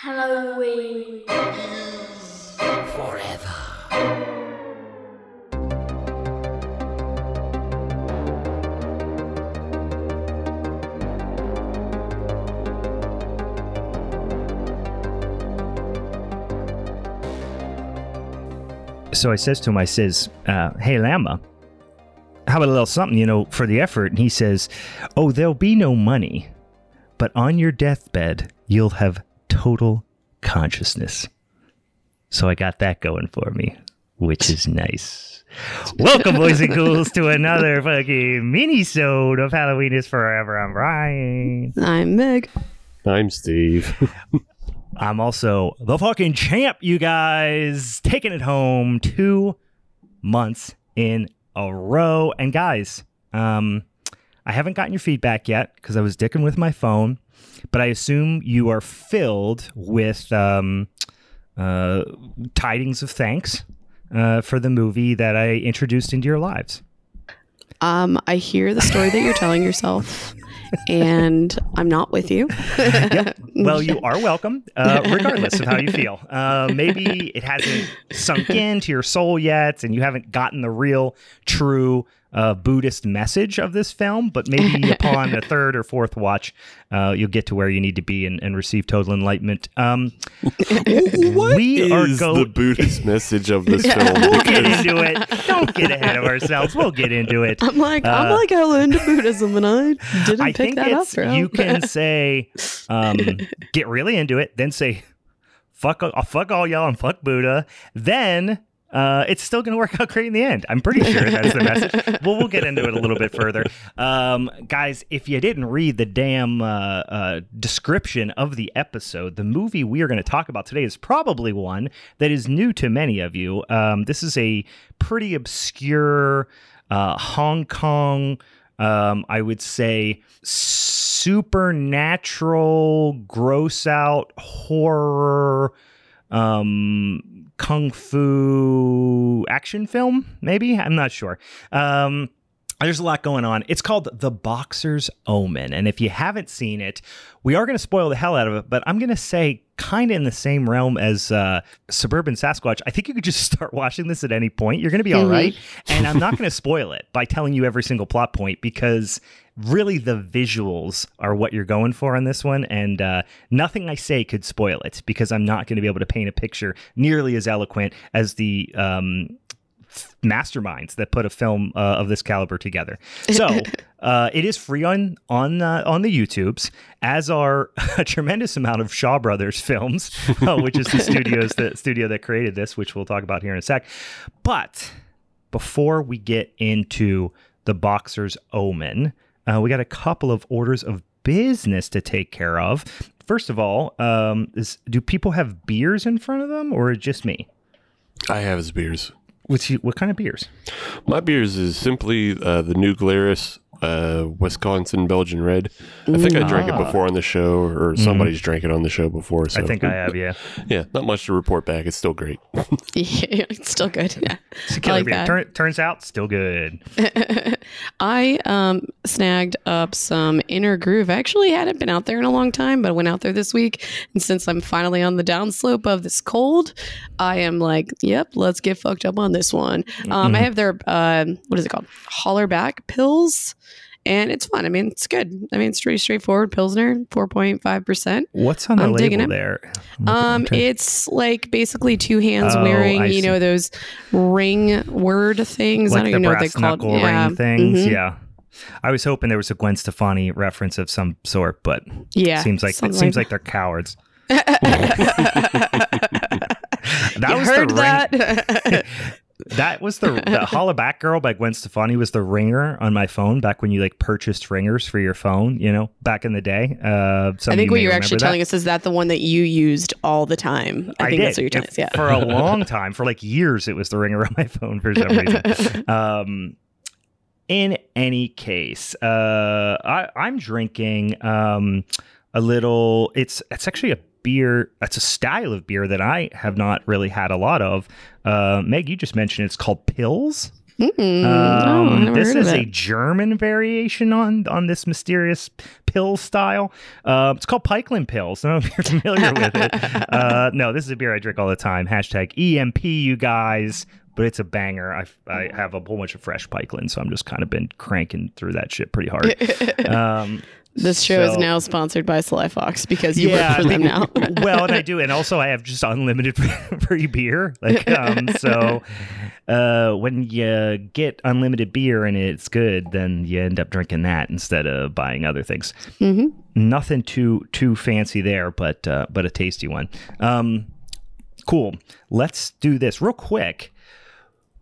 Halloween. Forever. So I says to him, I says, uh, "Hey, Lama, how about a little something, you know, for the effort?" And he says, "Oh, there'll be no money, but on your deathbed, you'll have total consciousness." So I got that going for me, which is nice. Welcome, boys and ghouls, to another fucking mini-sode of Halloween is Forever. I'm Ryan. I'm Meg. I'm Steve. I'm also the fucking champ, you guys. Taking it home two months in a row. And guys, um, I haven't gotten your feedback yet because I was dicking with my phone, but I assume you are filled with um, uh, tidings of thanks uh, for the movie that I introduced into your lives. Um, I hear the story that you're telling yourself, and I'm not with you. Well, you are welcome, uh, regardless of how you feel. Uh, maybe it hasn't sunk into your soul yet, and you haven't gotten the real, true uh, Buddhist message of this film. But maybe upon a third or fourth watch, uh, you'll get to where you need to be and, and receive total enlightenment. Um, we are is going. the Buddhist message of this film? We'll get into it. Don't get ahead of ourselves. We'll get into it. I'm like, I'm Uh, like hella into Buddhism, and I didn't I pick think that up. it's bro. you can say, um, get really into it, then say, fuck, uh, fuck all y'all and fuck Buddha. Then uh, it's still going to work out great in the end. I'm pretty sure that's the message. well, we'll get into it a little bit further, um, guys. If you didn't read the damn uh, uh, description of the episode, the movie we are going to talk about today is probably one that is new to many of you. Um, this is a pretty obscure uh, Hong Kong um, I would say supernatural, gross out horror, um, kung fu action film. Maybe I'm not sure. Um, there's a lot going on. It's called The Boxer's Omen. And if you haven't seen it, we are going to spoil the hell out of it, but I'm going to say, kind of in the same realm as uh, Suburban Sasquatch, I think you could just start watching this at any point. You're going to be all Mhm. right. And I'm not going to spoil it by telling you every single plot point because really the visuals are what you're going for on this one. And uh, nothing I say could spoil it because I'm not going to be able to paint a picture nearly as eloquent as the. Um, masterminds that put a film uh, of this caliber together. So uh, it is free on on uh, on the YouTubes, as are a tremendous amount of Shaw Brothers films, uh, which is the studios the studio that created this, which we'll talk about here in a sec. But before we get into the boxer's omen, uh, we got a couple of orders of business to take care of. First of all, um, is, do people have beers in front of them, or just me? I have his beers. What's you, what kind of beers? My beers is simply uh, the New Glarus uh, Wisconsin Belgian Red. I think I drank it Ah. before on the show, or somebody's drank it on the show before. So I think I have, yeah. Yeah, not much to report back. It's still great. yeah, it's still good. Yeah. It's a killer like beer. that. Turn, turns out, still good. I um, snagged up some Inner Groove. I actually hadn't been out there in a long time, but I went out there this week. And since I'm finally on the downslope of this cold, I am like, yep, let's get fucked up on this one. Um, I have their, uh, what is it called? Holler back pills. And it's fun. I mean, it's good. I mean, it's pretty straightforward. Pilsner, 4.5%. What's on the I'm label it. there? Um, it's like basically two hands Oh, wearing, I you know, those ring word things. I like don't the even know what they brass call Yeah. ring things. Mhm. Yeah. I was hoping there was a Gwen Stefani reference of some sort, but Yeah. seems like it seems like they're cowards. that. That You was heard the ring. that? That was the the Hollaback Girl by Gwen Stefani was the ringer on my phone back when you like purchased ringers for your phone, you know, back in the day. Uh, I think what you're actually telling us is that the one that you used all the time. I, think did. that's what you're telling It- us. Yeah. For a long time, for like years, it was the ringer on my phone for some reason. um, in any case, uh, I, I'm drinking um, a little. It's it's actually a beer. That's a style of beer that I have not really had a lot of. Uh, Meg, you just mentioned it's called Pils. Mm, no, Um, never this is a. German variation on on this mysterious pill style. Uh, it's called Pikeland Pils. I don't know if you're familiar with it. Uh, no, this is a beer I drink all the time. Hashtag EMP, you guys. But it's a banger. I, I have a whole bunch of fresh Pikeland, so I'm just kind of been cranking through that shit pretty hard. Um, This show is now sponsored by Sly Fox because you work for them now. well, and I do, and also I have just unlimited free beer. Like, um, so uh, when you get unlimited beer and it's good, then you end up drinking that instead of buying other things. hmm Nothing too too fancy there, but uh, but a tasty one. Um, cool. Let's do this real quick.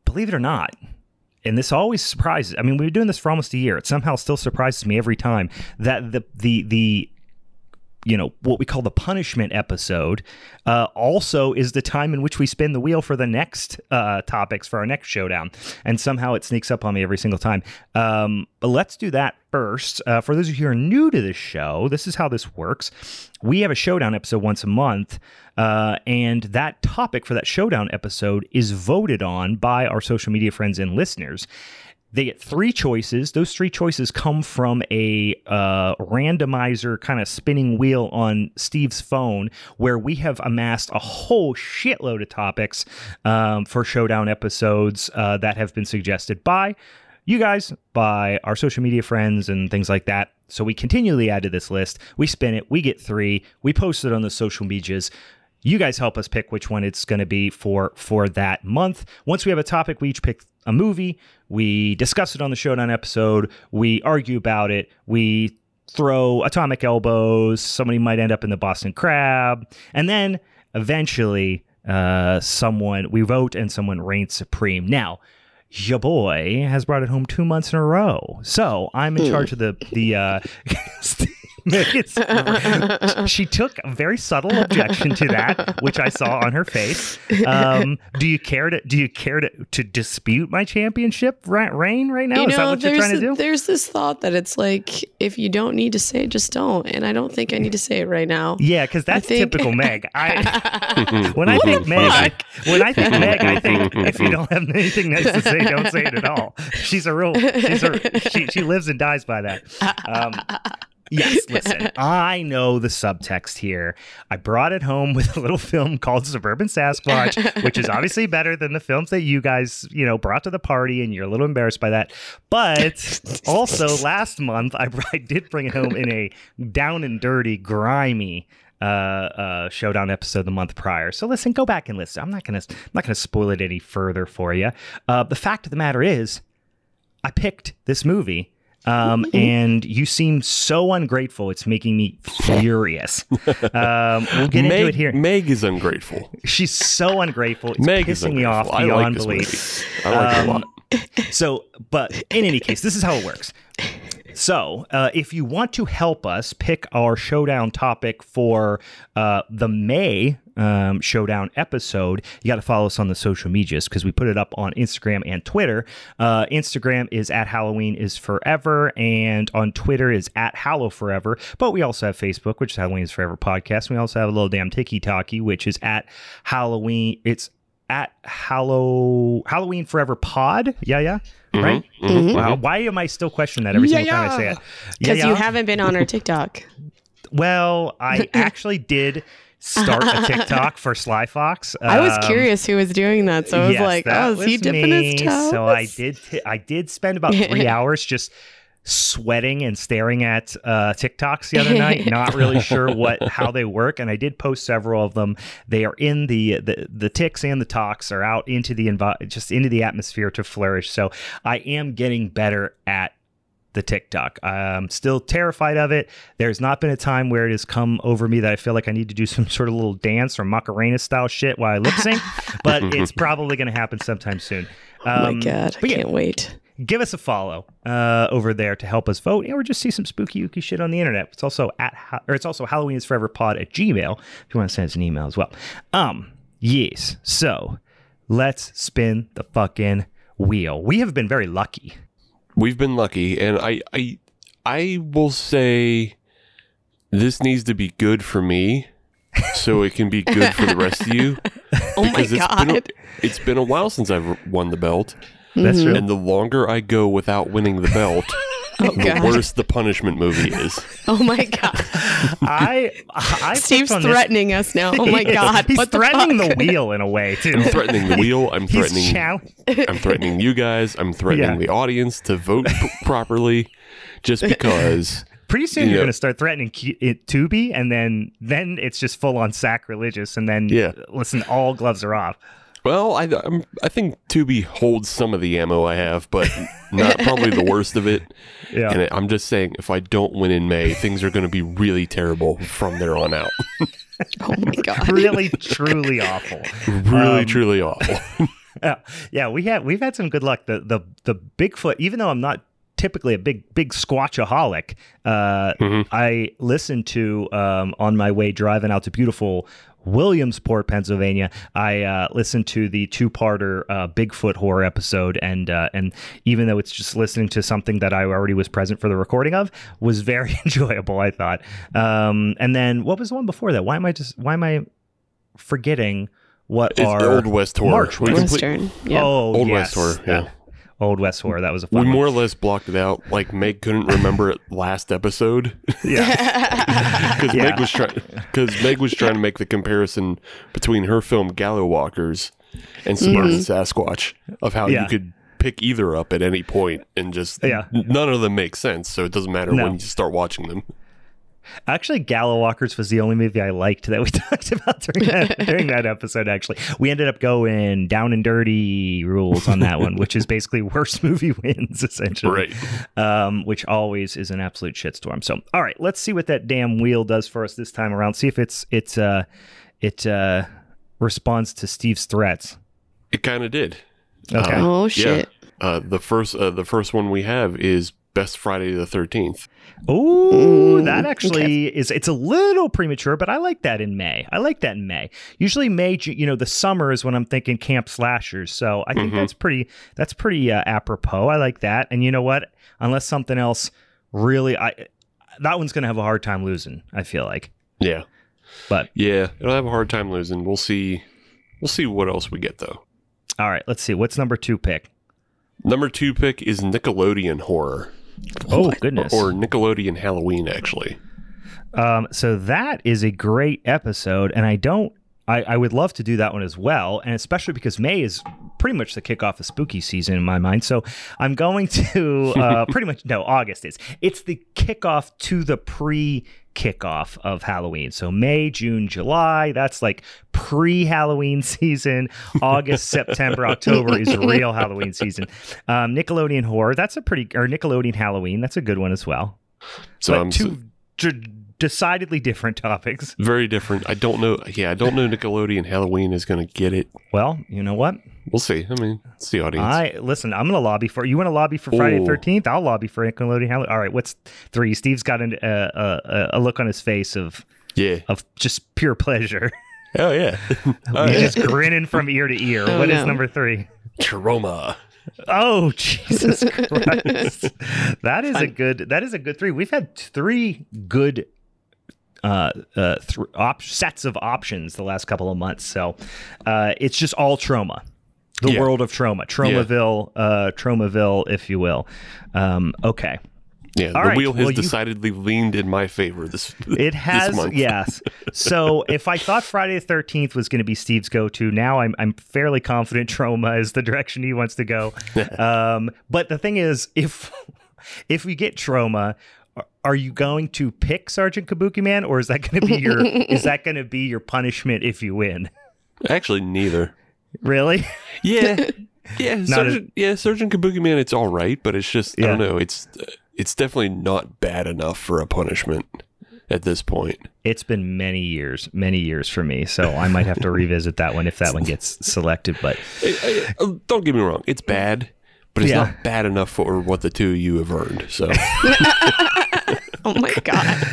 Believe it or not, and this always surprises. I mean, we've been doing this for almost a year. It somehow still surprises me every time that the the the you know what we call the punishment episode uh, also is the time in which we spin the wheel for the next uh, topics for our next showdown. And somehow it sneaks up on me every single time. Um, but let's do that first. Uh, for those of you who are new to the show this is how this works. We have a showdown episode once a month uh, and that topic for that showdown episode is voted on by our social media friends and listeners they get three choices. Those three choices come from a uh, randomizer kind of spinning wheel on Steve's phone, where we have amassed a whole shitload of topics um, for showdown episodes uh, that have been suggested by you guys, by our social media friends, and things like that. So we continually add to this list. We spin it. We get three. We post it on the social medias you guys help us pick which one it's going to be for for that month once we have a topic we each pick a movie we discuss it on the showdown episode. We argue about it. We throw atomic elbows. Somebody might end up in the boston crab. And then eventually uh, someone we vote and someone reigns supreme. Now your boy has brought it home two months in a row. So i'm in charge of the the uh she took a very subtle objection to that, which I saw on her face. Um, do you care to do you care to, to dispute my championship reign right now? you Is that know, what you're there's trying to do? there's this thought that it's like if you don't need to say it, just don't. And I don't think I need to say it right now. Yeah, because that's think- typical Meg. I when I think Meg, I, when I think Meg, I think if you don't have anything nice to say, don't say it at all. She's a real. She's a. She she lives and dies by that. Um, Yes, listen, I know the subtext here. I brought it home with a little film called Suburban Sasquatch, which is obviously better than the films that you guys, you know, brought to the party, and you're a little embarrassed by that. But also, last month, I, I did bring it home in a down and dirty, grimy uh, uh, showdown episode the month prior. So listen, go back and listen. I'm not gonna, I'm not gonna spoil it any further for you. Uh, the fact of the matter is, I picked this movie. Um, and you seem so ungrateful. It's making me furious. Um, we'll get Meg, into it here. Meg is ungrateful. She's so ungrateful. It's Meg is pissing me off. I like beyond this belief. I like it a Um, lot. So, but in any case, this is how it works. So, uh, if you want to help us pick our showdown topic for uh, the May um, showdown episode, you got to follow us on the social medias because we put it up on Instagram and Twitter. Uh, Instagram is at Halloween is forever, and on Twitter is at Hallow Forever. But we also have Facebook, which is Halloween is Forever podcast. We also have a little damn Tiki Talkie, which is at Halloween. It's at Hallow Halloween Forever Pod. Yeah, yeah. Right? Mhm. Wow. Why am I still questioning that every Yeah, single time I say it? Because Yeah, you haven't been on our TikTok. Well, I actually did start a TikTok for Sly Fox. I was Um, curious who was doing that, so I was yes, like, "Oh, is he dipping me. his toes?" So I did. T- I did spend about three hours just sweating and staring at uh, TikToks the other night, not really sure what how they work. And I did post several of them. They are in the the the ticks and the talks are out into the envi- just into the atmosphere to flourish. So I am getting better at the TikTok. I'm still terrified of it. There's not been a time where it has come over me that I feel like I need to do some sort of little dance or Macarena style shit while I lip sync, but it's probably going to happen sometime soon. oh Um, my god, I yeah, can't wait. give us a follow uh, over there to help us vote, or just see some spooky ooky shit on the internet. It's also at or it's also Halloween is Forever Pod at Gmail if you want to send us an email as well. Um, yes. So let's spin the fucking wheel. We have been very lucky. We've been lucky, and I, I, I will say, this needs to be good for me, so it can be good for the rest of you. Oh my Because it's been, a, god. it's been a while since I've won the belt. That's Mhm. true. And the longer I go without winning the belt, Oh the god. worse the punishment movie is. Oh my god. I, I Steve's picked on this- threatening us now. Oh my god. He's what the threatening the, fuck? wheel in a way too. I'm threatening the wheel. I'm He's threatening. chal- I'm threatening you guys. I'm threatening Yeah. the audience to vote p- properly, just because. Pretty soon You you're know- going to start threatening it to be, and then then it's just full on sacrilegious, and then Yeah. listen, all gloves are off. Well, I I'm, I think Tubi holds some of the ammo I have, but not probably the worst of it. Yeah. And I'm just saying, if I don't win in May, things are going to be really terrible from there on out. Oh my god. really, truly awful. really, Um, truly awful. Yeah, yeah, we have we've had some good luck. The the the Bigfoot, even though I'm not typically a big big squatchaholic, uh, Mhm. I listened to um, on my way driving out to beautiful Williamsport, Pennsylvania. I uh, listened to the two-parter uh, Bigfoot horror episode, and uh, and even though it's just listening to something that I already was present for the recording of, was very enjoyable. I thought. Um, and then what was the one before that? Why am I just why am I forgetting? What It's are Old West horror. March was. Western. Yeah. Oh, Old yes. West horror. Yeah. Old West horror. That was a We fun. one. more or less blocked it out. Like Meg couldn't remember it last episode Yeah. because Yeah. Meg was trying because Meg was trying to make the comparison between her film Gallow Walkers and Suburban mm-hmm. Sasquatch of how Yeah. you could pick either up at any point and just Yeah. none of them make sense. So it doesn't matter No. when you start watching them. Actually, Gallow Walkers was the only movie I liked that we talked about during that, during that episode. Actually, we ended up going down and dirty rules on that one, which is basically worst movie wins essentially. Right. Um, which always is an absolute shitstorm. So, all right, let's see what that damn wheel does for us this time around. See if it's it's uh it uh responds to Steve's threats. It kind of did. Okay. Uh, Oh yeah. shit. Uh, the first uh, the first one we have is Best Friday the Thirteenth. Ooh, Mm, that actually is it's a little premature, but I like that in May. I like that in May. Usually May, you know, the summer is when I'm thinking camp slashers. So I think Mhm. that's pretty that's pretty uh, apropos. I like that. And you know what? Unless something else really I that one's going to have a hard time losing, I feel like. Yeah. But Yeah, it'll have a hard time losing. We'll see. We'll see what else we get though. all right, let's see. What's number 2 pick? Number two pick is Nickelodeon horror Oh, goodness. or Nickelodeon Halloween. Actually, Um, so that is a great episode, and I don't. I, I would love to do that one as well, and especially because May is pretty much the kickoff of spooky season in my mind. So I'm going to uh, pretty much no August is. It's the kickoff to the pre kickoff of Halloween. So May, June, July. That's like pre Halloween season. August, September, October is real Halloween season. Um, Nickelodeon horror. That's a pretty or Nickelodeon Halloween. That's a good one as well. so but I'm two d- decidedly different topics. very different. I don't know. Yeah, I don't know Nickelodeon Halloween is going to get it. Well, you know what? We'll see. I mean, it's the audience. I listen. I'm gonna lobby for you. Want to lobby for Friday the Thirteenth? I'll lobby for Nickelodeon. Halloween. All right. What's three? Steve's got an, uh, uh, a look on his face of yeah. of just pure pleasure. Oh yeah. oh, He's yeah. just grinning from ear to ear. Oh, What is no. number three? Troma. Oh Jesus Christ! that is a good. That is a good three. We've had three good uh, uh, th- op- sets of options the last couple of months. So uh, it's just all Troma. The Yeah. world of Troma, Tromaville, uh, Tromaville, if you will. Um, okay, Yeah. All the right, wheel has well, you- decidedly leaned in my favor this. it has. month. yes. So if I thought Friday the Thirteenth was going to be Steve's go-to, now I'm I'm fairly confident Troma is the direction he wants to go. um, but the thing is, if if we get Troma. Are- Are you going to pick Sergeant Kabuki Man, or is that going to be your is that going to be your punishment if you win? Actually, neither. Really? Yeah. Yeah, Not Surgeon, yeah, Surgeon Kabuki Man, it's all right, but it's just I don't know. It's it's definitely not bad enough for a punishment at this point. It's been many years, many years for me, so I might have to revisit that one if that one gets selected. But I- I- uh, don't get me wrong, it's bad, but it's Yeah. not bad enough for what the two of you have earned. So Oh my god.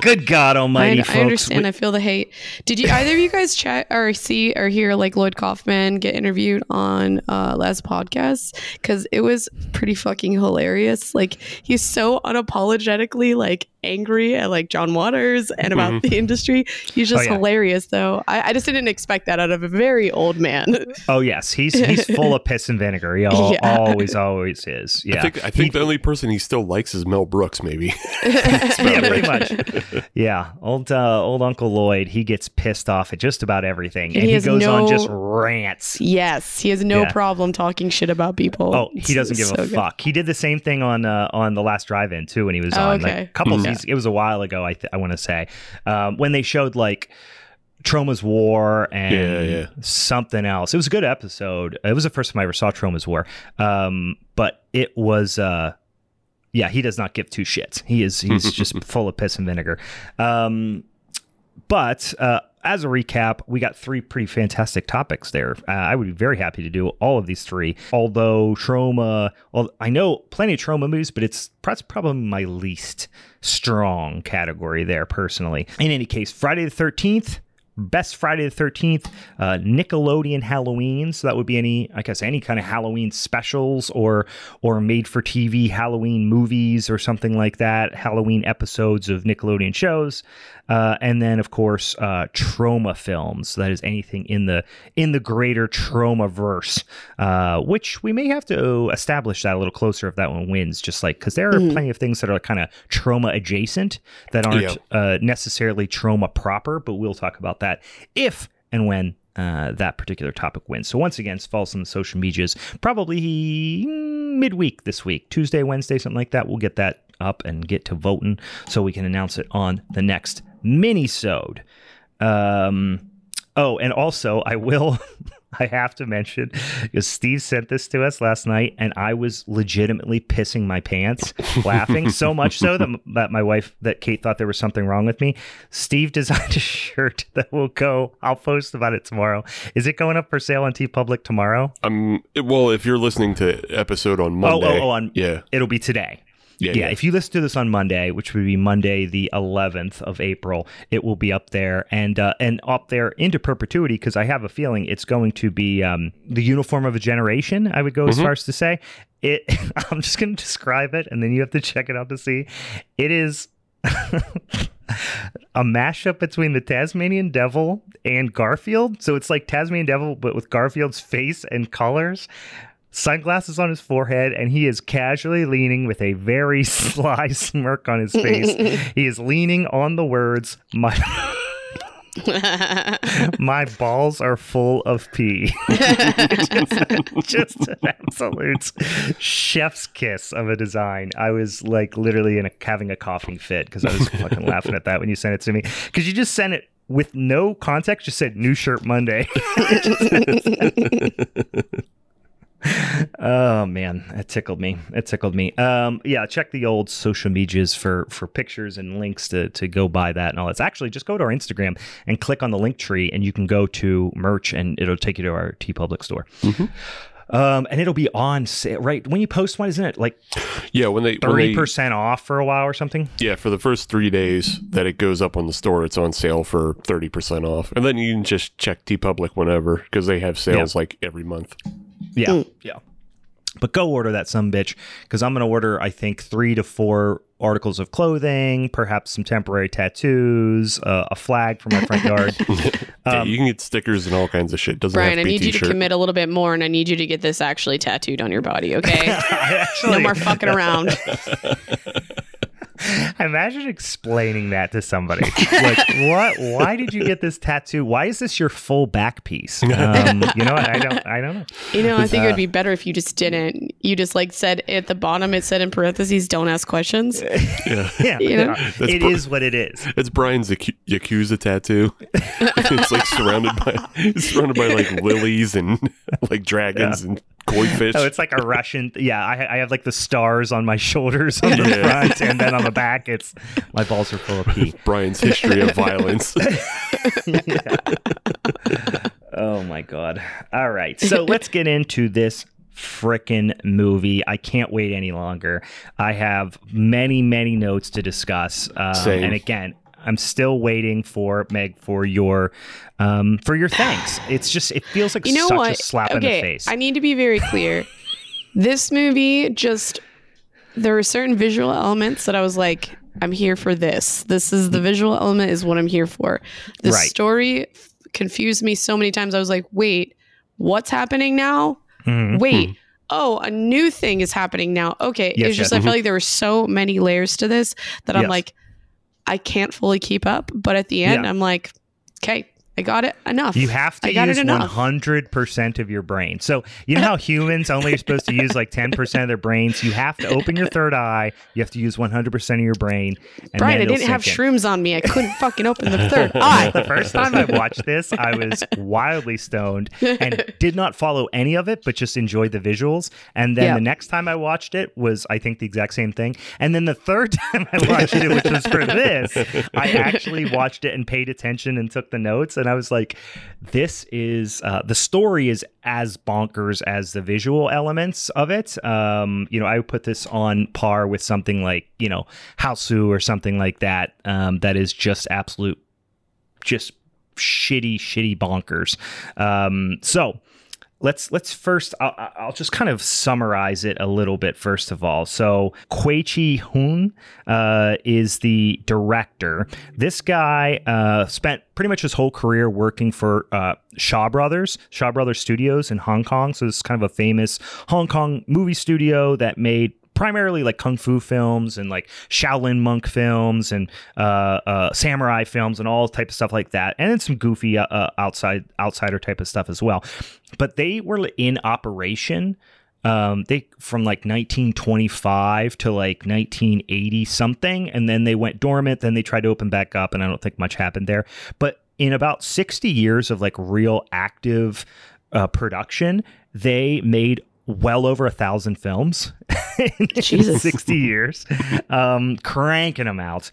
good God I, Almighty, I folks! understand. we- I feel the hate. Did you either of you guys chat or see or hear like Lloyd Kaufman get interviewed on uh last podcast? Because it was pretty fucking hilarious. Like he's so unapologetically like angry at like John Waters and about Mhm. the industry. He's just Oh, yeah. hilarious, though. I, I just didn't expect that out of a very old man. Oh yes, he's he's full of piss and vinegar. He al- Yeah. always always is. Yeah, I think I think the only person he still likes is Mel Brooks, maybe. yeah, pretty much. Yeah, old uh, old Uncle Lloyd. He gets pissed off at just about everything, And and he he, has goes on just rants. yes, he has no Yeah. problem talking shit about people. Oh, he doesn't give So a good. fuck. He did the same thing on uh, on the last drive-in too when he was Oh, on. okay. Like a couple Mhm. Seasons. It was a while ago. I th- I want to say um, when they showed like. Troma's War and Yeah, yeah. something else. It was a good episode. It was the first time I ever saw Troma's War. Um, but it was uh yeah, he does not give two shits. He is he's just full of piss and vinegar. Um but uh as a recap, we got three pretty fantastic topics there. Uh, I would be very happy to do all of these three. Although Troma, well, I know plenty of Troma movies, but it's that's probably my least strong category there personally. In any case, Friday the Thirteenth, best Friday the Thirteenth, uh, Nickelodeon Halloween. So that would be any, I guess, any kind of Halloween specials or or made for TV Halloween movies or something like that. Halloween episodes of Nickelodeon shows, uh, and then of course uh, Troma films. So that is anything in the in the greater Troma verse, uh, which we may have to establish that a little closer if that one wins. Just like because there are Mhm. plenty of things that are kind of Troma adjacent that aren't uh, necessarily Troma proper, but we'll talk about that if and when uh, that particular topic wins. So once again, follow us on the social medias. Probably mm, midweek this week, Tuesday, Wednesday, something like that. We'll get that up and get to voting so we can announce it on the next mini-sode. Um, oh, and also I will. I have to mention because Steve sent this to us last night, and I was legitimately pissing my pants, laughing so much so that, that my wife, that Kate, thought there was something wrong with me. Steve designed a shirt that will go. I'll post about it tomorrow. Is it going up for sale on TeePublic tomorrow? Um. Well, if you're listening to episode on Oh, Monday, oh, oh, on yeah, it'll be today. Yeah, yeah, if you listen to this on Monday, which would be Monday the 11th of April, it will be up there and uh, and up there into perpetuity because I have a feeling it's going to be um, the uniform of a generation. I would go as Mhm. far as to say it. I'm just going to describe it, and then you have to check it out to see. It is. a mashup between the Tasmanian Devil and Garfield. So it's like Tasmanian Devil, but with Garfield's face and colors sunglasses on his forehead, and he is casually leaning with a very sly smirk on his face. he is leaning on the words, "My my balls are full of pee." just, just an absolute chef's kiss of a design. I was like literally in a, having a coughing fit because I was fucking laughing at that when you sent it to me because you just sent it. With no context, just said new shirt Monday. Oh man, it tickled me. It tickled me. Um, yeah, check the old social medias for for pictures and links to to go buy that and all that. Actually, just go to our Instagram and click on the link tree, and you can go to merch, and it'll take you to our TeePublic store. Mhm. Um, and it'll be on sale right when you post one, isn't it? Like yeah. When they, thirty percent off for a while or something. yeah, for the first three days that it goes up on the store, it's on sale for thirty percent off, and then you can just check TeePublic whenever because they have sales like every month. Yeah, Mm. yeah. But go order that some bitch because I'm gonna order I think three to four articles of clothing, perhaps some temporary tattoos, uh, a flag for my front yard. yeah, Um, you can get stickers and all kinds of shit. Doesn't Brian, have I to be need you to commit a little bit more, and I need you to get this actually tattooed on your body, okay? Actually, no more fucking around. Imagine explaining that to somebody. like, what? Why did you get this tattoo? Why is this your full back piece? Um, you know, I don't. I don't know. You know, I think it Uh, would be better if you just didn't. You just like said at the bottom, it said in parentheses, "Don't ask questions." Yeah. Yeah, You know? yeah. it pro- is what it is. It's Brian's Yaku- Yakuza tattoo. it's like surrounded by it's surrounded by like lilies and like dragons and koi fish. Oh, it's like a Russian. Yeah, I, I have like the stars on my shoulders on the Yeah. front, and then on the back, it's my balls are full of pee. Brian's history of violence. Oh my god! All right, so let's get into this frickin' movie. I can't wait any longer. I have many, many notes to discuss, um, Same. and again. I'm still waiting for Meg for your um, for your thanks. It's just it feels like You know such what? a slap okay, in the face. I need to be very clear. this movie just there were certain visual elements that I was like, I'm here for this. This is the visual element is what I'm here for. The Right. story confused me so many times. I was like, wait, what's happening now? Mhm. Wait. Oh, a new thing is happening now. Okay. Yes, it's just, yes. I feel like there were so many layers to this that I'm like, I can't fully keep up. But at the end, Yeah. I'm like, okay, I got it enough. You have to I got use it enough. 100% of your brain. So, you know how humans only are supposed to use like 10% of their brains? You have to open your third eye. You have to use 100% of your brain. And Brian, I didn't have in. shrooms on me. I couldn't fucking open the third eye. the first time I watched this, I was wildly stoned and did not follow any of it, but just enjoyed the visuals. And then Yeah. the next time I watched it was, I think, the exact same thing. And then the third time I watched it, which was for this, I actually watched it and paid attention and took the notes. And I was like, this is uh, the story is as bonkers as the visual elements of it. Um, you know, I would put this on par with something like, you know, Hausu or something like that. Um, that is just absolute just shitty, shitty bonkers. Um, so let's let's first. I'll, I'll just kind of summarize it a little bit. First of all, so Chi Hoon uh, is the director. This guy uh, spent pretty much his whole career working for uh, Shaw Brothers, Shaw Brothers Studios in Hong Kong. So is kind of a famous Hong Kong movie studio that made primarily like kung fu films and like Shaolin monk films and uh, uh, samurai films and all type of stuff like that, and then some goofy uh, uh, outside outsider type of stuff as well. But they were in operation. Um, they from like 1925 to like 1980 something, and then they went dormant. Then they tried to open back up, and I don't think much happened there. But in about 60 years of like real active uh, production, they made well over a thousand films in Jesus. 60 years, um, cranking them out.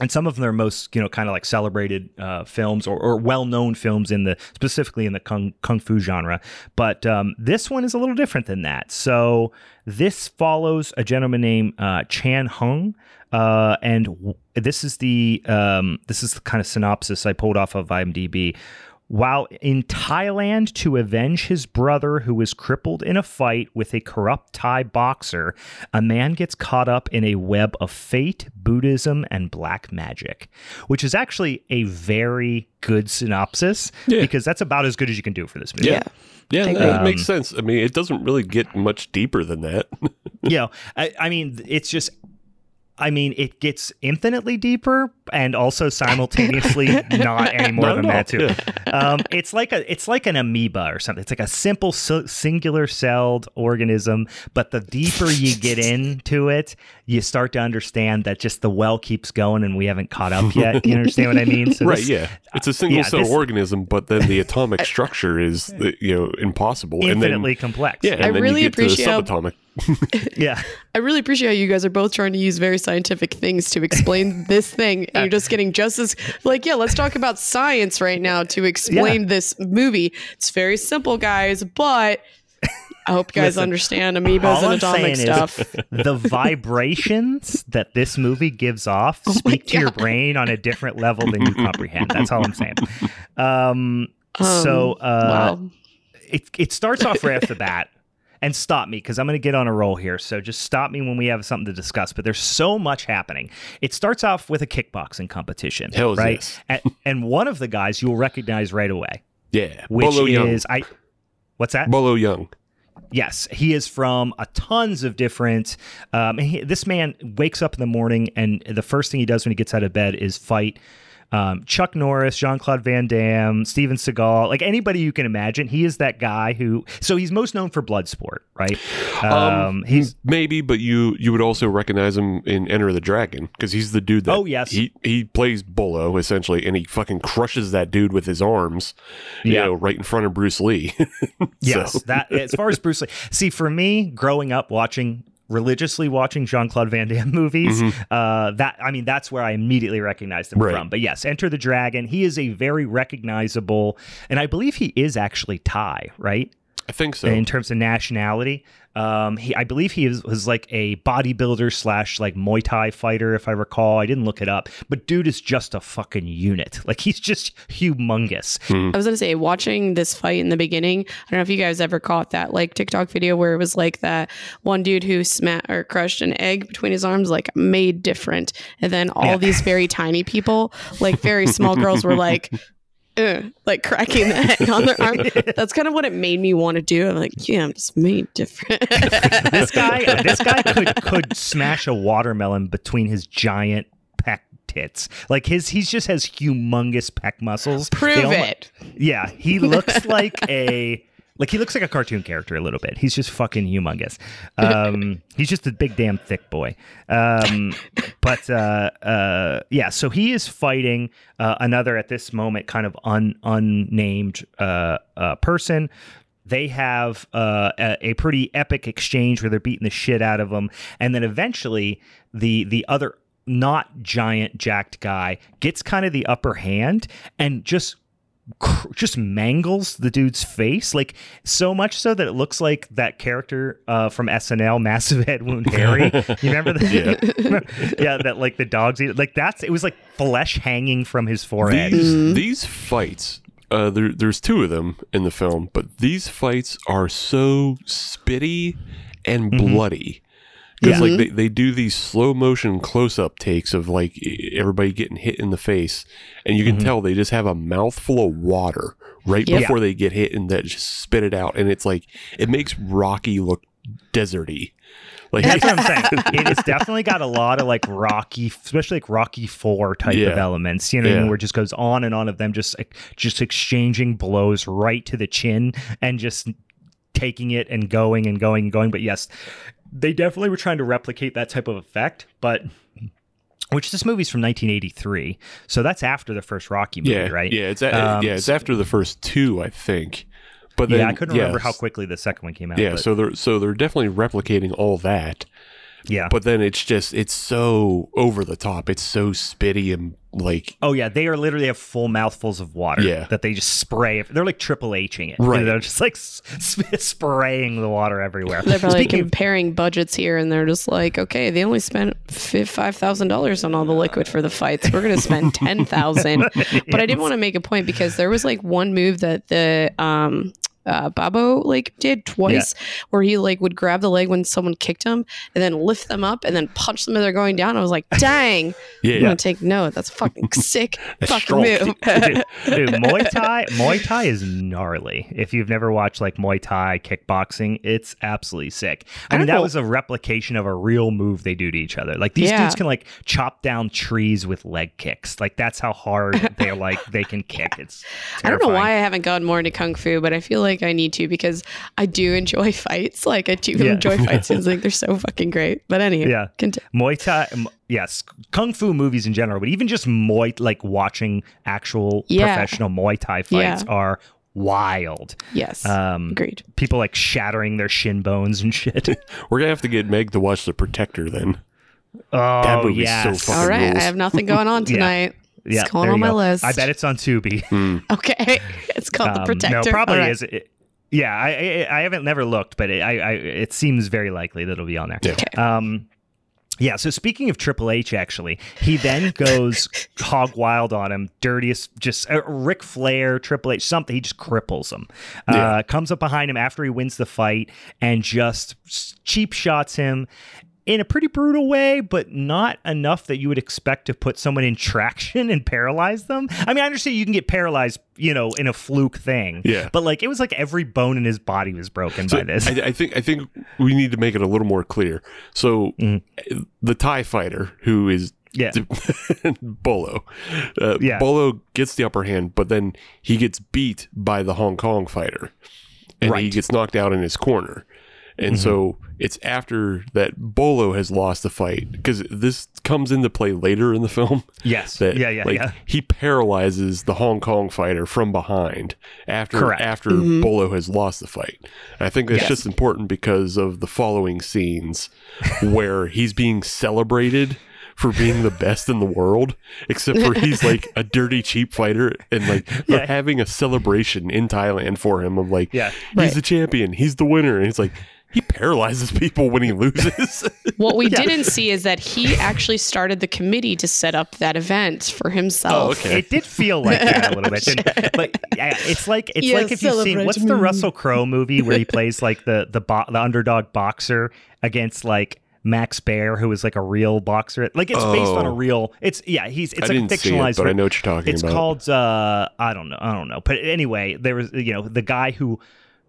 And some of their most, you know, kind of like celebrated uh, films or, or well-known films in the specifically in the kung, kung fu genre. But um, this one is a little different than that. So this follows a gentleman named uh, Chan Hung, uh, and w- this is the um, this is the kind of synopsis I pulled off of IMDb. While in Thailand to avenge his brother who was crippled in a fight with a corrupt Thai boxer, a man gets caught up in a web of fate, Buddhism, and black magic, which is actually a very good synopsis Yeah. because that's about as good as you can do for this movie. Yeah. Yeah, I that agree. makes sense. I mean, it doesn't really get much deeper than that. you know, I, I mean, it's just, I mean, it gets infinitely deeper and also simultaneously not any more Not than at that too. Um, it's like a, it's like an amoeba or something. It's like a simple si- singular celled organism, but the deeper you get into it, you start to understand that just the well keeps going and we haven't caught up yet. You understand what I mean? So right, this- yeah. It's a single yeah, cell this- organism, but then the atomic structure is, uh, you know, impossible. Infinitely and then, complex. yeah, and I then really you get to the appreciate how- subatomic. yeah. I really appreciate how you guys are both trying to use very scientific things to explain this thing. And you're just getting just as like, yeah, let's talk about science right now to explain this movie. It's very simple, guys, but I hope you guys Listen, understand amoebas and atomic stuff. the vibrations that this movie gives off Oh speak to your brain on a different level than you comprehend. That's all I'm saying. Um, so uh, wow. it it starts off right off the bat. And stop me because I'm going to get on a roll here. So just stop me when we have something to discuss. But there's so much happening. It starts off with a kickboxing competition, Hells right? yes. And, and one of the guys you'll recognize right away, Yeah. which Bolo Yeung. is I. What's that? Bolo Yeung. Yes, he is from a tons of different. Um, he, this man wakes up in the morning, and the first thing he does when he gets out of bed is fight um, Chuck Norris, Jean Claude Van Damme, Steven Seagal, like anybody you can imagine. He is that guy who. So he's most known for Bloodsport, right? Um, he's maybe, but you you would also recognize him in Enter the Dragon because he's the dude that. Oh, yes. He he plays Bolo essentially, and he fucking crushes that dude with his arms. You Yeah. know, right in front of Bruce Lee. Yes, So- that as far as Bruce Lee. See, for me, growing up watching religiously watching Jean Claude Van Damme movies, uh, that I mean, that's where I immediately recognized him Right. from. But yes, Enter the Dragon. He is a very recognizable, and I believe he is actually Thai, right? I think so. in terms of nationality. Um, he, I believe he was, was like a bodybuilder slash like Muay Thai fighter, if I recall. I didn't look it up, but dude is just a fucking unit. Like he's just humongous. I was gonna say, watching this fight in the beginning. I don't know if you guys ever caught that like TikTok video where it was like that one dude who sma or crushed an egg between his arms, like made different, and then all Yeah. these very tiny people, like very small girls, were like. "Ugh," like cracking the egg on their arm. That's kind of what it made me want to do. I'm like, yeah, I'm just made different. this guy, uh, this guy could could smash a watermelon between his giant pec tits. Like his, he just has humongous pec muscles. They Prove almo- it. Yeah, he looks like a like he looks like a cartoon character a little bit. He's just fucking humongous. Um, he's just a big damn thick boy. Um, but uh, uh, yeah, so he is fighting uh, another at this moment kind of un unnamed uh, uh, person. They have uh, a, a pretty epic exchange where they're beating the shit out of him, and then eventually the the other not giant jacked guy gets kind of the upper hand and just cr- just mangles the dude's face like so much so that it looks like that character uh, from SNL Massive Head Wound Harry you remember that yeah. that like the dogs eat like that's it was like flesh hanging from his forehead These these fights, uh, there, there's two of them in the film, but these fights are so spitty and bloody. Because Yeah. like they, they do these slow motion close up takes of like everybody getting hit in the face, and you can mm-hmm. tell they just have a mouthful of water right Yep. before they get hit, and that just spit it out, and it's like it makes Rocky look deserty. Like That's what I'm saying. It has definitely got a lot of like Rocky, especially like Rocky Four type Yeah. of elements. You know, what I mean? Where it just goes on and on of them just just exchanging blows right to the chin and just taking it and going and going and going. But yes, they definitely were trying to replicate that type of effect, but. Which this movie's from 1983, so that's after the first Rocky movie, yeah, right? yeah, it's a, Um, yeah, it's after the first two, I think. But then, yeah, I couldn't remember how quickly the second one came out. Yeah, but- so they're so they're definitely replicating all that, yeah. but then it's just it's so over the top. It's so spitty and like Oh yeah, they are literally have full mouthfuls of water. Yeah. that they just spray. They're like triple Hing it. Right. They're just like sp- spraying the water everywhere. They're probably Speaking of- comparing budgets here, and they're just like, okay, they only spent five thousand dollars on all the liquid for the fights. We're gonna spend ten thousand. But I did want to make a point because there was like one move that the um uh, Babo like did twice, where he like would grab the leg when someone kicked him, and then lift them up and then punch them as they're going down. I was like, dang, yeah, I'm gonna take note. That's fucking sick That's fucking strong. move. dude, dude, Muay Thai, Muay Thai is gnarly. If you've never watched like Muay Thai kickboxing, it's absolutely sick. I, I mean, that know. was a replication of a real move they do to each other. Like these Yeah. dudes can like chop down trees with leg kicks. Like that's how hard they're like they can kick. It's I don't know why I haven't gone more into kung fu, but I feel like I need to because I do enjoy fights. Like I do Yeah. enjoy fight scenes. Like they're so fucking great. But anyway, Yeah. conti- Muay Thai, m- yes, kung fu movies in general, but even just Muay, like watching actual Yeah. professional Muay Thai fights Yeah. are wild. yes, Um, agreed. people like shattering their shin bones and shit. we're gonna have to get Meg to watch The Protector then. Oh, That movie's so fucking All right, rules. I have nothing going on Yeah. tonight. Yeah, it's going there on you my go. list. I bet it's on Tubi. Okay, it's called the Um, Protector. No, probably All right. is. It, yeah, I, I I haven't never looked, but it, I, I it seems very likely that it'll be on there. Yeah. Okay. Um, yeah. So speaking of Triple H, actually, he then goes hog wild on him. Dirtiest, just uh, Ric Flair, Triple H, something. He just cripples him. Uh, Yeah. Comes up behind him after he wins the fight and just cheap shots him. In a pretty brutal way, but not enough that you would expect to put someone in traction and paralyze them. I mean, I understand you can get paralyzed, you know, in a fluke thing. Yeah. But like, it was like every bone in his body was broken by this. I, I think I think we need to make it a little more clear. So Mm. the Thai Fighter, who is yeah. Bolo, uh, Yeah. Bolo gets the upper hand, but then he gets beat by the Hong Kong fighter, and he Right. Mm-hmm. gets knocked out in his corner. And mm-hmm. so it's after that Bolo has lost the fight because this comes into play later in the film. Yes. That yeah, yeah, like yeah. he paralyzes the Hong Kong fighter from behind after Correct. after mm-hmm. Bolo has lost the fight. And I think that's Yes. just important because of the following scenes where he's being celebrated for being the best in the world, except for he's like a dirty, cheap fighter, and like they're Yeah. having a celebration in Thailand for him of like, Yeah. he's Right. the champion, he's the winner, and it's like he paralyzes people when he loses. What we Yeah. didn't see is that he actually started the committee to set up that event for himself. Oh, okay. It did feel like that a little bit, didn't but yeah, it's like it's Yeah, like if you've seen celebrate what's the. Russell Crowe movie where he plays like the the bo- the underdog boxer against like Max Baer, who is like a real boxer. Like it's based on a Oh. real. It's yeah, he's it's I like didn't a see it, fictionalized. but I know what you're talking it's about. called uh I don't know I don't know. But anyway, there was you know the guy who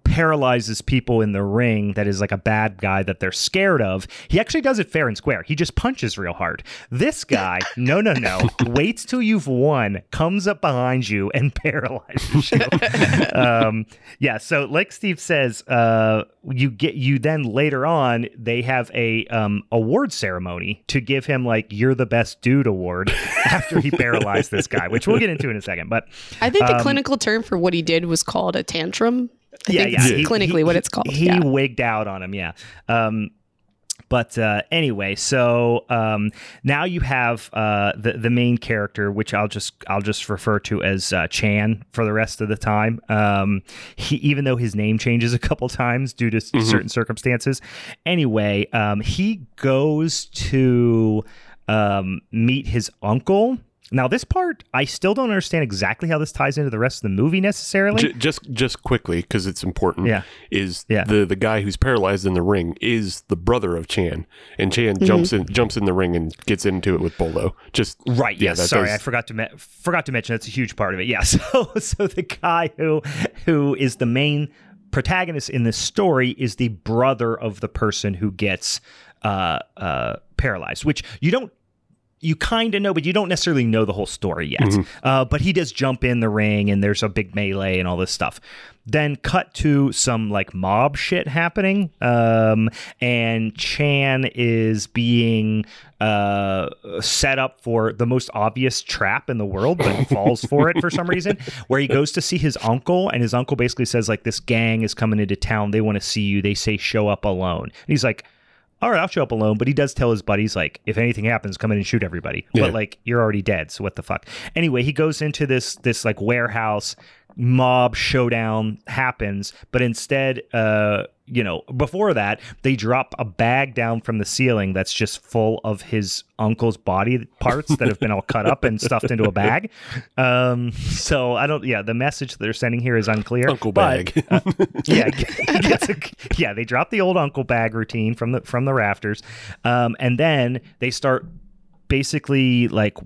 paralyzes people in the ring that is like a bad guy that they're scared of. He actually does it fair and square. He just punches real hard. This guy, no, no, no, waits till you've won, comes up behind you and paralyzes you. um, yeah. So, like Steve says, uh, you get you then later on they have a um, award ceremony to give him like "You're the best dude" award after he paralyzed this guy, which we'll get into in a second. But I think the Um, clinical term for what he did was called a tantrum. I yeah, think yeah. He- clinically he- what it's called. He yeah. wigged out on him, yeah. Um, but uh, anyway, so um, now you have uh, the the main character, which I'll just I'll just refer to as uh, Chan for the rest of the time. Um, he even though his name changes a couple times due to s certain circumstances. Anyway, um, he goes to um, meet his uncle. Now, this part I still don't understand exactly how this ties into the rest of the movie necessarily. J- just just quickly because it's important. Yeah. is Yeah. the the guy who's paralyzed in the ring is the brother of Chan, and Chan Mm-hmm. jumps in jumps in the ring and gets into it with Bolo. Just Right. Yeah. yes. that Sorry, does- I forgot to me- forgot to mention that's a huge part of it. Yeah. So so the guy who who is the main protagonist in this story is the brother of the person who gets uh, uh, paralyzed, which you don't. You kind of know, but you don't necessarily know the whole story yet. Mm-hmm. Uh, but he does jump in the ring, and there's a big melee and all this stuff. Then cut to some like mob shit happening, um, and Chan is being uh, set up for the most obvious trap in the world, but falls for it for some reason. Where he goes to see his uncle, and his uncle basically says like, "This gang is coming into town. They want to see you. They say show up alone." And he's like. All right, I'll show up alone, but he does tell his buddies like, if anything happens, come in and shoot everybody. Yeah. But like, you're already dead, so what the fuck? Anyway, he goes into this this like warehouse mob showdown happens, but instead, uh, you know, before that, they drop a bag down from the ceiling that's just full of his uncle's body parts that have been all cut up and stuffed into a bag. Um, so I don't, yeah, the message they're sending here is unclear. Uncle but, bag. uh, yeah, a- yeah, they drop the old uncle bag routine from the from the rafters, um, and then they start basically like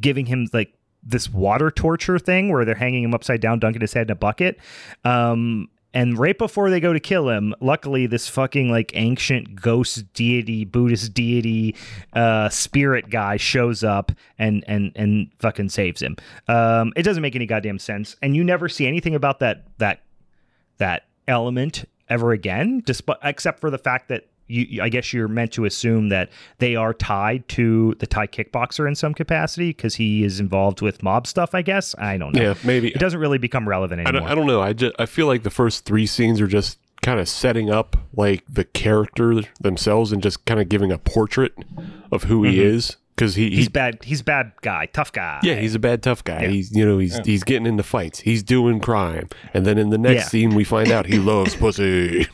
giving him like this water torture thing where they're hanging him upside down, dunking his head in a bucket. Um, and right before they go to kill him, luckily this fucking like ancient ghost deity, Buddhist deity, uh, spirit guy shows up and and and fucking saves him. Um, it doesn't make any goddamn sense, and you never see anything about that that that element ever again, despite except for the fact that you, I guess you're meant to assume that they are tied to the Thai kickboxer in some capacity because he is involved with mob stuff. I guess I don't know. yeah, maybe. It doesn't really become relevant I anymore. don't, I don't know. I just I feel like the first three scenes are just kind of setting up like the character themselves and just kind of giving a portrait of who he mm-hmm. is because he, he's he's bad. He's bad guy, tough guy. yeah he's a bad tough guy. Yeah. He's you know he's he's getting into fights. He's doing crime, and then in the next Yeah. scene we find out he loves pussy.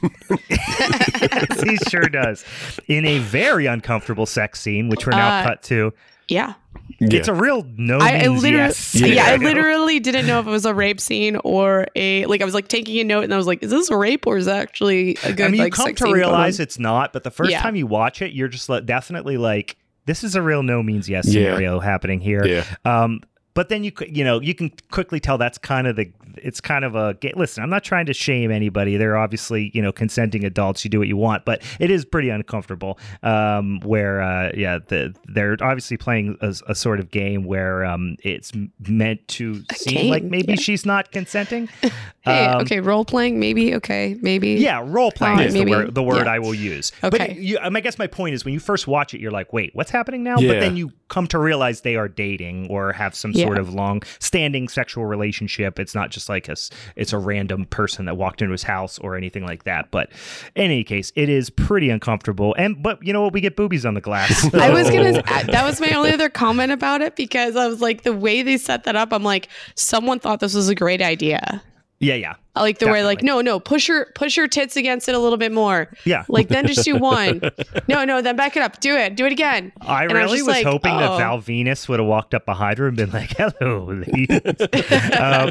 he sure does. In a very uncomfortable sex scene, which we're now Uh, cut to. yeah. Yeah. It's a real no I, I literally, yes. yeah. I literally didn't know if it was a rape scene or a like. I was like taking a note, and I was like, "Is this a rape or is that actually a good?" I mean, like, you come sex to scene going realize it's not, but the first Yeah. time you watch it, you're just like, definitely like, this is a real no means yes Yeah. scenario happening here. yeah, Um, but then you c- you know you can quickly tell that's kind of the it's kind of a ga- listen. I'm not trying to shame anybody. They're obviously you know consenting adults. You do what you want, but it is pretty uncomfortable. Um, where uh, yeah, the, they're obviously playing a, a sort of game where um, it's meant to A seem like maybe yeah. she's not consenting. Hey, Um, okay, role playing, maybe. Okay, maybe. Yeah, role playing Alright, is the maybe. word, the word Yeah. I will use. Okay. But you, I guess my point is when you first watch it, you're like, wait, what's happening now? Yeah. But then you come to realize they are dating or have some Yeah. sort of long standing sexual relationship. It's not just like a it's a random person that walked into his house or anything like that. But in any case, it is pretty uncomfortable. And but you know what? We get boobies on the glass. I was going to, that was my only other comment about it because I was like, the way they set that up, I'm like, someone thought this was a great idea. Yeah, yeah. I like the way, like, no, no, push your push your tits against it a little bit more. Yeah. Like then just do one. No, no, then back it up. Do it. Do it again. I And I was really was, like, hoping that oh. Val Venis would have walked up behind her and been like, "Hello, ladies." um,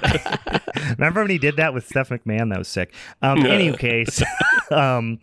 remember when he did that with Steph McMahon? That was sick. Um, any case, um,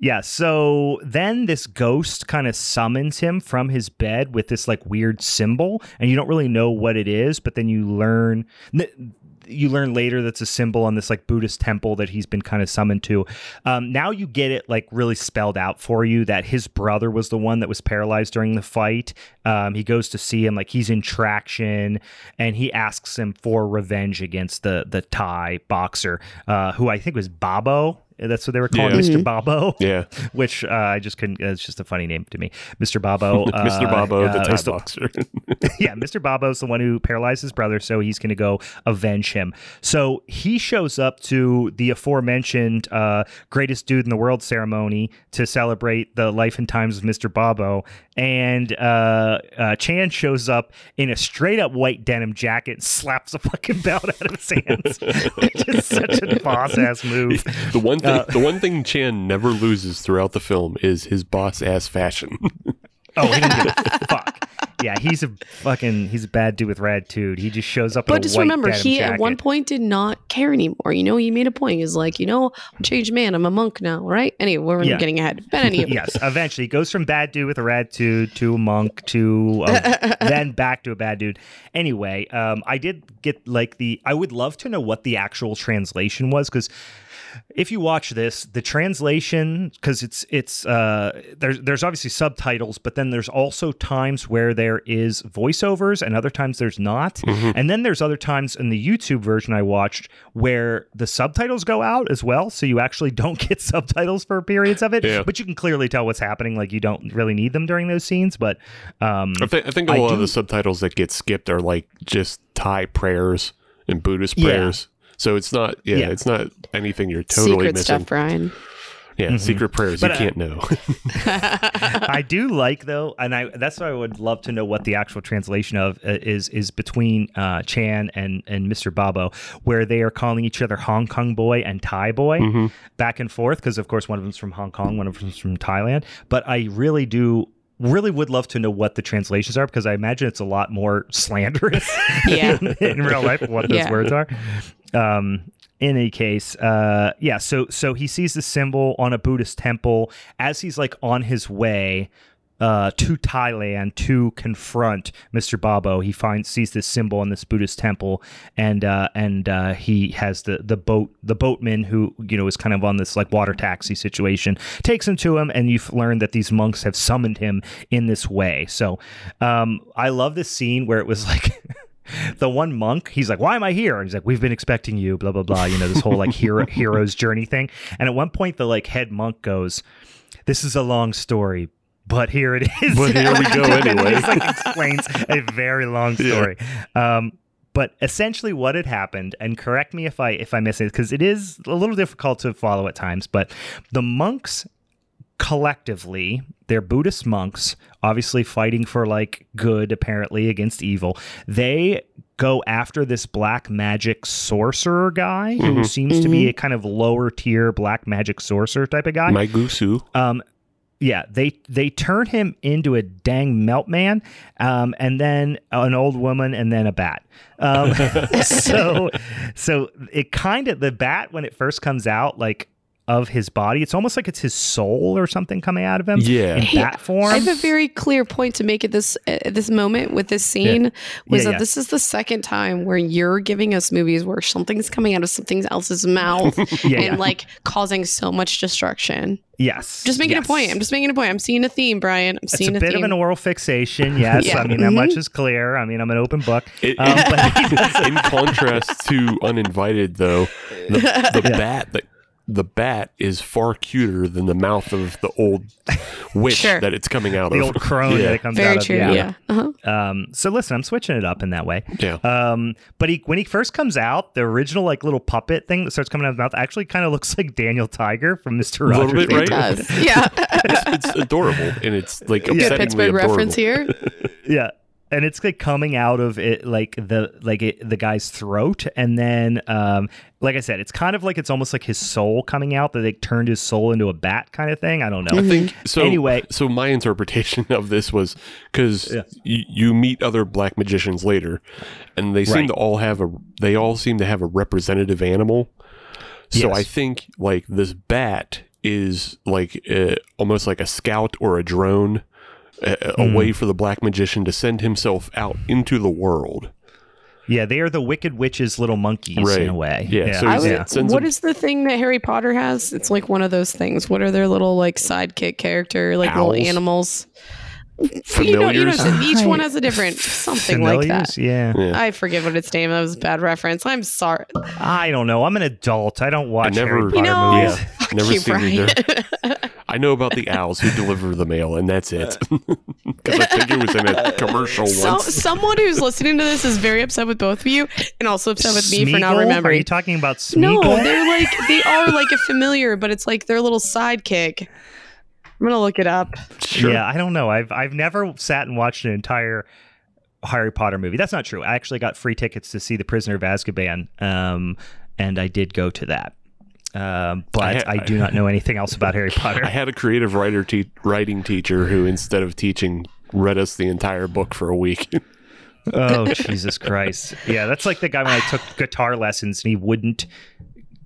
yeah. So then this ghost kind of summons him from his bed with this like weird symbol, and you don't really know what it is, but then you learn. n- you learn later that's a symbol on this like Buddhist temple that he's been kind of summoned to. Um, now you get it like really spelled out for you that his brother was the one that was paralyzed during the fight. Um, he goes to see him like he's in traction, and he asks him for revenge against the the Thai boxer, uh, who I think was Babo. That's what they were calling Yeah. Mr. Babo. Yeah. Which uh, I just couldn't. It's just a funny name to me, Mr. Babo. Uh, Mr. Bobo, the uh, Thai is the- boxer. yeah, Mr. Bobo's the one who paralyzed his brother, so he's going to go avenge him. So he shows up to the aforementioned uh, greatest dude in the world ceremony to celebrate the life and times of Mr. Bobo. And uh, uh, Chan shows up in a straight up white denim jacket and slaps a fucking belt out of his hands, which is such a boss ass move. the one thing, Uh, the one thing Chan never loses throughout the film is his boss ass fashion. Oh, he didn't give a fuck. Yeah, he's a fucking he's a bad dude with rad dude. He just shows up. in But a just white remember, denim he at one point did not care anymore. You know, he made a point. He's like, you know, I'm changed man. I'm a monk now, right? Anyway, we're Yeah. getting ahead. But anyway, yes, eventually he goes from bad dude with a rad dude to a monk to a, then back to a bad dude. Anyway, um, I did get like the. I would love to know what the actual translation was because if you watch this, the translation because it's it's uh there's there's obviously subtitles, but then there's also times where there is voiceovers and other times there's not, and then there's other times in the YouTube version I watched where the subtitles go out as well, so you actually don't get subtitles for periods of it, Yeah. but you can clearly tell what's happening. Like you don't really need them during those scenes, but um, I, think I think a lot of the subtitles that get skipped are like just Thai prayers and Buddhist Yeah. Prayers. So it's not, yeah, Yeah. it's not anything you're totally secret missing. stuff, Brian. Yeah, secret prayers But, you uh, can't know. I do like though, and I that's why I would love to know what the actual translation of uh, is is between uh, Chan and and Mr. Babo, where they are calling each other Hong Kong boy and Thai boy Mm-hmm. back and forth because of course one of them's from Hong Kong, one of them's from Thailand. But I really do. Really would love to know what the translations are because I imagine it's a lot more slanderous Yeah. in, in real life what those Yeah. words are. Um, in any case, uh, yeah. So so he sees the symbol on a Buddhist temple as he's like on his way uh, to Thailand to confront Mr. Babo. He finds sees this symbol in this Buddhist temple, and uh, and uh, he has the the boat the boatman who you know is kind of on this like water taxi situation takes him to him, and you've learned that these monks have summoned him in this way. So um, I love this scene where it was like. the one monk, he's like, "Why am I here?" And he's like, "We've been expecting you." Blah blah blah. You know this whole like hero hero's journey thing. And at one point, the like head monk goes, "This is a long story." But here it is. But here we go anyway. It's like explains a very long story. Um, but essentially, what had happened, and correct me if I if I miss it, because it is a little difficult to follow at times. But the monks collectively they're buddhist monks obviously fighting for like good apparently against evil they go after this black magic sorcerer guy who seems to be a kind of lower tier black magic sorcerer type of guy My Gusu. um, yeah, they they turn him into a dang melt man, um, and then an old woman, and then a bat. Um, so, so it kind of the bat when it first comes out, like of his body, it's almost like it's his soul or something coming out of him. Yeah. in Hey, bat form. I have a very clear point to make at this at this moment with this scene was Yeah, that yeah. this is the second time where you're giving us movies where something's coming out of something else's mouth Yeah, and yeah. like causing so much destruction. yes, Just making yes. a point. I'm just making a point. I'm seeing a theme, Brian. I'm It's seeing a a, bit theme. of an oral fixation, yes. Yeah. I mean that much Mhm. is clear. I mean I'm an open book. It- Um, but in contrast to Uninvited, though, the, the bat that the bat is far cuter than the mouth of the old witch Sure. that it's coming out The of. The old crone yeah. that it comes Very out true. of. Yeah. Uh-huh. Um, so listen, I'm switching it up in that way. Yeah. Um, but he when he first comes out, the original like little puppet thing that starts coming out of his mouth actually kind of looks like Daniel Tiger from Mister Little Rogers. bit, right? It does. Yeah. it's, it's adorable and it's like Good Pittsburgh adorable. reference here. Yeah. And it's like coming out of it like the like it, the guy's throat, and then um, like I said, it's kind of like it's almost like his soul coming out that they turned his soul into a bat kind of thing. I don't know. I think so. Anyway. so my interpretation of this was because Yeah. y- you meet other black magicians later, and they seem Right. to all have a they all seem to have a representative animal. So Yes. I think like this bat is like uh, almost like a scout or a drone, a hmm. way for the black magician to send himself out into the world. Yeah, they are the Wicked Witch's little monkeys Right. in a way. Yeah, so I he's- would, yeah. Sends what him- is the thing that Harry Potter has? It's like one of those things. What are their little like sidekick character, like Owls? little animals? You know, you know, Familiars? each one has a different something like that. Yeah. Yeah. I forget what its name. That was a bad reference. I'm sorry. I don't know. I'm an adult. I don't watch I never- Harry You Potter know- movies. Fuck Never you, seen Brian. either. I know about the owls who deliver the mail, and that's it. Because I think it was in a commercial So, once. someone who's listening to this is very upset with both of you, and also upset with me for not Smeagol? Are remembering. you talking about No, they're like they are like a familiar, but it's like their little sidekick. I'm gonna look it up. Sure. Yeah, I don't know. I've I've never sat and watched an entire Harry Potter movie. That's not true. I actually got free tickets to see The Prisoner of Azkaban, um, and I did go to that. Um, but I I, do not know anything else about Harry Potter. I had a creative writer te- writing teacher who, instead of teaching, read us the entire book for a week. oh Jesus Christ! Yeah, that's like the guy when I took guitar lessons and he wouldn't.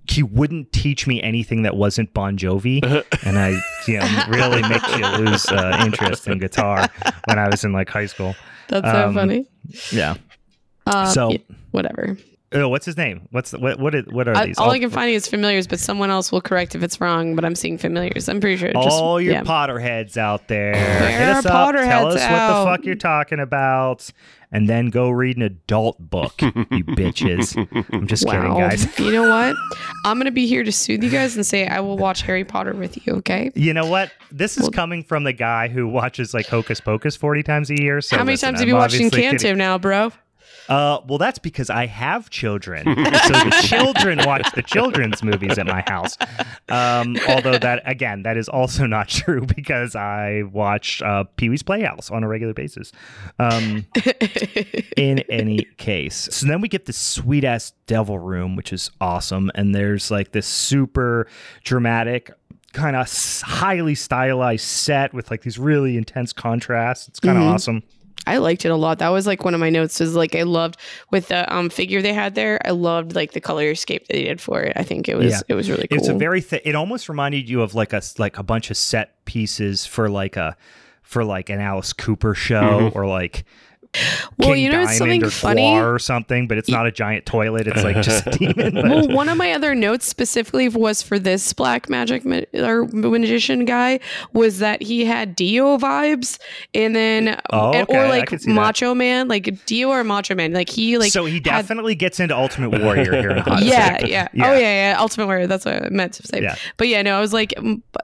He wouldn't teach me anything that wasn't Bon Jovi, and I, you know, really makes you lose uh, interest in guitar when I was in like high school. That's so Um, funny. Yeah. Uh, so- yeah, whatever. Oh, what's his name? What's the, what? What? Is, what are I, these? all All- I can find is familiars, but someone else will correct if it's wrong. But I'm seeing familiars. I'm pretty sure. it Just, all your yeah. Potterheads out there. There Hit us up. Tell Potterheads us what the fuck you're talking about. And then go read an adult book, you bitches. I'm just kidding, guys. you know what? I'm gonna be here to soothe you guys and say I will watch Harry Potter with you. Okay. You know what? This is coming from the guy who watches like Hocus Pocus 40 times a year. So How many listen, times I'm have you watched obviously Encanto kidding. now, bro? Uh, well, that's because I have children. so the children watch the children's movies at my house. Um, although that again, that is also not true because I watch uh, Pee Wee's Playhouse on a regular basis. Um, in any case, so then we get this sweet ass devil room, which is awesome, and there's like this super dramatic. Kind of highly stylized set with like these really intense contrasts. It's kind of Mhm. awesome. I liked it a lot. That was like one of my notes. Is like I loved with the um figure they had there. I loved like the color escape that they did for it. I think it was Yeah. it was really cool. It's a very th- it almost reminded you of like a like a bunch of set pieces for like a for like an Alice Cooper show or like well, King you know, it's something or funny. Or something, but it's not a giant toilet. It's like just a demon. but- Well, one of my other notes specifically was for this black magic ma- or magician guy was that he had Dio vibes, and then Oh, and- okay, or like can see that. Macho Man, like Dio or Macho Man, like he like so he had- definitely gets into Ultimate Warrior here in Hot yeah, Sec. yeah, Oh yeah, yeah. Ultimate Warrior. That's what I meant to say. Yeah. But yeah, no, I was like,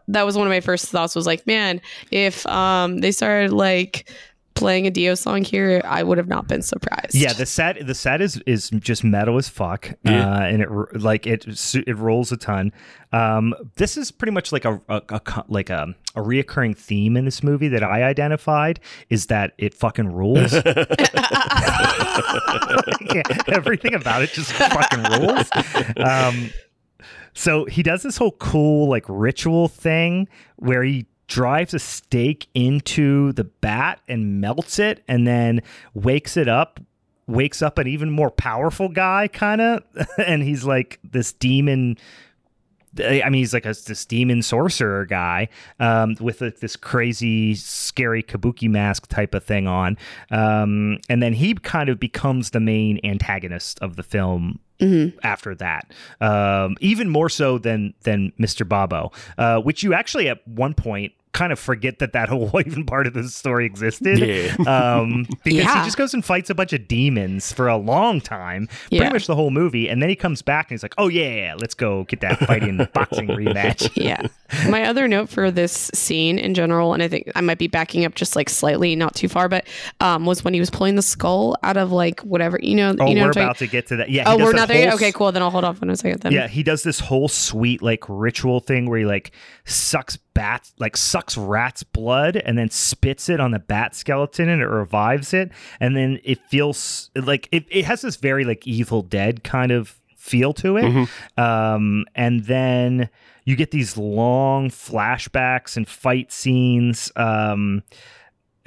that was one of my first thoughts. Was like, man, if um they started like playing a Dio song here, I would have not been surprised. Yeah, the set the set is is just metal as fuck, Yeah. uh, and it like it it rolls a ton. Um, this is pretty much like a, a, a like a a reoccurring theme in this movie that I identified is that it fucking rules. Yeah, everything about it just fucking rules. Um, so he does this whole cool like ritual thing where he drives a stake into the bat and melts it and then wakes it up wakes up an even more powerful guy kind of and he's like this demon I mean, he's like a this demon sorcerer guy um, with like this crazy, scary kabuki mask type of thing on, um, and then he kind of becomes the main antagonist of the film Mhm. after that, um, even more so than than Mr. Bobo, uh, which you actually at one point kind of forget that that whole even part of the story existed. Yeah. Um, because Yeah. he just goes and fights a bunch of demons for a long time, Yeah. pretty much the whole movie, and then he comes back and he's like, "Oh yeah, let's go get that fighting boxing rematch." yeah. My other note for this scene in general, and I think I might be backing up just like slightly, not too far, but um, was when he was pulling the skull out of like whatever you know. Oh, you know we're what I'm about talking- to get to that. Yeah. Oh, we're not there. yet? whole Okay, cool. Then I'll hold off on a second. Then. Yeah, he does this whole sweet like ritual thing where he like sucks bats, like sucks rat's blood, and then spits it on the bat skeleton, and it revives it, and then it feels like it, it has this very like Evil Dead kind of feel to it, um, and then you get these long flashbacks and fight scenes. Um,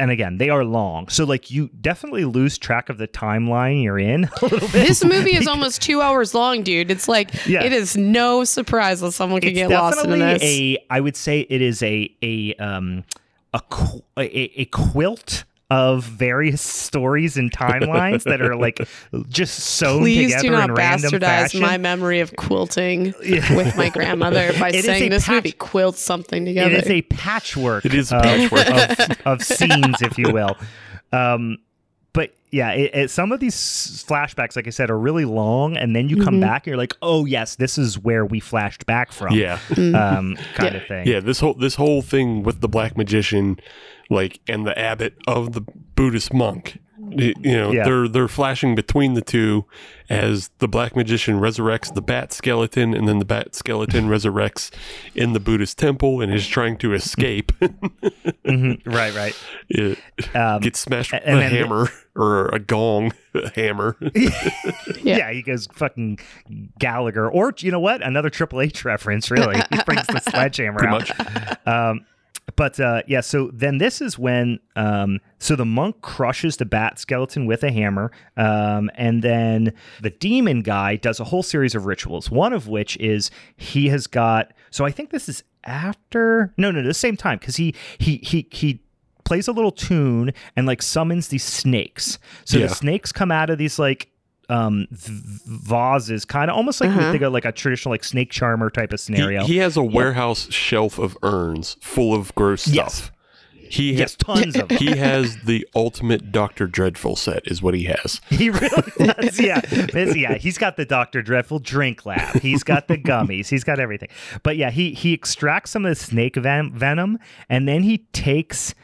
and again, they are long, so like you definitely lose track of the timeline you're in a little bit. This movie is almost two hours long, dude. It's like Yeah. it is no surprise that someone could get lost in definitely this. a i would say it is a a um a, a, a quilt of various stories and timelines that are like just sewn Please together do not in random bastardize fashion. my memory of quilting Yeah. with my grandmother by It is saying this patch- movie quilts something together. It is a patchwork. It is a of- patchwork. of, of scenes, if you will. Um, but yeah, it, it, some of these flashbacks, like I said, are really long, and then you come Mm-hmm. back, and you're like, "Oh yes, this is where we flashed back from." Yeah. um, kind Yeah. of thing. Yeah, this whole this whole thing with the black magician, like, and the abbot of the Buddhist monk. You know, Yeah. they're they're flashing between the two as the black magician resurrects the bat skeleton, and then the bat skeleton resurrects in the Buddhist temple and is trying to escape. Mhm. right, right. it Um, gets smashed with a then the- hammer or a gong, a hammer. Yeah. yeah, he goes fucking Gallagher, or you know what? Another Triple H reference. Really, he brings the sledgehammer Pretty out. Um, but uh, yeah, so then this is when um, so the monk crushes the bat skeleton with a hammer, um, and then the demon guy does a whole series of rituals. One of which is he has got. So I think this is after no no the same time because he he he he plays a little tune and like summons these snakes. So Yeah. the snakes come out of these like um v- vases kind of almost like you would Uh-huh. think of like a traditional like snake charmer type of scenario he has a warehouse shelf of urns full of gross Yes. stuff. He yes tons of them he has the ultimate Doctor Dreadful set, is what he has. he really does yeah It's- yeah he's got the dr dreadful drink lab he's got the gummies he's got everything but yeah he he extracts some of the snake ven- venom and then he takes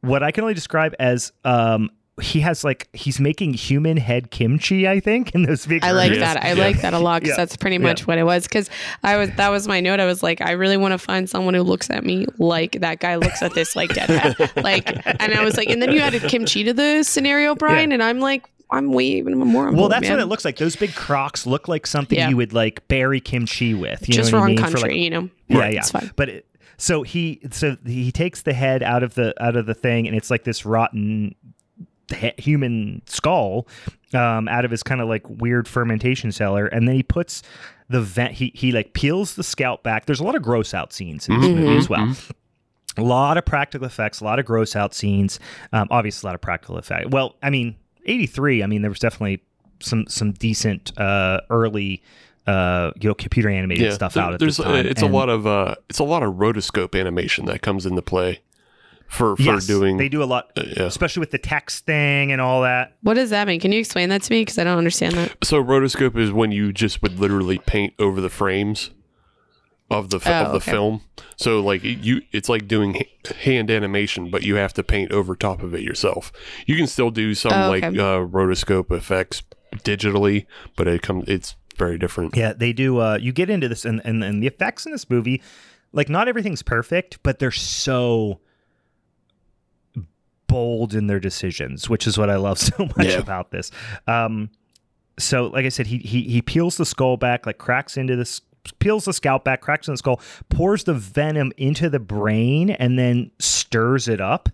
what i can only describe as um he has like he's making human head kimchi i think in those big I like that. I Yeah. like that a lot because Yeah. that's pretty Yeah. much what it was. Because I was that was my note. I was like, I really want to find someone who looks at me like that guy looks at this like deadhead. like, and I was like, and then you added kimchi to the scenario, Brian, and I'm like, I'm way even more. Well, that's man. what it looks like. Those big crocks look like something Yeah. you would like bury kimchi with. You Just know what I wrong mean? Country, like, you know. yeah, yeah. Fine. But it, so he so he takes the head out of the out of the thing, and it's like this rotten he- human skull um, out of his kind of like weird fermentation cellar, and then he puts the vent. He he like peels the scalp back. There's a lot of gross out scenes in this Mm-hmm. movie as well. A lot of practical effects, a lot of gross out scenes. Um, obviously, a lot of practical effect. Well, I mean, '83. I mean, there was definitely some some decent uh, early uh, you know computer animated stuff there- out at there's this uh, time. it's And- a lot of uh, it's a lot of rotoscope animation that comes into play for for yes, doing. They do a lot, uh, yeah. especially with the text thing and all that. What does that mean? Can you explain that to me? Because I don't understand that. So rotoscope is when you just would literally paint over the frames of the fi- Oh, of the okay. film. So like you, it's like doing h- hand animation, but you have to paint over top of it yourself. You can still do some Oh, like uh, rotoscope effects digitally, but it comes it's very different. Yeah, they do. Uh, you get into this, and, and and the effects in this movie, like not everything's perfect, but they're so bold in their decisions, which is what I love so much Yeah. about this. Um, so like I said, he he he peels the skull back, like cracks into this. Peels the scalp back, cracks in the skull, pours the venom into the brain, and then stirs it up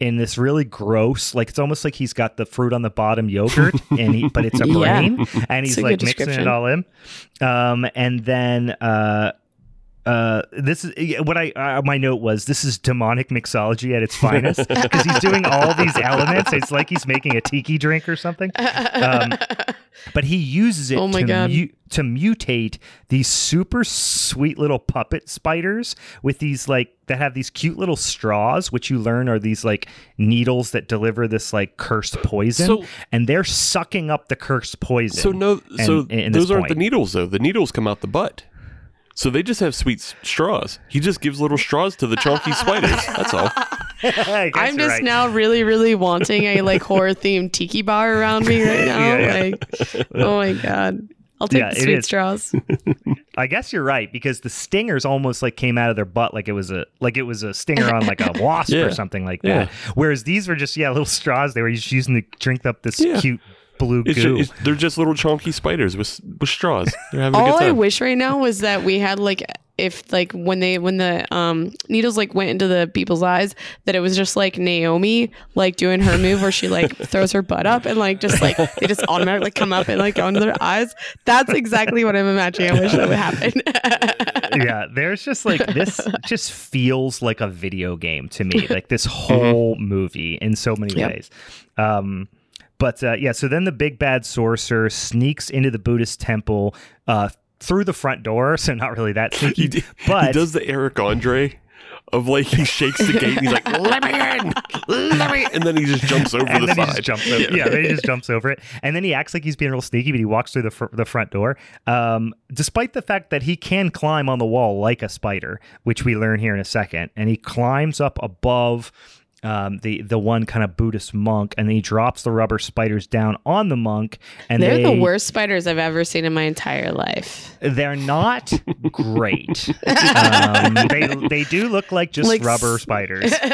in this really gross, like it's almost like he's got the fruit on the bottom yogurt, and he, but it's a Yeah. brain, and he's like mixing it all in. Um, and then uh, uh, this is what I uh, my note was. This is demonic mixology at its finest because he's doing all these elements. It's like he's making a tiki drink or something. Um, but he uses it Oh my to, God. mu- to mutate these super sweet little puppet spiders with these like that have these cute little straws, which you learn are these like needles that deliver this like cursed poison, So- and they're sucking up the cursed poison. So no, so And- and those aren't the needles though. The needles come out the butt. So they just have sweet straws. He just gives little straws to the chalky spiders. That's all. I guess I'm just right. now really, really wanting a like horror themed tiki bar around me right now. Yeah, yeah. Like, oh my god, I'll take Yeah, the sweet straws. I guess you're right because the stingers almost like came out of their butt like it was a like it was a stinger on like a wasp Yeah. or something like Yeah. that. Whereas these were just yeah little straws they were just using to drink up this Yeah. cute blue It's goo. ju- it's- they're just little chunky spiders with with straws. They're having a All good I time. wish right now was that we had like if like when they when the um needles like went into the people's eyes that it was just like Naomi like doing her move where she like throws her butt up and like just like they just automatically come up and like go into their eyes. That's exactly what I'm imagining. I wish that would happen. yeah, there's just like this just feels like a video game to me, like this whole movie in so many Yep. ways. Um, but uh, yeah, so then the big bad sorcerer sneaks into the Buddhist temple uh, through the front door, so not really that sneaky. he, d- but he does the Eric Andre of like he shakes the gate and he's like, "Let me in, let me," and then he just jumps over and the then he side. jumps over. Yeah, then he just jumps over it, and then he acts like he's being real sneaky, but he walks through the fr- the front door. Um, despite the fact that he can climb on the wall like a spider, which we learn here in a second, and he climbs up above. Um, the the one kind of Buddhist monk, and he drops the rubber spiders down on the monk, and They're they, the worst spiders I've ever seen in my entire life. They're not great. um, they they do look like just Like rubber s- spiders.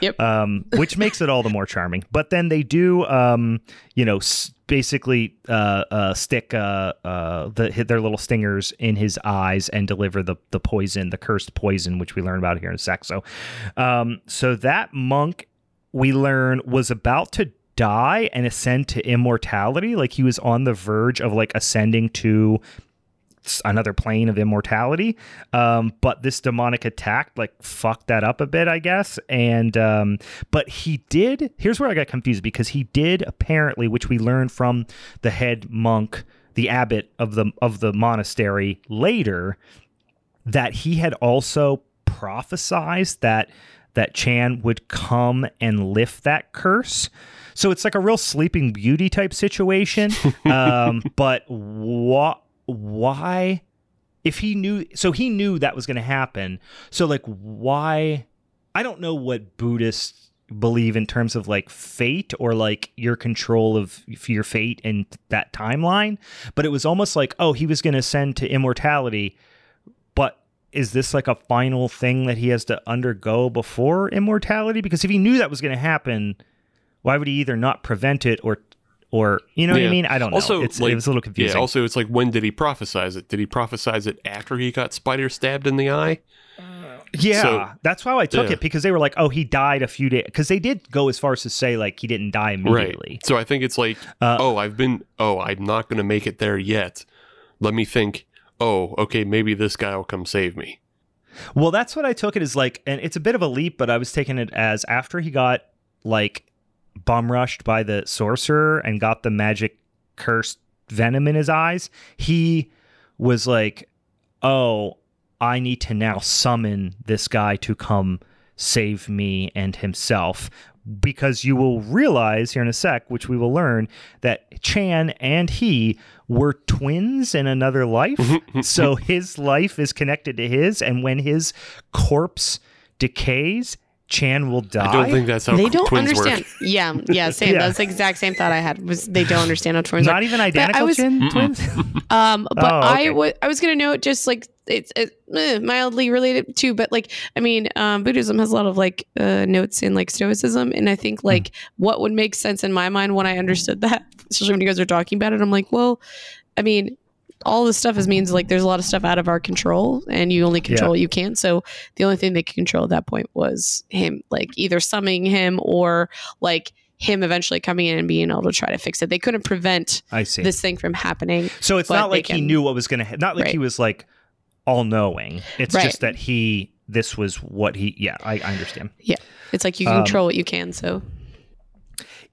Yep. um, which makes it all the more charming. But then they do, um, you know, s- basically uh, uh, stick uh, uh, the hit their little stingers in his eyes and deliver the the poison, the cursed poison, which we learn about here in a sec. So, um, so that monk we learn was about to die and ascend to immortality like he was on the verge of like ascending to another plane of immortality um but this demonic attack like fucked that up a bit i guess and um but he did here's where i got confused because he did apparently which we learned from the head monk the abbot of the of the monastery later that he had also prophesized that that Chan would come and lift that curse. So it's like a real Sleeping Beauty type situation. um, but what? Why? If he knew, so he knew that was going to happen. So like, why? I don't know what Buddhists believe in terms of like fate or like your control of your fate and that timeline. But it was almost like, oh, he was going to ascend to immortality, but is this like a final thing that he has to undergo before immortality? Because if he knew that was going to happen, why would he either not prevent it or, or you know what I mean? I don't know. Also, it's, like, it was a little confusing. Yeah. Also, it's like when did he prophesize it? Did he prophesize it after he got spider stabbed in the eye? Yeah, So- that's how I took Yeah. it because they were like, "Oh, he died a few days." Because they did go as far as to say like he didn't die immediately. Right. So I think it's like, Uh, oh, I've been, oh, I'm not going to make it there yet. Let me think. Oh, okay, maybe this guy will come save me. Well, that's what I took it as like, and it's a bit of a leap, but I was taking it as after he got like bum rushed by the sorcerer and got the magic cursed venom in his eyes, he was like, "Oh, I need to now summon this guy to come save me and himself." Because you will realize here in a sec, which we will learn, that Chan and he were twins in another life. so his life is connected to his, and when his corpse decays, Chan will die. I don't think that's how they qu- don't twins understand. work. Yeah, yeah, same. Yeah. That's the exact same thought I had. Was they don't understand how twins Not are. even identical was- chin twins. Um, but Oh, I okay. wa- I was gonna note just like it's it, eh, mildly related to, but like I mean, um, Buddhism has a lot of like uh, notes in like Stoicism, and I Hmm. think like what would make sense in my mind when I understood that, especially when you guys are talking about it, I'm like, well, I mean. All this stuff is means like there's a lot of stuff out of our control, and you only control what you can't. So the only thing they could control at that point was him, like either summoning him or like him eventually coming in and being able to try to fix it. They couldn't prevent I see. this thing from happening. so it's not like he knew what was going to. happen. Not like he was like all knowing. It's Right. just that he this was what he yeah, I, I understand. Yeah. It's like you Um, control what you can. So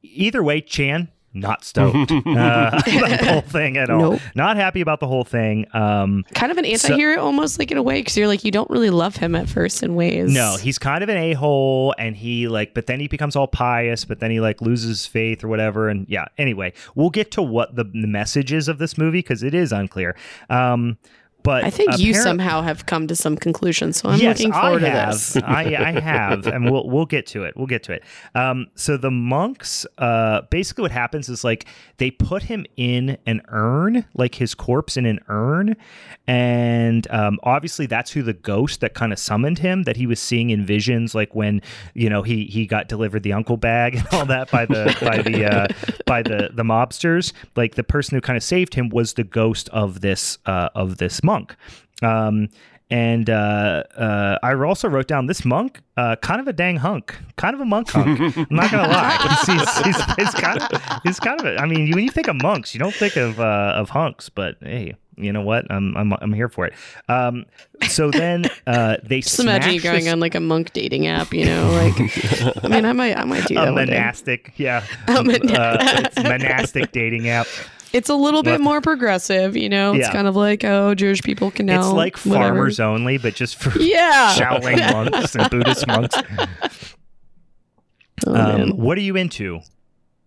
Either way, Chan not stoked uh, about the whole thing at all. Nope. Not happy about the whole thing. Um, kind of an anti-hero almost like in a way because you're like you don't really love him at first in ways. no, he's kind of an a hole, and he like, but then he becomes all pious, but then he like loses faith or whatever. And yeah, anyway, we'll get to what the, the message is of this movie because it is unclear. Um, but I think you somehow have come to some conclusion. So I'm yes, looking forward I to have. this. I, I have, and we'll we'll get to it. We'll get to it. Um, so the monks, uh, basically, what happens is like they put him in an urn, like his corpse in an urn, and um, obviously that's who the ghost that kind of summoned him, that he was seeing in visions, like when you know he he got delivered the uncle bag and all that by the by the uh, by the the mobsters. Like the person who kind of saved him was the ghost of this uh, of this monk. Um, and uh, uh, I also wrote down this monk, uh, kind of a dang hunk, kind of a monk hunk. I'm not gonna lie, he's, he's, he's, he's kind of, he's kind of. A, I mean, when you think of monks, you don't think of uh, of hunks, but hey, you know what? I'm I'm I'm here for it. Um, so then uh, they Just imagine you going this- on like a monk dating app, you know, like I mean I might I might do that a one day. monastic, yeah, A mon- uh, it's monastic dating app. It's a little bit What? more progressive, you know. It's Yeah. kind of like oh Jewish people can now It's like whatever. farmers only, but just for Yeah. Shaolin monks and Buddhist monks. Oh, Um, what are you into?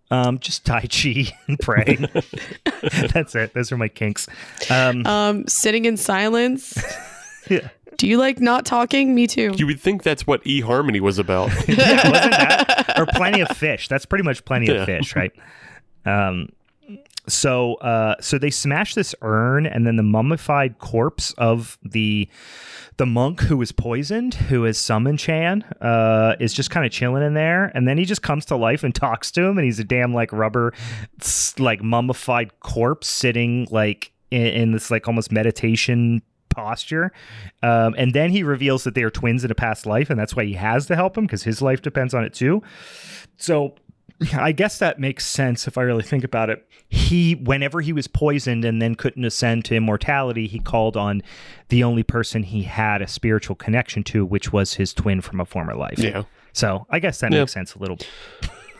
Um, just Tai Chi and pray. That's it. Those are my kinks. Um, um, sitting in silence. Yeah. Do you like not talking? Me too. You would think that's what eHarmony was about. yeah, wasn't that? Or plenty of fish. That's pretty much plenty Yeah. of fish, right? Um, so, uh, so they smash this urn, and then the mummified corpse of the the monk who was poisoned, who is summoned Chan, uh, is just kind of chilling in there, and then he just comes to life and talks to him, and he's a damn like rubber, like mummified corpse sitting like in, in this like almost meditation posture. Um, and then he reveals that they are twins in a past life, and that's why he has to help him because his life depends on it too. So I guess that makes sense if I really think about it. He, whenever he was poisoned and then couldn't ascend to immortality, he called on the only person he had a spiritual connection to, which was his twin from a former life. Yeah. So I guess that Yeah. makes sense a little,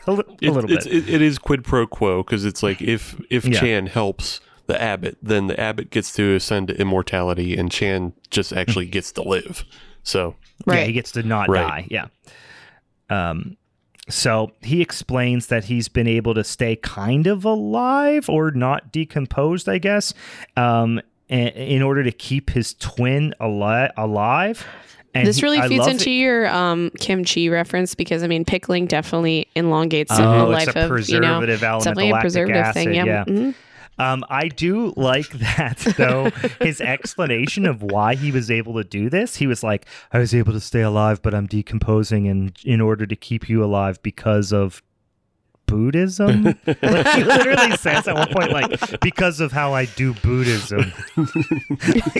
a, li- a little bit. It, it is quid pro quo because it's like if if Yeah. Chan helps the abbot, then the abbot gets to ascend to immortality, and Chan just actually gets to live. So Yeah, right. he gets to not Right. die. Yeah. Um, so he explains that he's been able to stay kind of alive or not decomposed, I guess, um, in order to keep his twin ali- alive. And this really I feeds into it- your um, kimchi reference because I mean pickling definitely elongates the Oh, life a of you know it's element, definitely a preservative thing. acid, Yeah. yeah. Mhm. Um, I do like that though. his explanation of why he was able to do this, he was like, "I was able to stay alive, but I'm decomposing, and in order to keep you alive because of." Buddhism? like he literally says at one point, like, because of how I do Buddhism.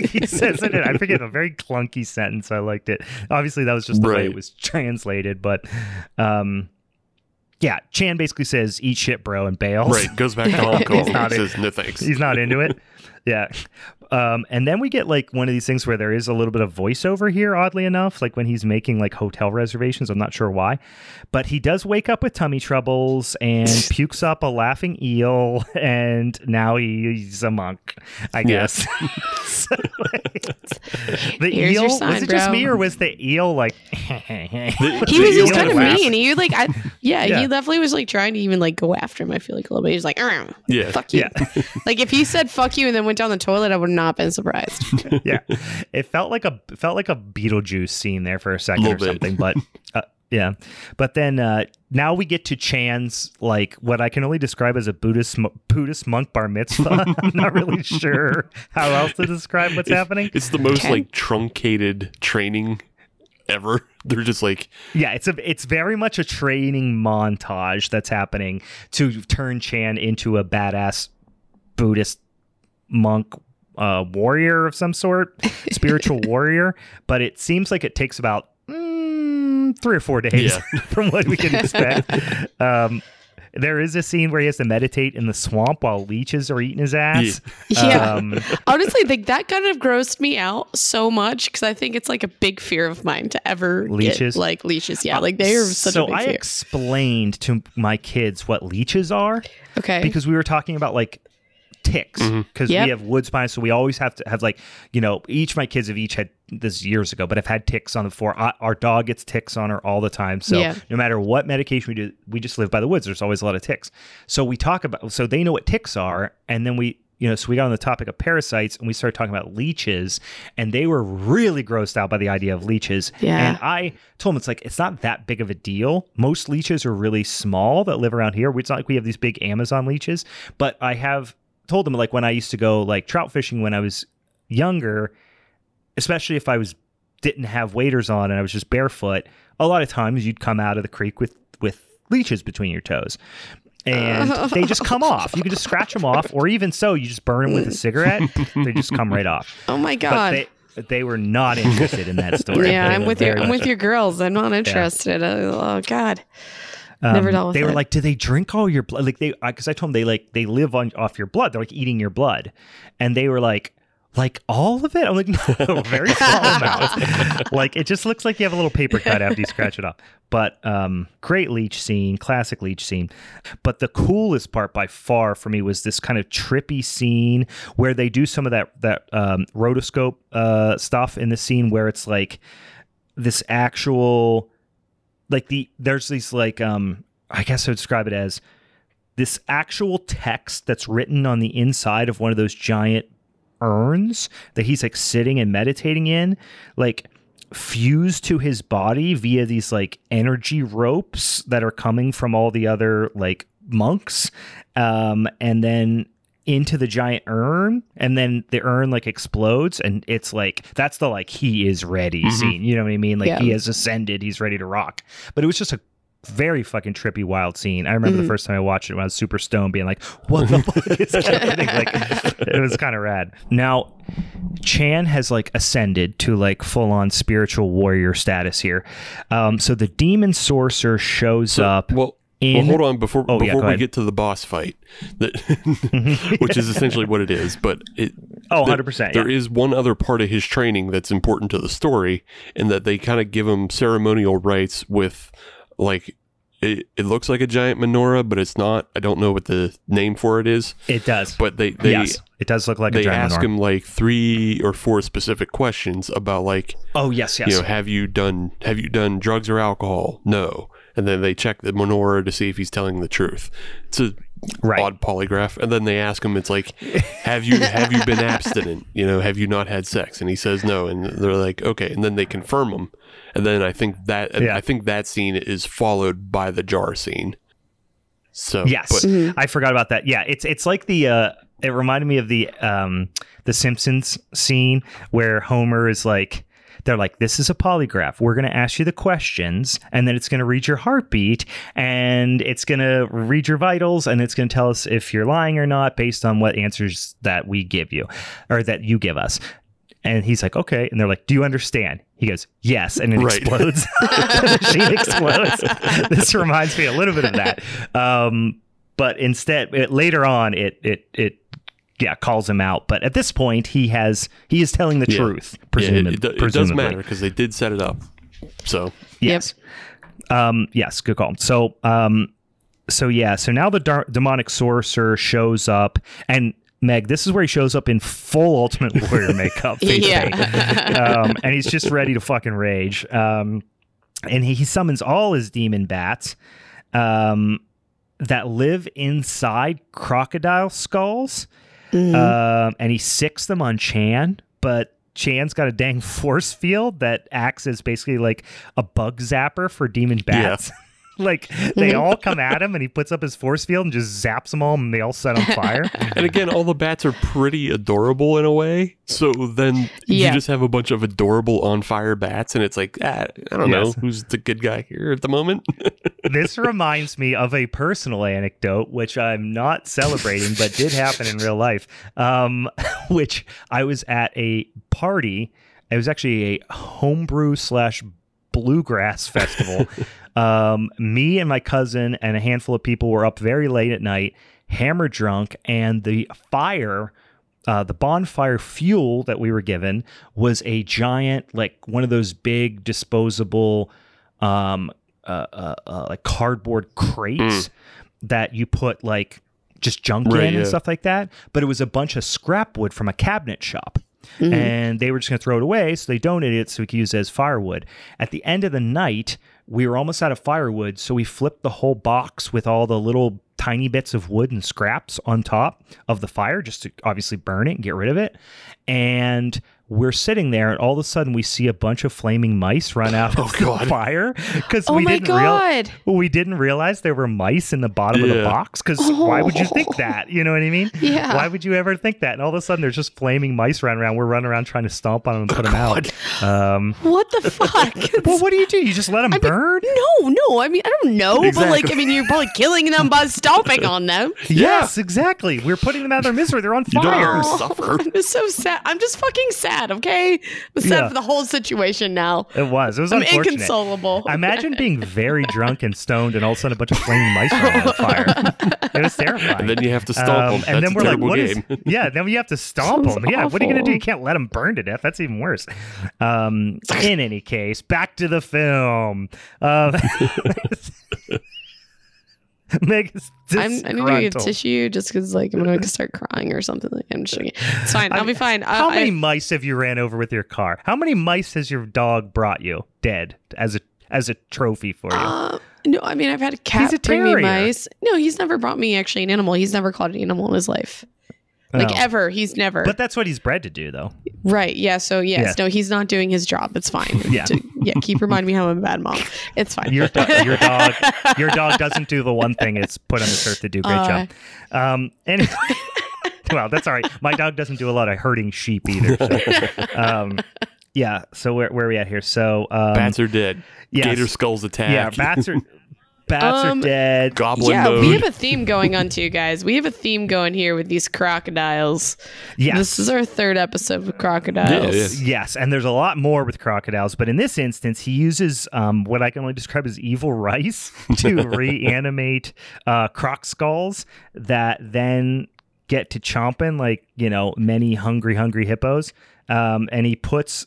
he says it, in- I forget, a very clunky sentence. I liked it. Obviously, that was just the way it was translated, but um, yeah, Chan basically says, eat shit, bro, and bails. right goes back to Hong Kong. Not says no thanks. He's not into it. Yeah. Um, and then we get like one of these things where there is a little bit of voiceover here, oddly enough, like when he's making like hotel reservations. I'm not sure why. But he does wake up with tummy troubles and pukes up a laughing eel, and now he's a monk, I Yeah. guess. So, the Here's eel, sign, was it just me or was the eel like. He The was, he was eel kind of laugh. mean. He like, I, yeah, Yeah. he definitely was like trying to even like go after him. I feel like a little bit. He's like, "Arr, Yeah. fuck you. Yeah. like if he said fuck you and then went down the toilet, I would not have been surprised. yeah, it felt like a felt like a Beetlejuice scene there for a second or bit. something, but uh, yeah. But then uh, now we get to Chan's like what I can only describe as a Buddhist Buddhist monk bar mitzvah. I'm not really sure how else to describe what's happening. It's the most Okay. like truncated training ever. They're just like Yeah, it's a it's very much a training montage that's happening to turn Chan into a badass Buddhist monk uh, warrior of some sort, spiritual warrior. But it seems like it takes about mm, three or four days Yeah. from what we can expect. um, there is a scene where he has to meditate in the swamp while leeches are eating his ass. Yeah. Um, Honestly, like that kind of grossed me out so much because I think it's like a big fear of mine to ever Leeches? get like leeches. Yeah, like they are such so a big I fear. explained to my kids what leeches are okay. because we were talking about like ticks because mm-hmm. Yep. we have wood spines so we always have to have like you know each of my kids have each had this years ago but have had ticks on the floor I, our dog gets ticks on her all the time so Yeah. no matter what medication we do we just live by the woods there's always a lot of ticks so we talk about so they know what ticks are and then we you know so we got on the topic of parasites and we started talking about leeches and they were really grossed out by the idea of leeches Yeah. and I told them it's like it's not that big of a deal. Most leeches are really small that live around here. It's not like we have these big Amazon leeches, but I have told them like when I used to go like trout fishing when I was younger, especially if I was didn't have waders on and I was just barefoot, a lot of times you'd come out of the creek with with leeches between your toes. And they just come off. You can just scratch them off, or even so, you just burn them with a cigarette. They just come right off. oh my But god. they, they were not interested in that story. yeah, I'm with you. I'm with your girls. I'm not interested. Oh, oh god. Um, Never dealt with they were it. like, "Do they drink all your blood?" Like they, because I told them they like they live on off your blood. They're like eating your blood, and they were like, "Like all of it?" I'm like, "No, very small amount." like it just looks like you have a little paper cut after you scratch it off. But um, great leech scene, classic leech scene. But the coolest part by far for me was this kind of trippy scene where they do some of that that um, rotoscope uh, stuff in the scene where it's like this actual like the there's these like um I guess I would describe it as this actual text that's written on the inside of one of those giant urns that he's like sitting and meditating in, like fused to his body via these like energy ropes that are coming from all the other like monks. Um, and then into the giant urn and then the urn like explodes and it's like that's the like he is ready scene you know what i mean? Like Yeah. he has ascended he's ready to rock. But it was just a very fucking trippy wild scene. I remember the first time i watched it when i was super stoned being like what the fuck is happening? Like it was kind of rad. Now chan has like ascended to like full-on spiritual warrior status here. Um so the demon sorcerer shows up. Well, in well, hold on before Oh, before go we ahead. get to the boss fight, that mm-hmm. which is essentially what it is. But it oh 100% There yeah. is one other part of his training that's important to the story, in that they kind of give him ceremonial rites with, like, it, it looks like a giant menorah, but it's not. I don't know what the name for it is, it does but they they yes it does look like a they giant ask menorah. him like three or four specific questions about like oh yes yes you know have you done have you done drugs or alcohol no and then they check the menorah to see if he's telling the truth. It's a Right. odd polygraph. And then they ask him it's like have you have you been abstinent? You know have you not had sex? And he says no. And they're like okay. And then they confirm him. And then i think that Yeah. i think that scene is followed by the jar scene. So Yes, but I forgot about that. Yeah, it's it's like the uh, it reminded me of the um, the Simpsons scene where Homer is like. They're like, this is a polygraph. We're going to ask you the questions, and then it's going to read your heartbeat, and it's going to read your vitals, and it's going to tell us if you're lying or not based on what answers that we give you or that you give us. And he's like, okay. And they're like, do you understand? He goes, yes. And it Right. explodes. the machine explodes. this reminds me a little bit of that. Um, but instead, it, later on, it, it, it, yeah, calls him out. But at this point, he has, he is telling the Yeah. truth, yeah, it, presumably. it, do- it does presumably. matter because they did set it up so Yes. Um, yes, good call. So, um, so yeah, so now the dar- demonic sorcerer shows up, and Meg, this is where he shows up in full Ultimate Warrior makeup, Yeah. um, and he's just ready to fucking rage. Um, and he, he summons all his demon bats, um, that live inside crocodile skulls. Um, and he sicks them on Chan, but Chan's got a dang force field that acts as basically like a bug zapper for demon bats. like they all come at him and he puts up his force field and just zaps them all and they all set on fire. And again, all the bats are pretty adorable in a way. So then Yeah. you just have a bunch of adorable on fire bats, and it's like, ah, I don't know Yes. who's the good guy here at the moment. this reminds me of a personal anecdote, which I'm not celebrating, but did happen in real life. Um, which I was at a party. It was actually a homebrew slash bluegrass festival Um, me and my cousin and a handful of people were up very late at night, hammer drunk, and the fire. Uh, the bonfire fuel that we were given was a giant, like one of those big disposable, um, uh, uh, uh, like cardboard crates that you put like just junk Right, in and yeah. stuff like that. But it was a bunch of scrap wood from a cabinet shop. And they were just going to throw it away. So they donated it so we could use it as firewood. At the end of the night, we were almost out of firewood. So we flipped the whole box with all the little tiny bits of wood and scraps on top of the fire just to obviously burn it and get rid of it. And we're sitting there, and all of a sudden we see a bunch of flaming mice run out of the God. fire because Oh we my didn't real- god. we didn't realize there were mice in the bottom of the box because why would you think that? You know what I mean? Yeah. Why would you ever think that? And all of a sudden, there's just flaming mice running around. We're running around trying to stomp on them and put them out. Um, What the fuck? well, what do you do? You just let them I mean, burn? No, no. I mean, I don't know, but like, I mean, you're probably killing them by stomping on them. Yes, exactly. We're putting them out of their misery. They're on fire You don't fire. want to suffer. I'm just so sad. I'm just fucking sad. Okay, I'm sad Yeah. for the whole situation now. It was. It was I'm unfortunate. inconsolable. Imagine being very drunk and stoned, and all of a sudden a bunch of flaming mice are on fire. It was terrifying. And then you have to stomp Um, them. and That's then a we're like, terrible what is? game. Yeah, then you have to stomp them. Yeah, what are you gonna do? You can't let them burn to death. That's even worse. Um, in any case, back to the film. Megan's I'm, I need to get disgruntled. tissue just because, like, I'm gonna start crying or something. Like, I'm just joking. It's fine. I'll be fine. I- How I- many mice have you ran over with your car? How many mice has your dog brought you dead as a as a trophy for you? Uh, no, I mean I've had a cat He's a bring me terrier. mice. No, he's never brought me actually an animal. He's never caught an animal in his life, like ever. He's never. But that's what he's bred to do, though. right? Yeah. So yes, Yeah. no, he's not doing his job. It's fine. Yeah. To- yeah. Keep reminding me how I'm a bad mom. It's fine. Your, do- your dog, your dog doesn't do the one thing it's put on this earth to do. Great Uh, job. Um, anyway, well, that's all right. My dog doesn't do a lot of herding sheep either. So, um, yeah. So where where are we at here? So um, Bats are dead. yes. Gator skulls attack. Yeah, bats are bats Um, are dead. Goblin yeah, mode. we have a theme going on too, guys. We have a theme going here with these crocodiles. Yes. This is our third episode with crocodiles. Yeah, yeah. Yes, and there's a lot more with crocodiles, but in this instance, he uses um, what I can only describe as evil rice to reanimate uh, croc skulls that then get to chomping like you know many hungry, hungry hippos. Um, and he puts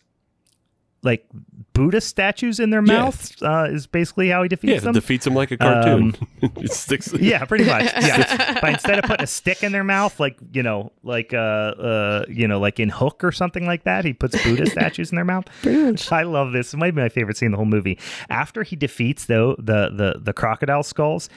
like Buddha statues in their Yeah. mouths. Uh, is basically how he defeats them. Yeah, them. defeats him like a cartoon. Um, it sticks. Yeah, pretty much. Yeah, but instead of putting a stick in their mouth, like you know, like uh, uh, you know, like in Hook or something like that, he puts Buddha statues in their mouth. Pretty much. I love this. It might be my favorite scene in the whole movie. After he defeats though the the the crocodile skulls,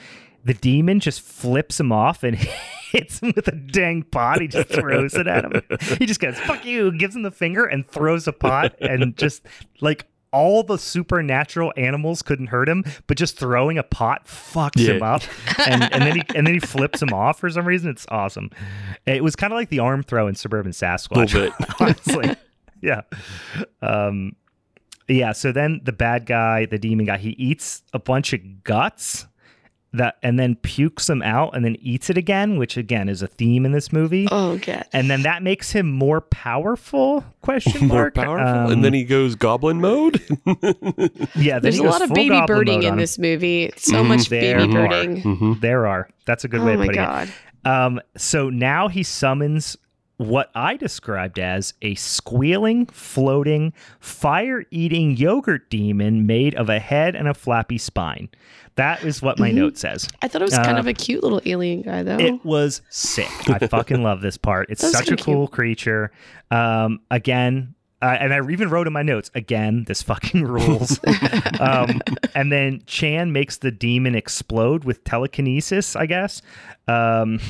the demon just flips him off and. Hits him with a dang pot. He just throws it at him. He just goes, fuck you, gives him the finger and throws a pot and just like all the supernatural animals couldn't hurt him, but just throwing a pot fucks Yeah. him up. And, and then he and then he flips him off for some reason. It's awesome. It was kind of like the arm throw in Suburban Sasquatch. Bit. honestly. yeah. Um yeah, so then the bad guy, the demon guy, he eats a bunch of guts that and then pukes them out and then eats it again, which again is a theme in this movie. Oh god. And then that makes him more powerful? Question mark. More mark. powerful. Um, and then he goes goblin mode. yeah, There's a lot of baby birding in this movie. So Mhm. much There baby are. birding. Mhm. There are. That's a good way Oh of my putting god. it. Um, so now he summons what I described as a squealing, floating, fire eating yogurt demon made of a head and a flappy spine. That is what my Mhm. note says. I thought it was kind Uh, of a cute little alien guy though. It was sick. I fucking love this part. It's such a cool creature. Um, again, uh, and I even wrote in my notes again. This fucking rules. um, and then Chan makes the demon explode with telekinesis. I guess. Um,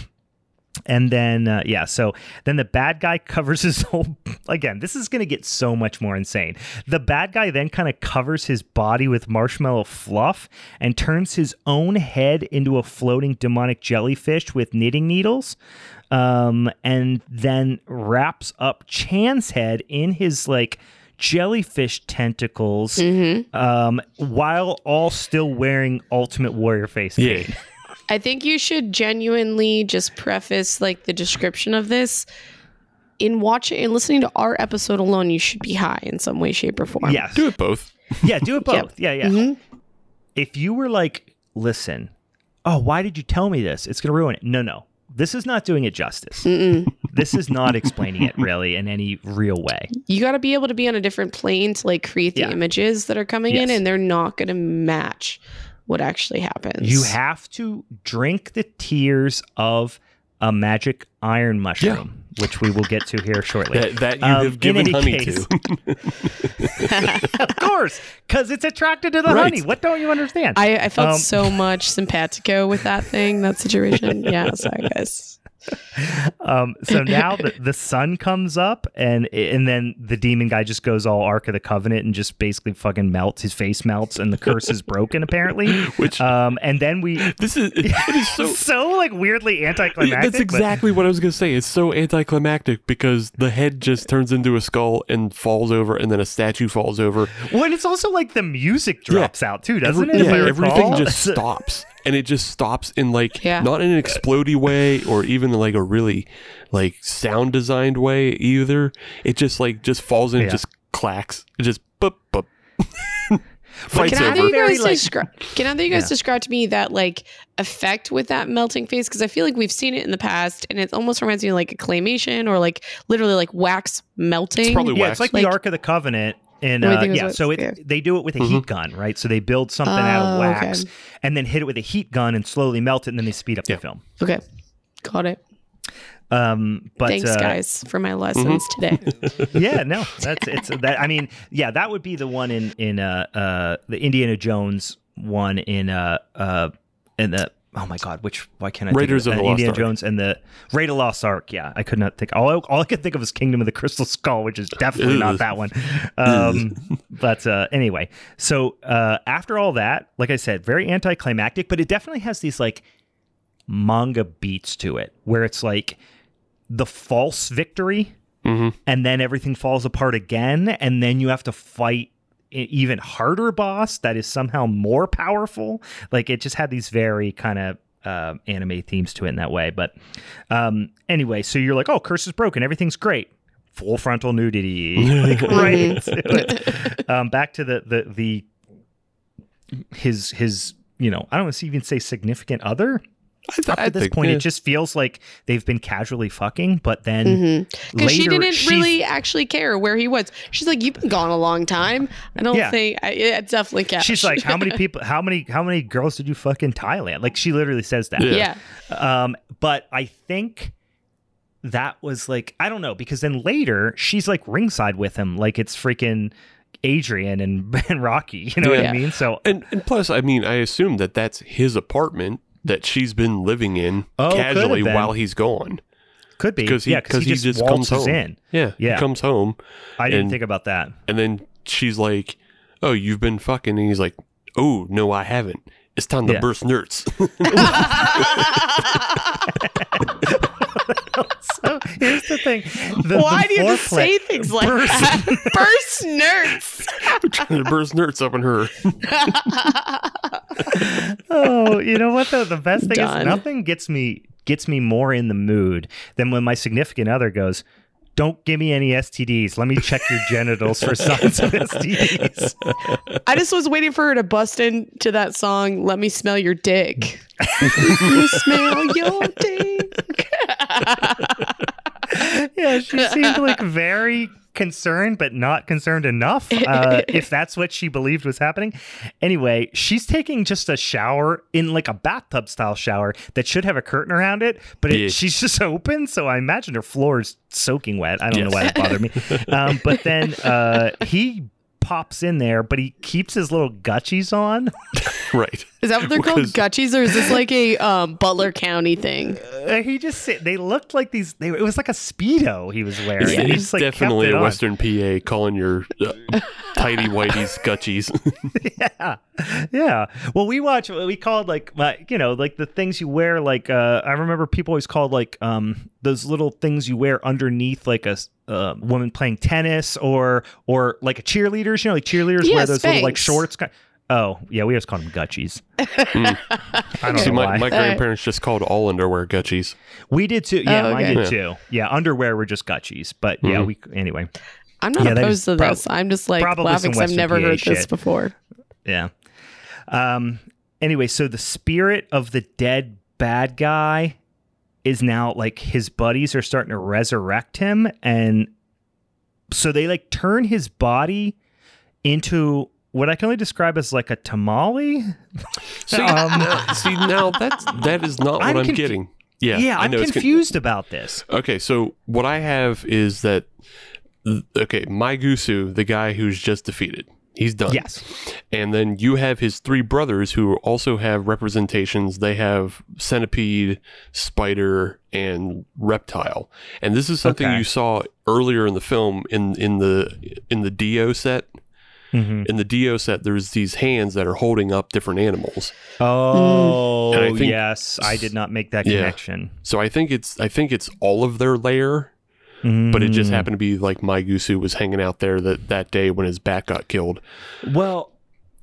and then uh, yeah, so then the bad guy covers his whole. Again, this is gonna get so much more insane. The bad guy then kind of covers his body with marshmallow fluff and turns his own head into a floating demonic jellyfish with knitting needles. Um, and then wraps up Chan's head in his like jellyfish tentacles Mhm. um, while all still wearing Ultimate Warrior face Yeah. paint. I think you should genuinely just preface like the description of this. In watching and listening to our episode alone, you should be high in some way, shape, or form. Yes. Do it both. Yeah, do it both. Yeah, yeah. Mhm. if you were like, listen, oh, why did you tell me this? It's going to ruin it. No, no. This is not doing it justice. this is not explaining it really in any real way. You got to be able to be on a different plane to like create the Yeah. images that are coming in, and they're not going to match what actually happens. You have to drink the tears of a magic iron mushroom, which we will get to here shortly. That, that you Um, have given honey case- to. of course, because it's attracted to the Right. honey. What don't you understand? I, I felt Um, so much simpatico with that thing, that situation. Yeah, sorry guys. Um, so now the, the sun comes up, and and then the demon guy just goes all Ark of the Covenant and just basically fucking melts. His face melts, and the curse is broken apparently. Which Um, and then we this is it is so so like weirdly anticlimactic. That's but- exactly what I was gonna say. It's so anticlimactic because the head just turns into a skull and falls over, and then a statue falls over. Well, and it's also like the music drops out too, doesn't Every- it? Yeah, everything just stops, and it just stops in like Yeah. not in an explody way or even like a really like sound designed way either. It just like just falls in, Yeah. and just clacks, it just boop boop. But Fights Can it's either over. you Very, guys like- describe? Can either you guys Yeah. describe to me that like effect with that melting face? Because I feel like we've seen it in the past, and it almost reminds me of like a claymation or like literally like wax melting. probably yeah, wax. it's like, Like- the Ark of the Covenant. And uh, think it was yeah, wax, so it, yeah. they do it with a Mm-hmm. heat gun, right? So they build something out of Oh, wax okay. and then hit it with a heat gun and slowly melt it, and then they speed up Yeah. the film. okay, got it. Um, but Thanks, uh, guys, for my lessons Mm-hmm. today. yeah, no, that's it's that. I mean, yeah, that would be the one in in uh uh the Indiana Jones one in uh uh in the oh my god, which why can't I Raiders think of of, the? Uh, Lost Indiana Ark. Jones and the Raid of Lost Ark? Yeah, I could not think. All I, all I could think of was Kingdom of the Crystal Skull, which is definitely not that one. Um, but uh, anyway, so uh, after all that, like I said, very anticlimactic, but it definitely has these like manga beats to it, where it's like the false victory Mhm. and then everything falls apart again and then you have to fight even harder boss that is somehow more powerful. Like it just had these very kind of uh, anime themes to it in that way. But um, anyway so you're like oh curse is broken. Everything's great. Full frontal nudity. Like, right um, back to the the the his his you know i don't want to even say significant other th- up I this think, point yeah. it just feels like they've been casually fucking but then Mm-hmm. Because she didn't really actually care where he was. She's like, "You've been gone a long time." I don't Yeah. think I, it definitely catch. She's like, how many people, how many, how many girls did you fuck in Thailand? Like she literally says that. Yeah. yeah. Um, but I think that was like, I don't know, because then later she's like ringside with him, like it's freaking Adrian and, and Rocky. You know what I mean? So And and plus, I mean, I assume that that's his apartment that she's been living in Oh, casually while he's gone. could be, Because he, yeah, because he, just, comes home. in. Yeah, Yeah. he comes home, I didn't And- think about that. and then she's like, "Oh, you've been fucking," and he's like, "Oh, no, I haven't. It's time to Yeah. burst nerds." So here's the thing: the, Why the do you just say things like Burst- that? Burst nerds. trying to burst nerds up in her. oh, you know what though? The best thing Done. is nothing gets me gets me more in the mood than when my significant other goes, "Don't give me any STDs. Let me check your genitals for signs of STDs." I just was waiting for her to bust into that song. Let me smell your dick. Let me smell your dick. yeah, she seemed like very concerned, but not concerned enough. Uh, if that's what she believed was happening. Anyway, she's taking just a shower in like a bathtub style shower that should have a curtain around it, but it, Yeah. she's just open. So I imagine her floor is soaking wet. I don't know why that bothered me. Um, but then uh, he pops in there, but he keeps his little gutchies on. right. Is that what they're called? Because- Gutchies, or is this like a um, Butler County thing? Uh, he just they looked like these. They, it was like a speedo he was wearing. It's, and he just, like, definitely a on. Western PA calling your uh, tidy whitey's gutchies. yeah yeah well we watch we called like my you know like the things you wear like uh i remember people always called like um those little things you wear underneath like a s- uh, woman playing tennis or or like a cheerleaders you know like cheerleaders Yeah, wear those little like Spanx. shorts ki- oh yeah we always call them gutchies i don't See, know my, why my grandparents just called all underwear gutchies. we did too yeah Oh, mine okay. did too yeah underwear were just gutchies but yeah Mhm. we anyway I'm not Yeah, opposed is to prob- this. I'm just like laughing because I've never PA heard this before. Yeah. Um. Anyway, so the spirit of the dead bad guy is now like his buddies are starting to resurrect him, and so they like turn his body into what I can only describe as like a tamale. See, Um, now, see now that's that is not what I'm I'm, confu- getting. Yeah, Yeah, I I'm know it's con- confused about this. Okay, so what I have is that okay, my Maigusu, the guy who's just defeated, he's done. Yes. And then you have his three brothers who also have representations. They have centipede, spider, and reptile. And this is something Okay. you saw earlier in the film in in the in the Dio set. Mhm. In the Dio set, there's these hands that are holding up different animals. Oh, I think- yes. I did not make that Yeah. connection. So I think it's I think it's all of their layer, but it just Mm. happened to be like Maigusu was hanging out there that that day when his back got killed. Well,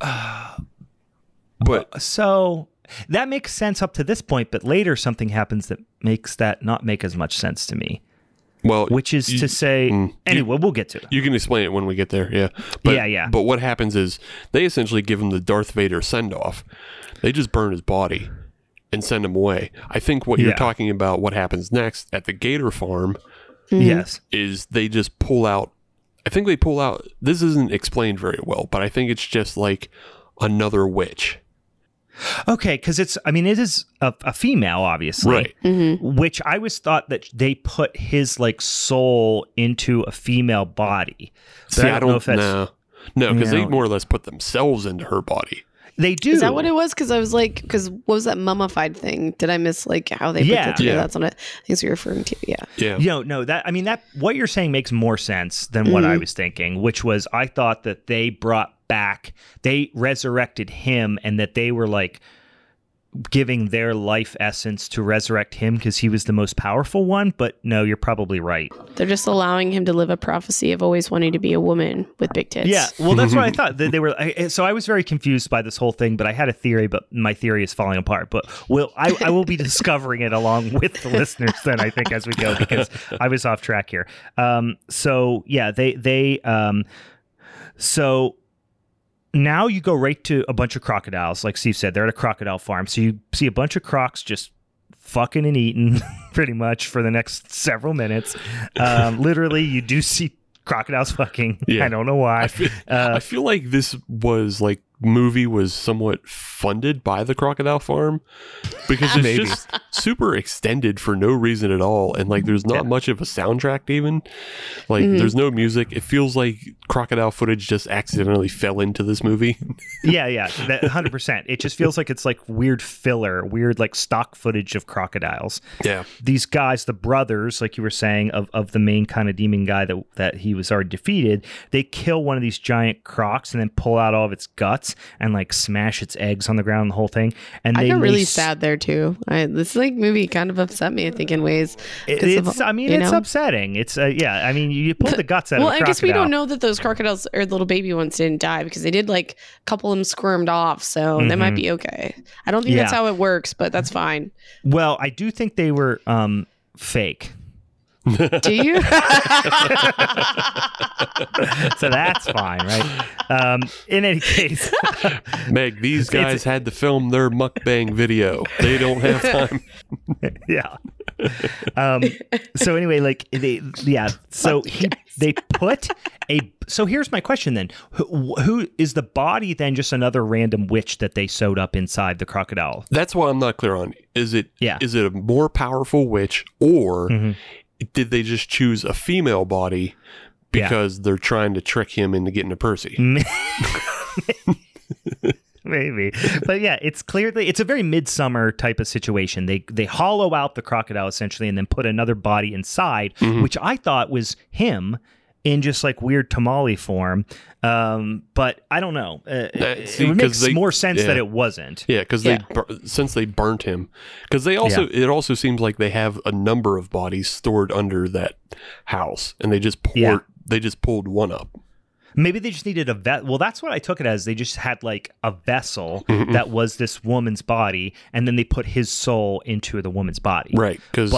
But so that makes sense up to this point, but later something happens that makes that not make as much sense to me. well, Which is you- to say, mm, you- anyway, we'll get to it. You can explain it when we get there, yeah. But, Yeah, yeah. But what happens is they essentially give him the Darth Vader send off. They just burn his body and send him away. I think what you're talking about, what happens next at the Gator farm, Yes. is they just pull out. I think they pull out. This isn't explained very well, but I think it's just like another witch. Okay, because it's, I mean, it is a, a female, obviously. Right. Mm-hmm. Which I was thought that they put his like soul into a female body. But See, I don't, know if that's know. No, because they No. more or less put themselves into her body. They do. Is that what it was? Because I was like, because what was that mummified thing? Did I miss like how they Yeah. put that together? Yeah. That's it? I think you're referring to. Yeah. Yeah. No, no, that I mean that what you're saying makes more sense than what I Mhm. was thinking, which was I thought that they brought back they resurrected him and that they were like giving their life essence to resurrect him because he was the most powerful one, but no, you're probably right. They're just allowing him to live a prophecy of always wanting to be a woman with big tits. Yeah, well, that's what I thought. That they were. I, so I was very confused by this whole thing, but I had a theory, but my theory is falling apart. But will I, I will be discovering it along with the listeners then I think as we go because I was off track here. Um, so yeah, they they um, so now you go right to a bunch of crocodiles, like Steve said. They're at a crocodile farm, so you see a bunch of crocs just fucking and eating pretty much for the next several minutes. Um, literally, you do see crocodiles fucking. Yeah. I don't know why. I feel, Uh, I feel like this was like movie was somewhat funded by the Crocodile Farm because it's Maybe. just super extended for no reason at all, and like there's not Yeah. much of a soundtrack even. Like Mhm. there's no music. It feels like crocodile footage just accidentally fell into this movie. yeah, yeah, that hundred percent. It just feels like it's like weird filler, weird like stock footage of crocodiles. yeah, These guys, the brothers, like you were saying, of, of the main kind of demon guy that that he was already defeated, they kill one of these giant crocs and then pull out all of its guts and like smash its eggs on the ground, the whole thing. And I they got really lace- sad there too. I, this like movie kind of upset me. I think in ways. It- 'cause of- it's, I mean, it's know? upsetting. It's uh, yeah. I mean, you pull the guts out Well, I guess we don't know that those crocodiles or the little baby ones didn't die because they did like a couple of them squirmed off, so they might Mhm. be okay. I don't think that's how it works, but that's fine. Well, I do think they were um, fake. Do you? so that's fine, right? Um, in any case, Meg, these guys had to film their mukbang video. They don't have time. yeah. Um, so anyway, like they, yeah. So he, they put a. So here's my question then: who, who is the body? Then just another random witch that they sewed up inside the crocodile? That's what I'm not clear on. Is it Yeah. is it a more powerful witch or Mhm. Did they just choose a female body Yeah. because they're trying to trick him into getting a Percy? Maybe, but yeah, it's clearly it's a very midsummer type of situation. They they hollow out the crocodile essentially, and then put another body inside, Mhm. which I thought was him in just like weird tamale form. Um, but I don't know. Uh, it, see, it 'cause makes they- more sense that it wasn't. Yeah, because Yeah. they bur- since they burnt him, because they also it also seems like they have a number of bodies stored under that house, and they just poured Yeah. they just pulled one up. Maybe they just needed a vet. Well, that's what I took it as. They just had like a vessel Mhm. that was this woman's body, and then they put his soul into the woman's body. Right, because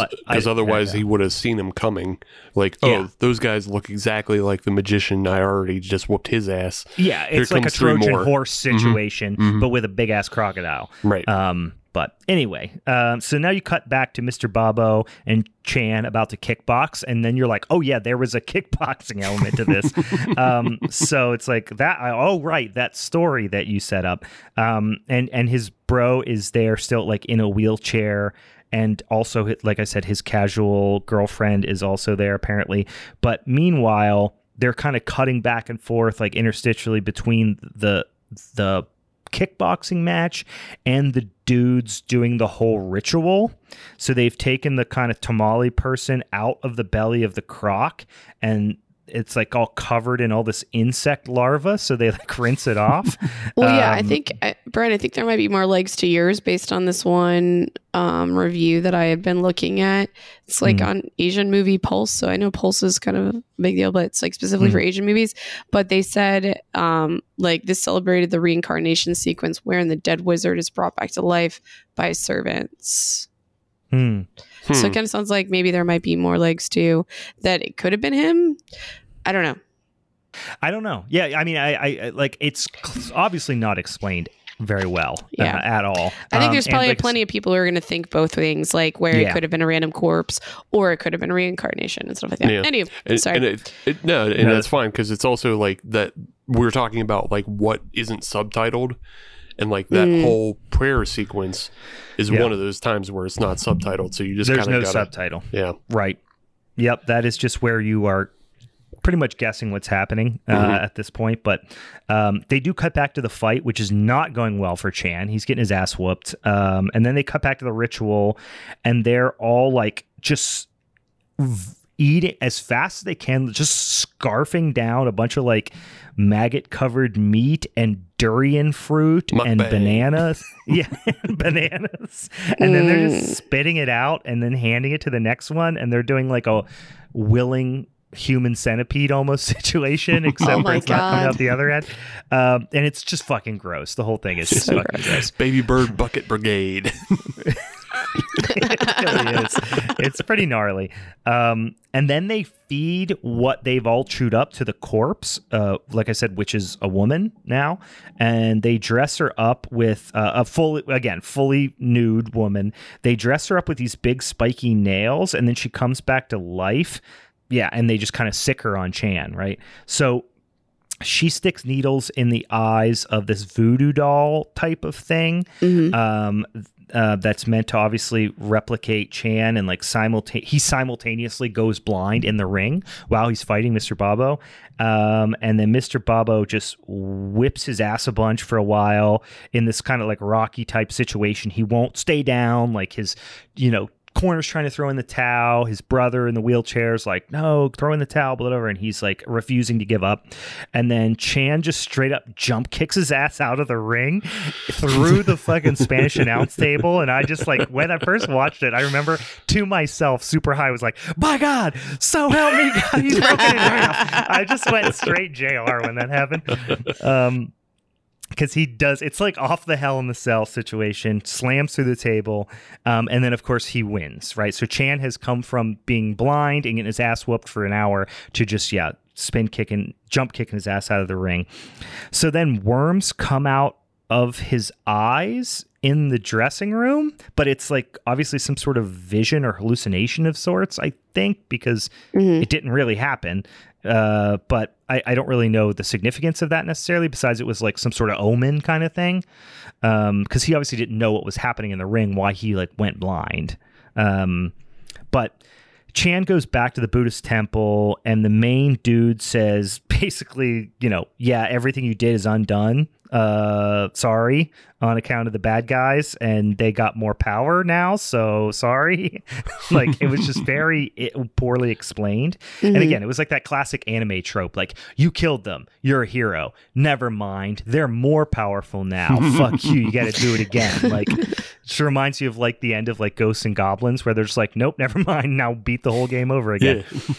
otherwise he would have seen him coming. Like, Yeah. oh, those guys look exactly like the magician. I already just whooped his ass. Yeah, Here it's like a Trojan horse situation, Mhm. but with a big ass crocodile. Right. Um, but anyway, um, so now you cut back to Mr. Bobo and Chan about to kickbox, and then you're like, oh yeah, there was a kickboxing element to this. um, so it's like that. Oh right, that story that you set up. Um, and and his bro is there still like in a wheelchair. And also, like I said, his casual girlfriend is also there apparently. But meanwhile, they're kind of cutting back and forth, like interstitially between the the kickboxing match and the dudes doing the whole ritual. So they've taken the kind of tamale person out of the belly of the croc and it's like all covered in all this insect larva. So they like rinse it off. Well, yeah, I Um, think, I- Brett, I think there might be more legs to yours based on this one um, review that I had been looking at. It's like Mm. on Asian movie Pulse. So I know Pulse is kind of a big deal, but it's like specifically Mm. for Asian movies. But they said um, like this celebrated the reincarnation sequence wherein the dead wizard is brought back to life by servants. Hmm. So Hmm. it kind of sounds like maybe there might be more legs too, that it could have been him. I don't know. I don't know. Yeah, I mean, I, I I- like it's obviously not explained very well uh, Yeah. at all. I think Um, there's and probably like- plenty of people who are going to think both things, like where Yeah. it could have been a random corpse or it could have been reincarnation and stuff like that. Yeah. Anyway, And, sorry. and it, it, no, and No. that's fine because it's also like that we're talking about like what isn't subtitled, and like that Mm. whole prayer sequence is Yeah. one of those times where it's not subtitled. So you just There's kind no of gotta, subtitle. yeah, Right. Yep. That is just where you are pretty much guessing what's happening uh, Mhm. at this point. But um, they do cut back to the fight, which is not going well for Chan. He's getting his ass whooped. Um, and then they cut back to the ritual, and they're all like just v- eating as fast as they can, just scarfing down a bunch of like maggot covered meat and durian fruit and bananas. yeah, bananas. And then they're just Mm. spitting it out and then handing it to the next one. And they're doing like a willing human centipede almost situation, except Oh for my it's not coming out the other end. Um, and it's just fucking gross. The whole thing is just So fucking gross. baby bird bucket brigade. it really is. It's pretty gnarly. Um, and then they feed what they've all chewed up to the corpse, uh, like I said, which is a woman now, and they dress her up with uh, a full, again, fully nude woman. They dress her up with these big spiky nails, and then she comes back to life. Yeah, and they just kind of sick her on Chan, right? So she sticks needles in the eyes of this voodoo doll type of thing Mhm. um, uh, that's meant to obviously replicate Chan and like simulta- he simultaneously goes blind in the ring while he's fighting Mr. Bobo. Um, and then Mr. Bobo just whips his ass a bunch for a while in this kind of like rocky type situation. He won't stay down, like his, you know, corner's trying to throw in the towel. His brother in the wheelchair is like, no, throw in the towel, whatever. And he's like refusing to give up. And then Chan just straight up jump kicks his ass out of the ring through the fucking Spanish announce table. And I just like, when I first watched it, I remember to myself, super high, was like, by God, so help me God, he's broken in half. I just went straight JR when that happened. Um, because he does it's like off the hell in the cell situation slams through the table um, and then of course he wins right? So chan has come from being blind and getting his ass whooped for an hour to just yeah spin kicking jump kicking his ass out of the ring. So then worms come out of his eyes in the dressing room but it's like obviously some sort of vision or hallucination of sorts i think because Mhm. it didn't really happen. Uh, but I, I don't really know the significance of that necessarily, besides it was like some sort of omen kind of thing. Um, because he obviously didn't know what was happening in the ring, why he like went blind. Um, but Chan goes back to the Buddhist temple, and the main dude says basically, you know, yeah, everything you did is undone. Uh, sorry on account of the bad guys, and they got more power now. So sorry. like it was just very it, poorly explained. And Mhm. again, it was like that classic anime trope like, you killed them. You're a hero. Never mind. They're more powerful now. Fuck you. You got to do it again. Like, just reminds you of like the end of like Ghosts 'n Goblins where they're just like, nope, never mind. Now beat the whole game over again. yeah,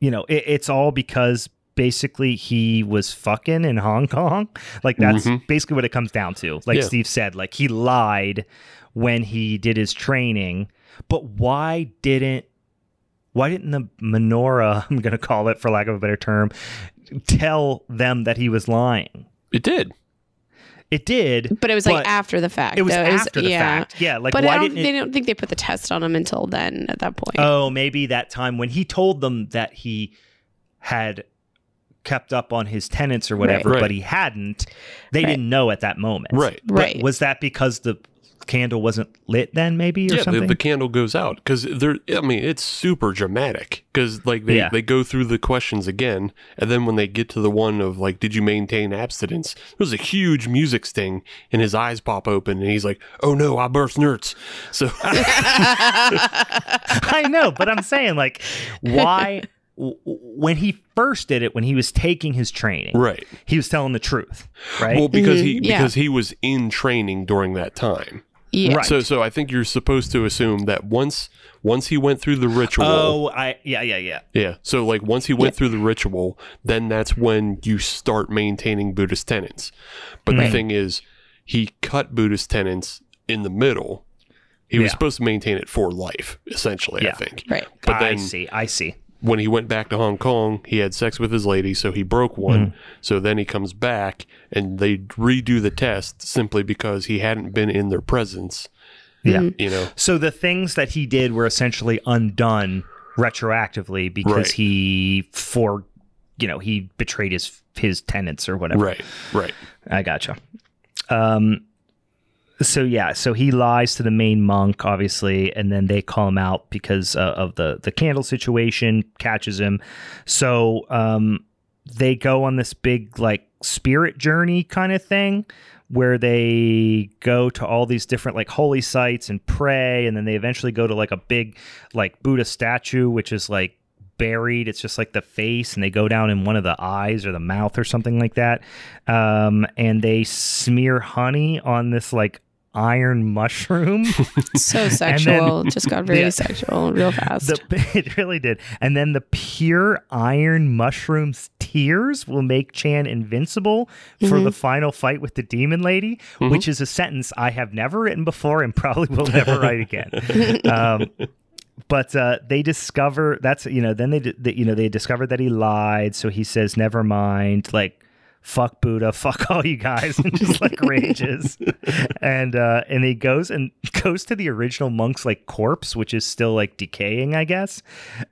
You know, it, it's all because basically he was fucking in Hong Kong. Like that's Mhm. basically what it comes down to. Like Yeah. Steve said, like he lied when he did his training. But why didn't why didn't the menorah, I'm gonna call it for lack of a better term, tell them that he was lying? It did. It did. But it was like after the fact. It was That after the yeah. fact. Yeah. Like but why I don't, didn't they don't think they put the test on him until then. At that point, Oh, maybe that time when he told them that he had kept up on his tenants or whatever, Right. but he hadn't. They Right. didn't know at that moment. Right. But right? was that because the candle wasn't lit then, maybe, or yeah, the, something? the candle goes out because they're. I mean, it's super dramatic because like they, Yeah. they go through the questions again, and then when they get to the one of like, did you maintain abstinence? There's a huge music sting, and his eyes pop open, and he's like, "Oh no, I burst nerds." So I know, but I'm saying, like, why? W- w- When he first did it, when he was taking his training, right, he was telling the truth, right? well, because he Mhm, yeah. because he was in training during that time. yeah. Right. So so I think you're supposed to assume that once once he went through the ritual. oh, I yeah, yeah, yeah. Yeah. So like once he went through the ritual, then that's when you start maintaining Buddhist tenets. But the thing is, he cut Buddhist tenets in the middle. He was supposed to maintain it for life, essentially, Yeah. I think. Right. But I then see, I see. When he went back to Hong Kong, he had sex with his lady, so he broke one. Mm-hmm. So then he comes back and they redo the test simply because he hadn't been in their presence. Yeah. You know. So the things that he did were essentially undone retroactively because Right. he for you know he betrayed his his tenants or whatever. Right. Right. I gotcha. Um. So yeah, so he lies to the main monk, obviously, and then they call him out because uh, of the the candle situation. Catches him. So um, they go on this big like spirit journey kind of thing where they go to all these different like holy sites and pray and then they eventually go to like a big like buddha statue which is like buried it's just like the face and they go down in one of the eyes or the mouth or something like that um, and they smear honey on this like iron mushroom so sexual. then- just got very Yeah. sexual real fast. the, it really did. And then the pure iron mushrooms tears will make Chan invincible for Mhm. the final fight with the demon lady, Mhm. which is a sentence I have never written before and probably will never write again. Um, but uh, they discover that's you know then they, they you know they discovered that he lied, so he says never mind like. Fuck Buddha, fuck all you guys, and just like rages, and uh, and he goes and goes to the original monk's like corpse, which is still like decaying, I guess,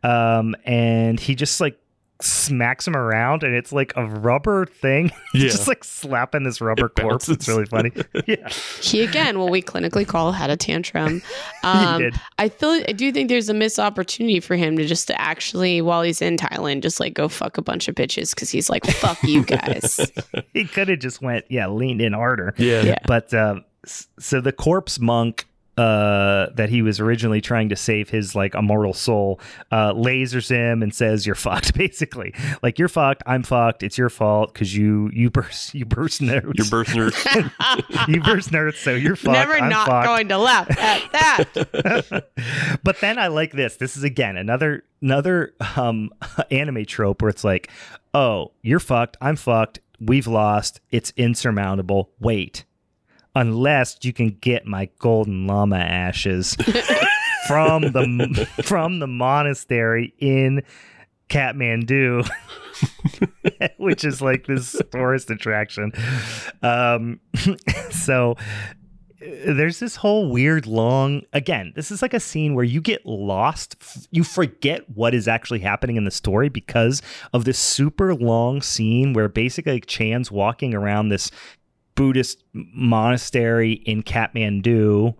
um, and he just like smacks him around, and it's like a rubber thing, Yeah. just like slapping this rubber It corpse. It's really funny. yeah, he again, what we clinically call had a tantrum. Um, he did. I feel I do think there's a missed opportunity for him to just to actually, while he's in Thailand, just like go fuck a bunch of bitches because he's like, fuck you guys. He could have just went, yeah, leaned in harder. Yeah. Yeah. But uh, s- so the corpse monk uh, that he was originally trying to save his like immortal soul uh, lasers him and says, "You're fucked." Basically, like you're fucked. I'm fucked. It's your fault because you you burst you burst nerds. Your birth nerd. you burst nerds, so you're fucked. Never I'm not fucked. going to laugh at that. but then I like this. This is again another another um anime trope where it's like, "Oh, you're fucked. I'm fucked. We've lost. It's insurmountable. Wait, unless you can get my golden lama ashes from the from the monastery in Kathmandu." which is like this tourist attraction. Um, so there's this whole weird long again this is like a scene where you get lost F- you forget what is actually happening in the story because of this super long scene where basically chan's walking around this buddhist monastery in kathmandu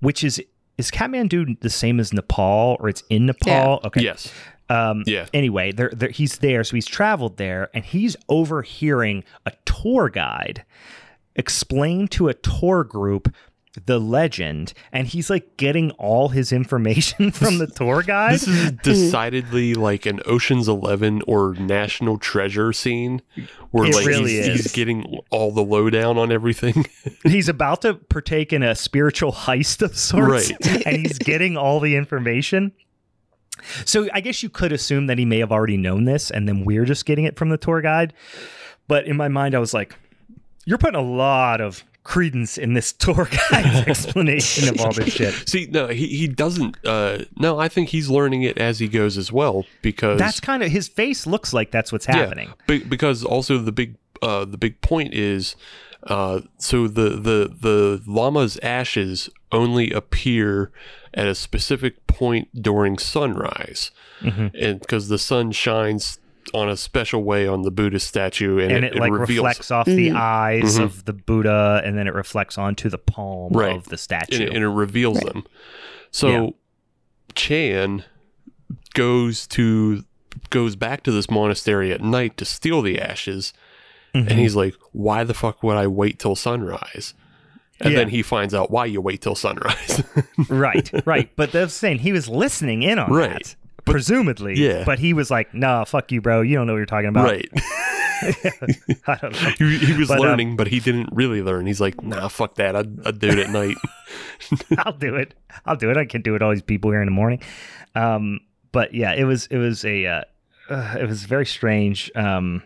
which is is kathmandu the same as nepal or it's in nepal okay Yes. um, Yeah. Anyway, they're, they're, he's there, so he's traveled there, and he's overhearing a tour guide explain to a tour group the legend, and he's like getting all his information from the tour guide. This is decidedly like an Ocean's Eleven or National Treasure scene, where It like really he's, he's getting all the lowdown on everything. he's about to partake in a spiritual heist of sorts, Right. and he's getting all the information. So I guess you could assume that he may have already known this, and then we're just getting it from the tour guide. But in my mind, I was like, "You're putting a lot of credence in this tour guide's explanation of all this shit." See, no, he, he doesn't. Uh, no, I think he's learning it as he goes as well because That's kind of his face looks like that's what's happening. Yeah, be- because also the big uh, the big point is uh, so the the the lama's ashes only appear at a specific point during sunrise, Mm-hmm. and because the sun shines on a special way on the Buddhist statue, and, and it, it, like reveals reflects off the Mhm. eyes Mhm. of the Buddha, and then it reflects onto the palm Right. of the and statue. it, and it reveals Right. them. So Yeah. Chan goes to goes back to this monastery at night to steal the ashes, Mhm. and he's like, "Why the fuck would I wait till sunrise?" And Yeah. then he finds out why you wait till sunrise. right, right. But that's saying he was listening in on Right. that, presumably. Yeah. But he was like, "Nah, fuck you, bro. You don't know what you're talking about." right. I don't know. he, he was But, um, learning, but he didn't really learn. He's like, "Nah, fuck that. I'd, I'd do it at night." I'll do it. I'll do it. I can do it. All these people here in the morning. Um, but yeah, it was it was a uh, uh, it was very strange. Um,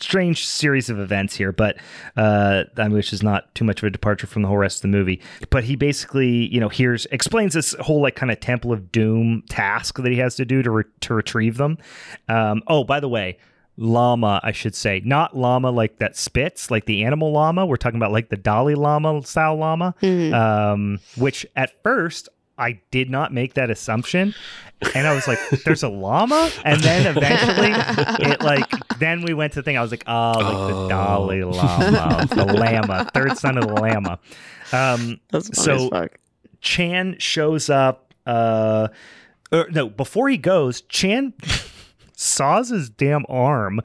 strange series of events here, but uh, which is not too much of a departure from the whole rest of the movie. But he basically, you know, here's explains this whole like kind of Temple of Doom task that he has to do to re- to retrieve them. Um, oh, by the way. Llama, I should say, not llama like that spits, like the animal llama. We're talking about like the Dalai Lama style llama Mhm. um, which at first I did not make that assumption. And I was like, there's a llama? And then eventually it like, then we went to the thing. I was like, oh, like Oh. the Dalai Lama, the llama, third son of the llama. Um, That's so- Chan shows up, uh, or no, before he goes, Chan saws his damn arm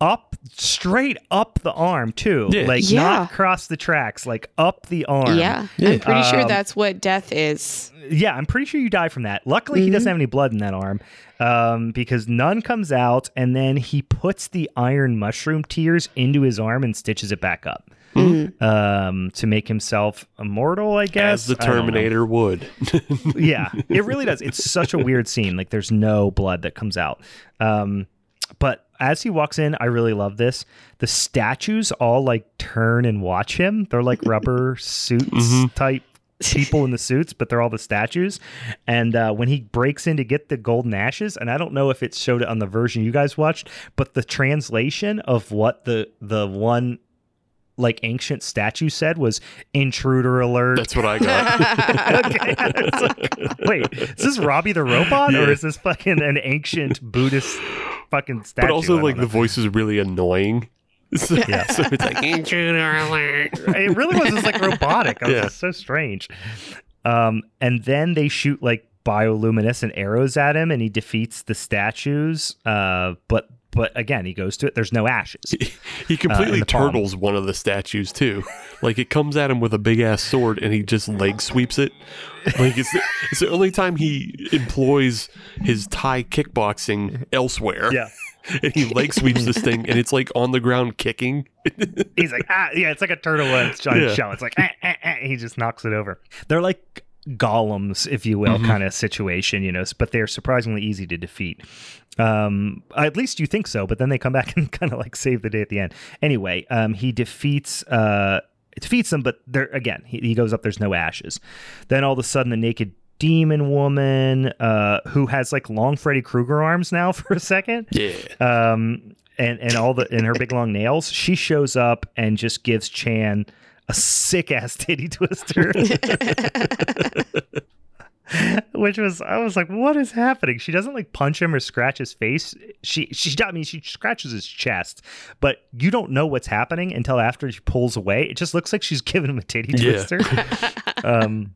up straight up the arm too Yeah. like Yeah. not across the tracks like up the arm Yeah, I'm pretty sure Um, that's what death is. yeah, I'm pretty sure you die from that. Luckily, he Mm-hmm. doesn't have any blood in that arm um, because none comes out, and then he puts the iron mushroom tears into his arm and stitches it back up Mhm. um, to make himself immortal. I guess As the I don't know. Terminator would. yeah, it really does. It's such a weird scene. Like, there's no blood that comes out. Um, but as he walks in, I really love this. The statues all like turn and watch him. They're like rubber suits Mhm. type people in the suits, but they're all the statues. And uh, when he breaks in to get the golden ashes, and I don't know if it showed it on the version you guys watched, but the translation of what the the one like ancient statue said was intruder alert That's what I got. okay. Like, wait, is this Robbie the robot or is this fucking an ancient Buddhist fucking statue? but also, like don't the voice is really annoying. So, Yeah. so it's like intruder alert. it really was just like robotic. It was Yeah. so strange. Um, and then they shoot like bioluminescent arrows at him, and he defeats the statues. Uh, but but again, he goes to it. There's no ashes. He completely in the palm. turtles one of the statues too. Like it comes at him with a big ass sword, and he just leg sweeps it. Like it's the, it's the only time he employs his Thai kickboxing elsewhere. Yeah. and he leg sweeps this thing, and it's like on the ground kicking. He's like, ah, yeah, it's like a turtle with its giant Yeah. shell. It's like, ah, ah, ah, he just knocks it over. They're like golems, if you will, Mhm. kind of situation, you know, but they're surprisingly easy to defeat. Um, at least you think so, but then they come back and kind of like save the day at the end. Anyway, um, he defeats, uh, defeats them, but there again, he, he goes up. There's no ashes. Then all of a sudden, the naked demon woman, uh, who has like long Freddy Krueger arms now for a second, Yeah. um, and and all the and her big long nails. She shows up and just gives Chan a sick ass titty twister, which was I was like, what is happening? She doesn't like punch him or scratch his face. She she I mean she scratches his chest, but you don't know what's happening until after she pulls away. It just looks like she's giving him a titty Yeah. twister. um,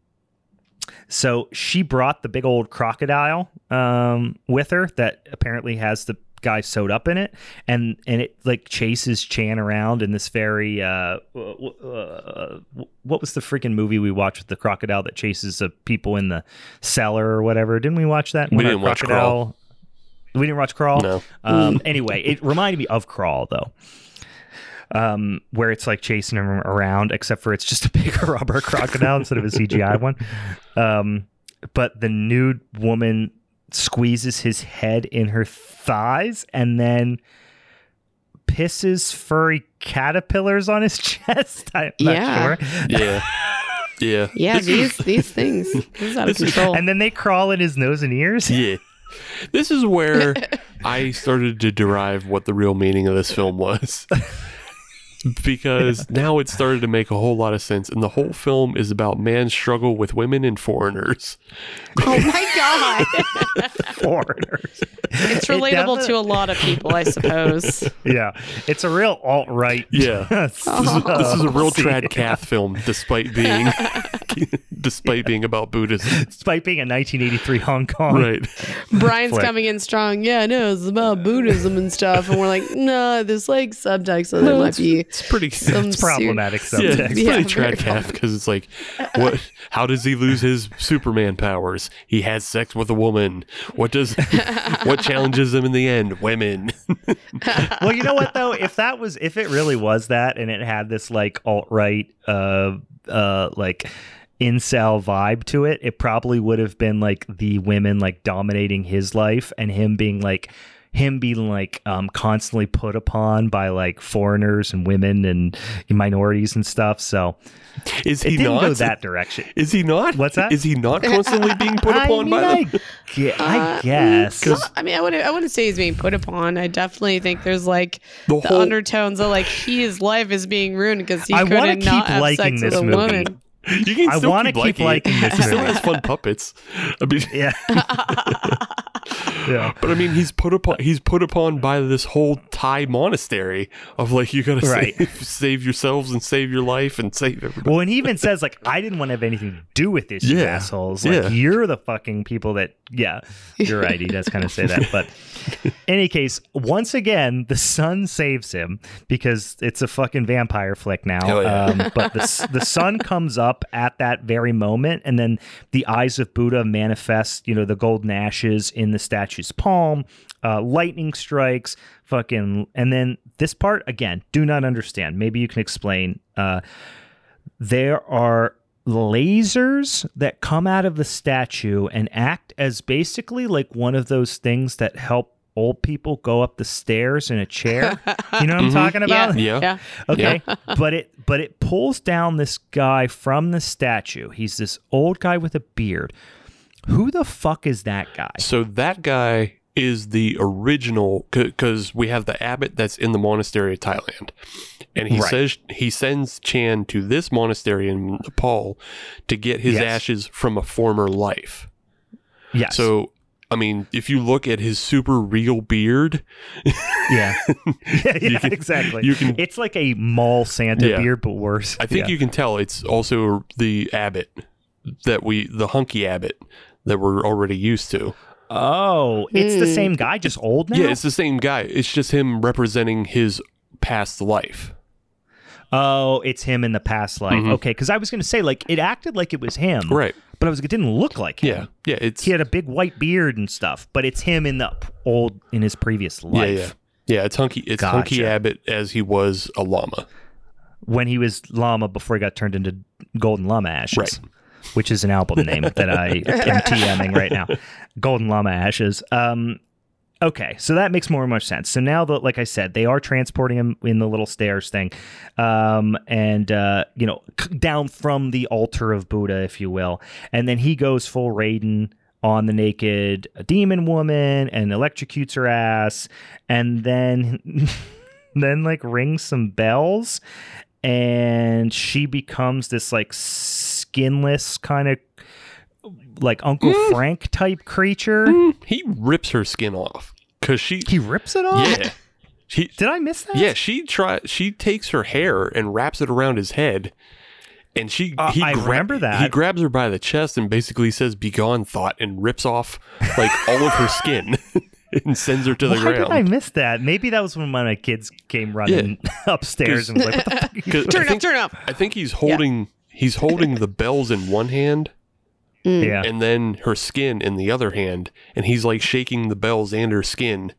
so she brought the big old crocodile um, with her that apparently has the guy sewed up in it, and and it like chases Chan around in this very uh, uh, what was the freaking movie we watched with the crocodile that chases the people in the cellar or whatever? Didn't we watch that? We didn't watch Crawl. We didn't watch Crawl. No. Um, anyway, it reminded me of Crawl though. Um, where it's like chasing him around, except for it's just a bigger rubber crocodile instead of a CGI one. Um, but the nude woman squeezes his head in her thighs and then pisses furry caterpillars on his chest. I'm not Yeah. sure. Yeah. Yeah. Yeah, This these is- these things. This is out of This is- control. And then they crawl in his nose and ears. Yeah. This is where I started to derive what the real meaning of this film was. Because now it started to make a whole lot of sense. And the whole film is about man's struggle with women and foreigners. oh my god. Foreigners. It's relatable defi- to a lot of people, I suppose. Yeah. It's a real alt right. Yeah. This is, oh. this is a real trad cath film, despite being despite being about Buddhism. Despite being a 1983 Hong Kong. Right. Brian's Flick. coming in strong. Yeah, no, it's about Buddhism and stuff. And we're like, no, there's like subtext, so there might be It's pretty some It's problematic ser- Yeah, it's Yeah, pretty very trad cath because it's like, what? How does he lose his Superman powers? He has sex with a woman. What does? what challenges him in the end? Women. well, you know what though? If that was, if it really was that, and it had this like alt right, uh, uh, like incel vibe to it, it probably would have been like the women like dominating his life, and him being like him being like um constantly put upon by like foreigners and women and minorities and stuff. So Is it he didn't not? go that direction. Is he not? What's that? Is he not constantly being put I upon mean, by I, them? gue- I Uh, guess. No, I mean, I wouldn't. I wouldn't say he's being put upon. I definitely think there's like The the whole- undertones of like his life is being ruined because he I couldn't not keep have liking sex this with a movie. woman. You can I still wanna keep, keep liking, liking this He still has fun puppets. I mean, yeah. yeah. but I mean, he's put upon. He's put upon by this whole Thai monastery of like you got to Right. save, save yourselves and save your life and save everybody. Well, and he even says like, "I didn't want to have anything to do with this, Yeah. assholes. Like, Yeah. you're the fucking people that." Yeah, you're right. He does kind of say that, but any case, once again, the sun saves him because it's a fucking vampire flick now. Yeah. um, but the the sun comes up at that very moment, and then the eyes of Buddha manifest. You know, the golden ashes in the statue's palm. Uh, lightning strikes. Fucking, and then this part again, do not understand. Maybe you can explain. Uh, there are lasers that come out of the statue and act as basically like one of those things that help old people go up the stairs in a chair. You know what I'm talking about? Yeah. yeah. Okay. but it but it pulls down this guy from the statue. He's this old guy with a beard. Who the fuck is that guy? So that guy is the original because we have the abbot that's in the monastery of Thailand, and he Right. says he sends Chan to this monastery in Nepal to get his Yes. ashes from a former life. Yes. So. I mean, if you look at his super real beard, yeah. yeah, yeah can- exactly. you can- it's like a mall Santa Yeah. beard, but worse. I think Yeah. you can tell it's also the abbot that we, the hunky abbot that we're already used to. Oh, it's the Hmm. same guy, just old now. Yeah, it's the same guy. It's just him representing his past life. Oh, it's him in the past life. Mhm. Okay, because I was going to say like it acted like it was him, Right. But I was like, it didn't look like him. Yeah. Yeah. It's he had a big white beard and stuff, but it's him in the p- old in his previous yeah, life yeah. Yeah, it's hunky. It's hunky Gotcha. Abbott as he was a lama. when he was lama before he got turned into golden lama ashes. Right. Which is an album name that I am TMing right now. Golden Lama Ashes. Um, okay, so that makes more and more sense. So now that, like I said, they are transporting him in the little stairs thing, um, and uh, you know, down from the altar of Buddha, if you will, and then he goes full Raiden on the naked demon woman and electrocutes her ass, and then then like rings some bells, and she becomes this like skinless kind of like Uncle Frank type creature. He rips her skin off because she. He rips it off. Yeah. She. Did I miss that? Yeah, she try. She takes her hair and wraps it around his head, and she. Uh, he I remember that. He grabs her by the chest and basically says "Begone, thought," and rips off like all of her skin and sends her to the Why ground. did I miss that? Maybe that was when my kids came running upstairs and was like, "What the fuck?" 'Cause I Turn up, turn up. I think he's holding. He's holding the bells in one hand Yeah. and then her skin in the other hand, and he's like shaking the bells and her skin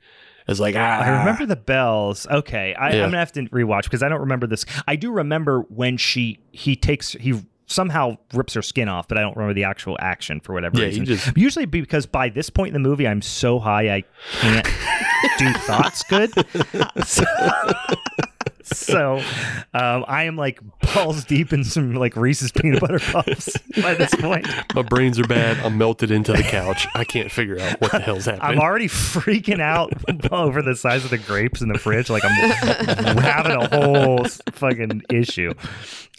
as like ah. I remember the bells. Okay, I, Yeah. I'm gonna have to rewatch because I don't remember this. I do remember when she he takes he somehow rips her skin off, but I don't remember the actual action for whatever Yeah, reason. just- Usually because by this point in the movie, I'm so high I can't do thoughts good. So, so, um, I am like balls deep in some like Reese's peanut butter puffs by this point. My brains are bad. I'm melted into the couch. I can't figure out what the hell's happening. I'm already freaking out over the size of the grapes in the fridge. Like I'm having a whole fucking issue.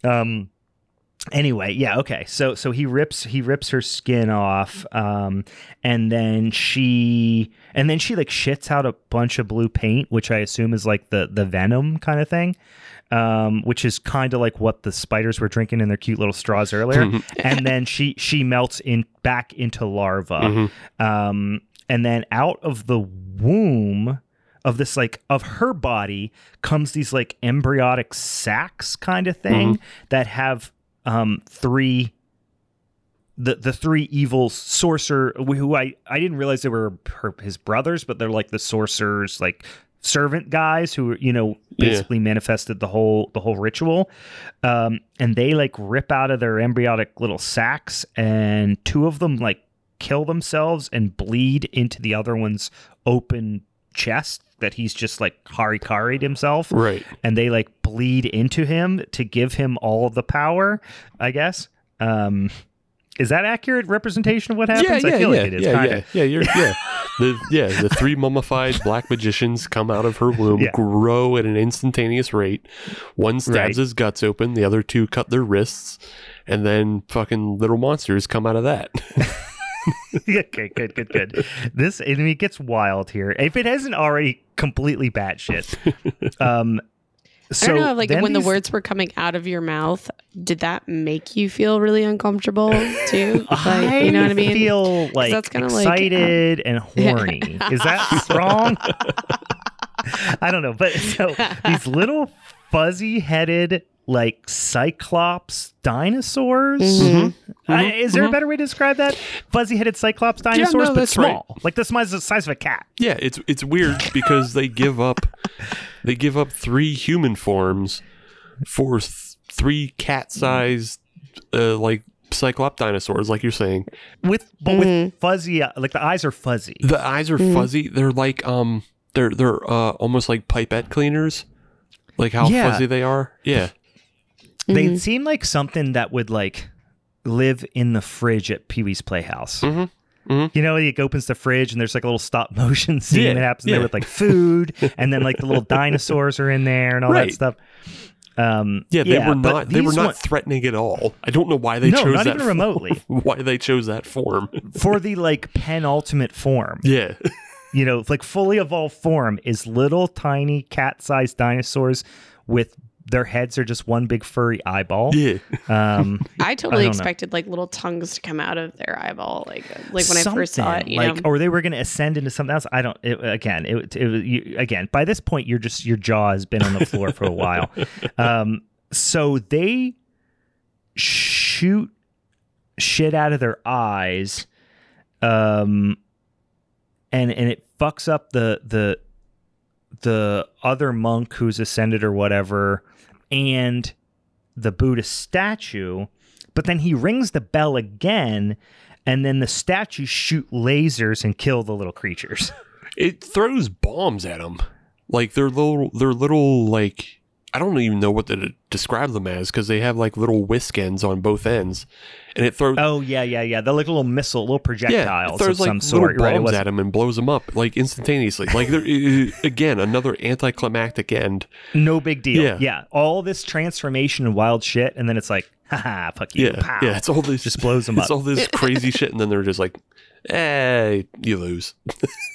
Um. Anyway, yeah, okay. So so he rips he rips her skin off, um, and then she and then she like shits out a bunch of blue paint, which I assume is like the the venom kind of thing. Um, which is kind of like what the spiders were drinking in their cute little straws earlier, and then she she melts in back into larva, um, and then out of the womb of this like of her body comes these like embryonic sacs kind of thing that have um three the the three evil sorcerer who I I didn't realize they were her, his brothers but they're like the sorcerers like servant guys who you know Yeah. basically manifested the whole the whole ritual um and they like rip out of their embryonic little sacs and two of them like kill themselves and bleed into the other one's open chest that he's just like harikari'd himself right. and they like bleed into him to give him all the power i guess um is that accurate representation of what happens i feel yeah, like it is yeah, kinda. yeah, yeah. You're yeah. The yeah, the three mummified black magicians come out of her womb, Yeah. grow at an instantaneous rate. One stabs Right. his guts open, the other two cut their wrists, and then fucking little monsters come out of that. okay, good, good, good. This I mean, it gets wild here. If it hasn't already completely batshit. Um, so I don't know, like then when the words were coming out of your mouth, did that make you feel really uncomfortable too? Like, you know what I mean? feel like that's kinda like, uh, excited and horny. Is that wrong? I don't know, but so these little fuzzy-headed like cyclops dinosaurs. Mhm. Uh, is there a better way to describe that? Fuzzy-headed cyclops dinosaurs, no, but that's right. small, like the size the size of a cat. yeah, it's it's weird because they give up they give up three human forms for th- three cat-sized uh, like cyclop dinosaurs, like you're saying. With but with fuzzy, uh, like the eyes are fuzzy. The eyes are fuzzy. They're like um they're they're uh almost like pipette cleaners. Like how Yeah. fuzzy they are. Yeah. They seem like something that would like live in the fridge at Pee Wee's Playhouse. Mhm. Mhm. You know, he opens the fridge and there's like a little stop motion scene Yeah, that happens yeah. there with like food, and then like the little dinosaurs are in there and all Right. that stuff. Um, Yeah, they were not they were not one- threatening at all. I don't know why they No, chose not that even form- remotely. why they chose that form. for the like penultimate form. Yeah. You know, like fully evolved form is little tiny cat-sized dinosaurs with their heads are just one big furry eyeball. Yeah. Um, I totally don't know. expected like little tongues to come out of their eyeball, like like when I first saw it. You like, know, or they were going to ascend into something else. I don't. It, again, it, it was- you, again. By this point, you're just your jaw has been on the floor for a while. Um, so they shoot shit out of their eyes, um, and and it fucks up the the the other monk who's ascended or whatever, and the Buddha statue. But then he rings the bell again, and then the statues shoot lasers and kill the little creatures. It throws bombs at them. Like they're little they're little like I don't even know what to describe them as because they have like little whisk ends on both ends, and it throws oh yeah, yeah, yeah. They're like little missile, little yeah, projectiles it throws of like some little sort. Right? Bombs was at them and blows them up like instantaneously. Like they're again another anticlimactic end. no big deal. Yeah. Yeah. all this transformation and wild shit, and then it's like, haha, fuck you, Yeah, pow. yeah, it's all this Just blows 'em It's up. all this crazy shit, and then they're just like, "Eh, you lose."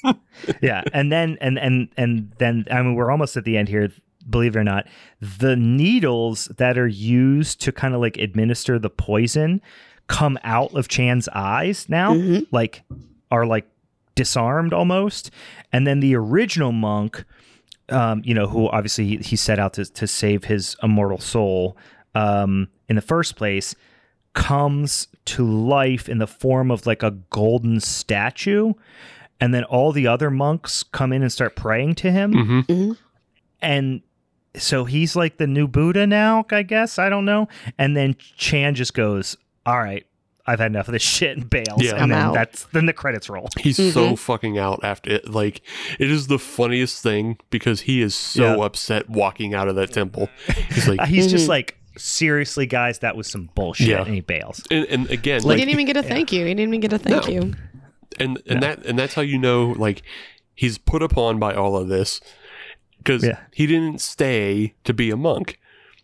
yeah and then and and and then i mean we're almost at the end here believe it or not the needles that are used to kind of like administer the poison come out of chan's eyes now Mhm. like are like disarmed almost and then the original monk um you know who obviously he, he set out to, to save his immortal soul um in the first place comes to life in the form of like a golden statue and then all the other monks come in and start praying to him hmm Mhm. and so he's like the new Buddha now, I guess. I don't know. And then Chan just goes, "All right, I've had enough of this shit," and bails. Yeah. and I'm then out. that's then the credits roll. He's Mm-hmm. so fucking out after it. Like, it is the funniest thing because he is so Yeah. upset walking out of that temple. He's like, he's just Mhm. like, seriously, guys, that was some bullshit, Yeah. and he bails. and, and again, he didn't even get a thank you. He didn't even get a thank No. you. and and that and that's how you know like he's put upon by all of this because Yeah. he didn't stay to be a monk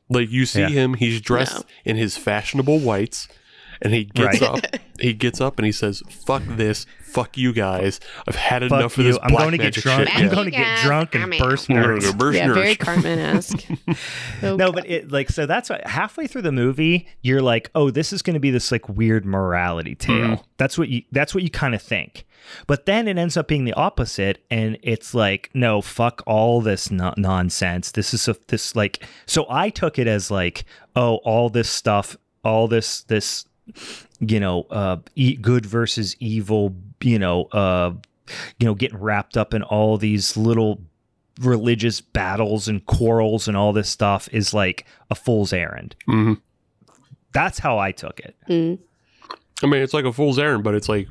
like you see Yeah. him he's dressed No. in his fashionable whites and he gets Right. up he gets up and he says fuck this fuck you guys i've had Fuck enough of you. this I'm black going to get magic drunk. shit I'm Yeah. going to get drunk and burst I'm gonna burst Yeah, very nerds. Cartman esque. No, but it like so that's why halfway through the movie you're like, oh, this is going to be this like weird morality tale. Mm-hmm. That's what you that's what you kind of think. But then it ends up being the opposite, and it's like, no, fuck all this no- nonsense. This is a, this like. So I took it as like, oh, all this stuff, all this this, you know, uh, e- good versus evil, you know, uh, you know, getting wrapped up in all these little religious battles and quarrels and all this stuff is like a fool's errand. Mhm. That's how I took it. Mm. i mean it's like a fool's errand but it's like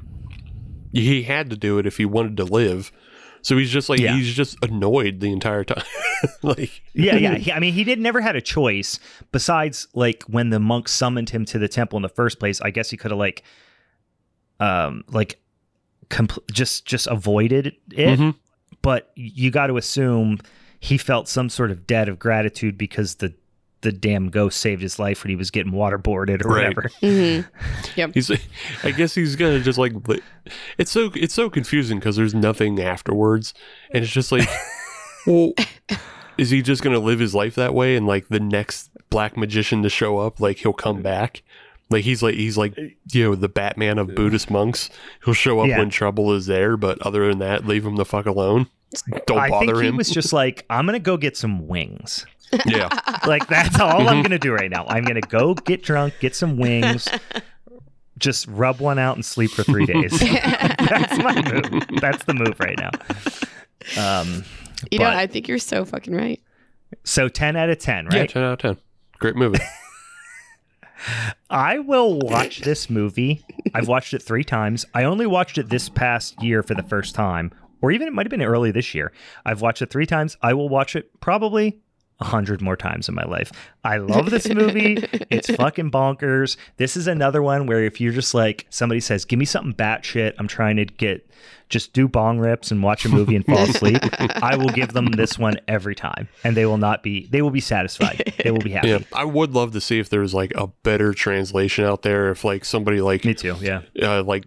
he had to do it if he wanted to live so he's just like Yeah. he's just annoyed the entire time like Yeah, yeah. He, I mean, he did never had a choice besides like when the monks summoned him to the temple in the first place. I guess he could have like, um, like, compl- just just avoided it. Mhm. But you got to assume he felt some sort of debt of gratitude because the the damn ghost saved his life when he was getting waterboarded or Right. whatever. hmm He's, I guess he's gonna just like, it's so it's so confusing because there's nothing afterwards, and it's just like, well, is he just gonna live his life that way, and like the next black magician to show up, like he'll come back, like he's like he's like you know the Batman of Buddhist monks, he'll show up Yeah. when trouble is there, but other than that, leave him the fuck alone. Don't I bother think he was just like, I'm gonna go get some wings. yeah, Like that's all I'm gonna do right now. I'm gonna go get drunk, get some wings, just rub one out and sleep for three days. that's my move. That's the move right now. Um, You know, I think you're so fucking right. so ten out of ten, yeah, right? ten out of ten. Great movie. I will watch this movie. I've watched it three times. I only watched it this past year for the first time, or even it might have been early this year. I've watched it three times. I will watch it probably a hundred more times in my life. I love this movie. it's fucking bonkers. This is another one where if you're just like somebody says, "Give me something batshit," I'm trying to get just do bong rips and watch a movie and fall asleep. I will give them this one every time, and they will not be. They will be satisfied. They will be happy. yeah, I would love to see if there's like a better translation out there. If like somebody like Me too. Yeah. uh, like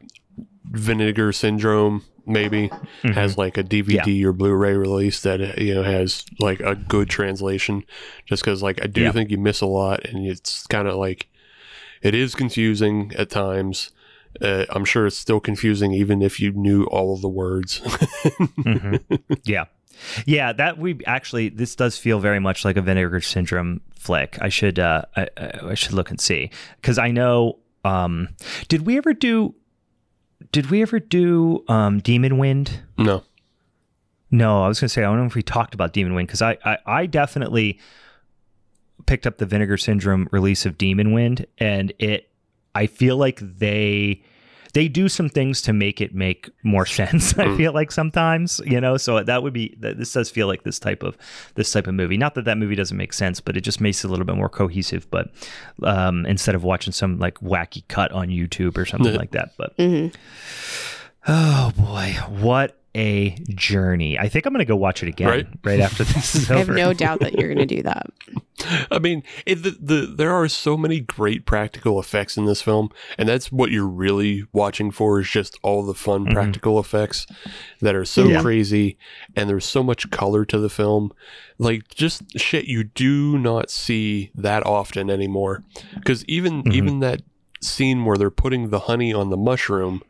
vinegar syndrome maybe Mm-hmm. has like a dvd or blu-ray release that you know has like a good translation just because like i do Yeah. think you miss a lot and it's kind of like it is confusing at times uh, i'm sure it's still confusing even if you knew all of the words Mhm. yeah. Yeah, that we actually this does feel very much like a vinegar syndrome flick. I should uh I, I I should look and see cuz I know um did we ever do did we ever do um Demon Wind? no No, I was going to say I don't know if we talked about Demon Wind cuz I, I I definitely picked up the Vinegar Syndrome release of Demon Wind and it I feel like they they do some things to make it make more sense. I feel like sometimes, you know, so that would be this does feel like this type of this type of movie. Not that that movie doesn't make sense, but it just makes it a little bit more cohesive. But um, instead of watching some like wacky cut on YouTube or something like that, but hmm oh boy, what a journey! I think I'm gonna go watch it again Right. right, after this is over. I have no doubt that you're going to do that. I mean, it, the, the there are so many great practical effects in this film, and that's what you're really watching for is just all the fun Mhm. practical effects that are so Yeah. crazy, and there's so much color to the film, like just shit you do not see that often anymore. Because even Mhm. even that scene where they're putting the honey on the mushroom,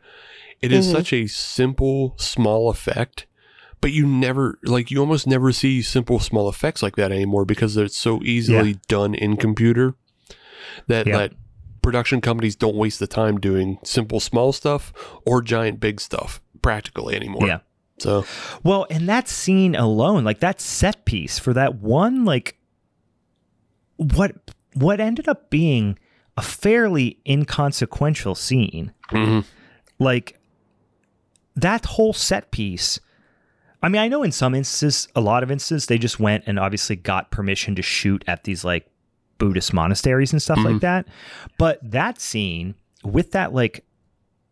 it is Mhm. such a simple, small effect but you never like you almost never see simple small effects like that anymore because it's so easily done in computer that Yeah. that production companies don't waste the time doing simple small stuff or giant big stuff practically anymore. Yeah. So Well, and that scene alone, like that set piece for that one like what what ended up being a fairly inconsequential scene. Mhm. Like that whole set piece. I mean, I know in some instances, a lot of instances, they just went and obviously got permission to shoot at these like Buddhist monasteries and stuff like mm-hmm. that. But that scene with that like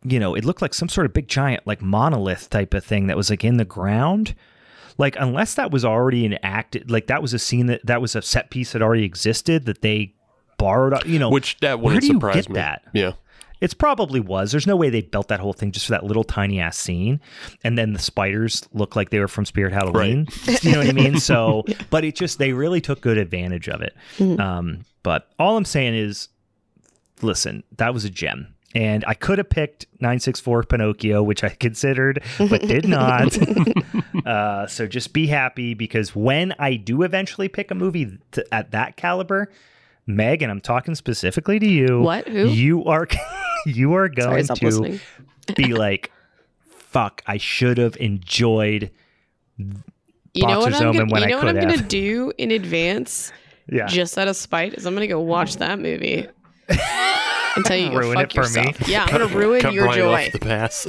you know, it looked like some sort of big giant like monolith type of thing that was like in the ground. Like unless that was already an act, like that was a scene that that was a set piece that already existed that they borrowed. You know, Which that wouldn't do you surprise get me. that? Yeah. It's probably was. There's no way they built that whole thing just for that little tiny ass scene. And then the spiders look like they were from Spirit Halloween. You know what I mean? So, but it just, they really took good advantage of it. Um, but all I'm saying is, listen, that was a gem. And I could have picked 964 Pinocchio, which I considered, but did not. uh, so just be happy because when I do eventually pick a movie th- at that caliber, Meg, and I'm talking specifically to you. What? Who? You are you are going stop to be like, fuck, I should have enjoyed. You know what I'm gonna, you know what I'm could gonna do in advance, Yeah. just out of spite, is I'm gonna go watch that movie. Until you go Ruin fuck it for me. yourself. Yeah, I'm gonna ruin Cut your Brian joy. off the pass.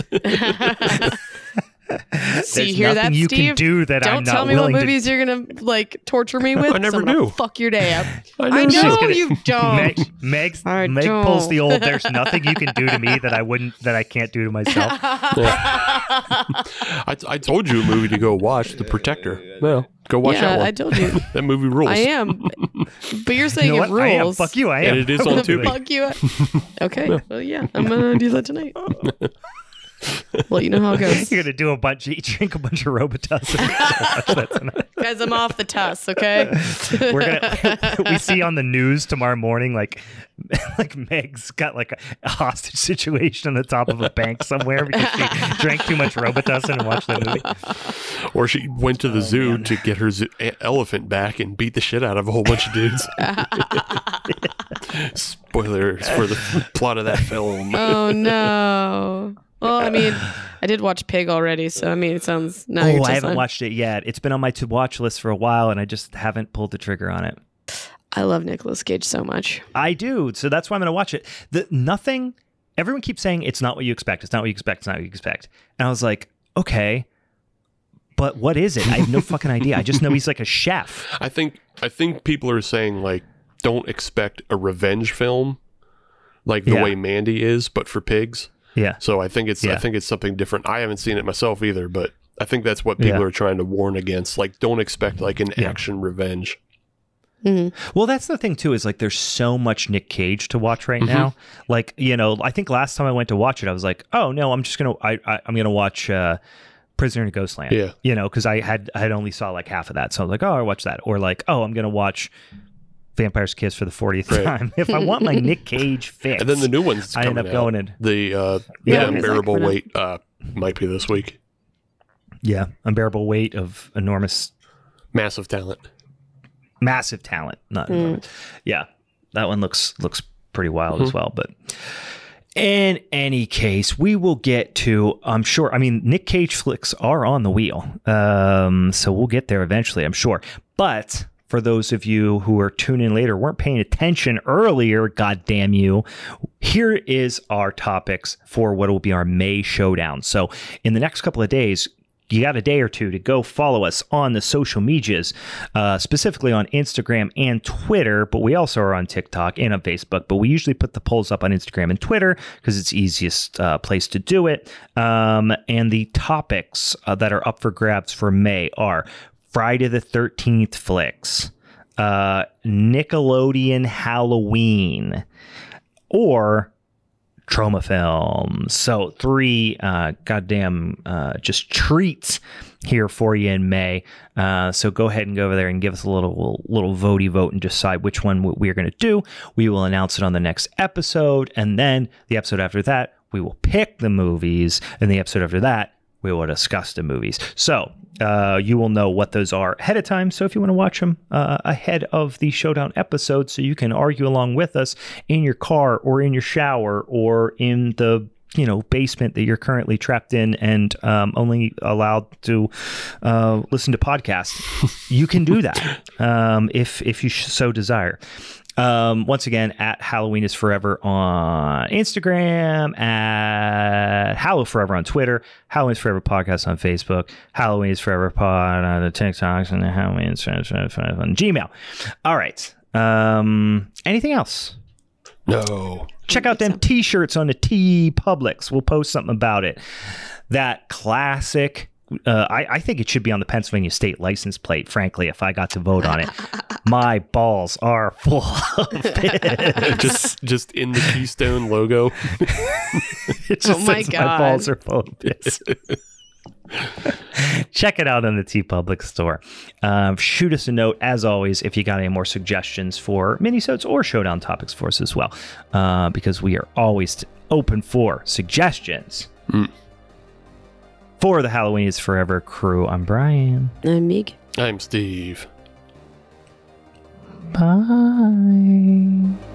See, There's hear nothing that, you Steve? can do that Don't I'm not tell me what willing to movies you're gonna like torture me with. I never 'cause I'm gonna knew. Fuck your day up. I I know knew. gonna- you don't. Meg, Meg's, I Meg pulls the old. There's nothing you can do to me that I wouldn't that I can't do to myself. I, I told you a movie to go watch, The Protector. Well, go watch that one. I told you. that movie rules. I am. But you're saying You know it what? I am. rules. Fuck you. I am. And it is I on will do Tubi. Fuck you. Okay. Well, yeah, I'm gonna do that tonight. Well, you know how it goes, You're gonna do a bunch, you drink a bunch of Robitussin. Watch guys. I'm off the tuss. Okay. We're gonna we see on the news tomorrow morning like like Meg's got like a hostage situation on the top of a bank somewhere because she drank too much Robitussin and watched the movie. Or she went to the oh, zoo to get her zoo- elephant back and beat the shit out of a whole bunch of dudes. Spoilers for the plot of that film. oh no. Well, I mean, I did watch Pig already, so I mean, it sounds. Now oh, you're Oh, I haven't on- watched it yet. It's been on my to watch list for a while, and I just haven't pulled the trigger on it. I love Nicolas Cage so much. I do, so that's why I'm going to watch it. The nothing. Everyone keeps saying it's not what you expect. It's not what you expect. It's not what you expect. And I was like, okay, but what is it? I have no fucking idea. I just know he's like a chef. I think I think people are saying like don't expect a revenge film like the Yeah. way Mandy is, but for pigs. Yeah. So I think it's I think it's something different. I haven't seen it myself either, but I think that's what people Yeah. are trying to warn against. Like don't expect like an Yeah. action revenge. Well, that's the thing too. Is like there's so much Nick Cage to watch right now. Like you know, I think last time I went to watch it, I was like, oh no, I'm just gonna I, I I'm gonna watch. uh Prisoner in Ghostland. Yeah. You know, because I had I had only saw like half of that. So I was like, oh, I watch that. Or like, oh, I'm gonna watch Vampire's Kiss for the 40th Right. time. If I want my Nick Cage fix. And then the new one's I end up out. going in. The uh Yeah, the when is that unbearable coming out? weight uh might be this week. Yeah. Unbearable weight of enormous Massive talent. massive talent. Not Hmm. enormous. Yeah. That one looks looks pretty wild Mm-hmm. as well. But in any case, we will get to I'm sure I mean Nick Cage flicks are on the wheel. Um so we'll get there eventually, I'm sure. But for those of you who are tuning in later, weren't paying attention earlier, god damn you, here is our topics for what will be our May showdown. So in the next couple of days, you got a day or two to go follow us on the social medias, uh, specifically on Instagram and Twitter, but we also are on TikTok and on Facebook. But we usually put the polls up on Instagram and Twitter because it's easiest uh, place to do it. Um, and the topics uh, that are up for grabs for May are Friday the 13th flicks, uh, Nickelodeon Halloween, or Troma films. So three uh, goddamn uh, just treats here for you in May. Uh, so go ahead and go over there and give us a little little votey vote and decide which one we- we're going to do. We will announce it on the next episode, and then the episode after that we will pick the movies, and the episode after that we will discuss the movies. So uh, you will know what those are ahead of time. So if you want to watch them uh, ahead of the showdown episode, so you can argue along with us in your car or in your shower or in the you know basement that you're currently trapped in and um, only allowed to uh, listen to podcasts, you can do that um, if if you so desire. Um, once again, at Halloween is Forever on Instagram, at Hallow Forever on Twitter, Halloween is Forever podcast on Facebook, Halloween is Forever pod on the TikToks, and the Halloween is Forever on Gmail. All right. Um, anything else? No. Check out them t-shirts on the TeePublics. We'll post something about it. That classic. Uh, I, I think it should be on the Pennsylvania state license plate. Frankly, if I got to vote on it, my balls are full of it. just just in the Keystone logo. It just Oh my says God. balls are full of bits. Check it out on the TeePublic store. Um, shoot us a note as always if you got any more suggestions for minisodes or showdown topics for us as well, uh, because we are always open for suggestions. For the Halloween is Forever crew, I'm Brian. I'm Meg. I'm Steve. Bye.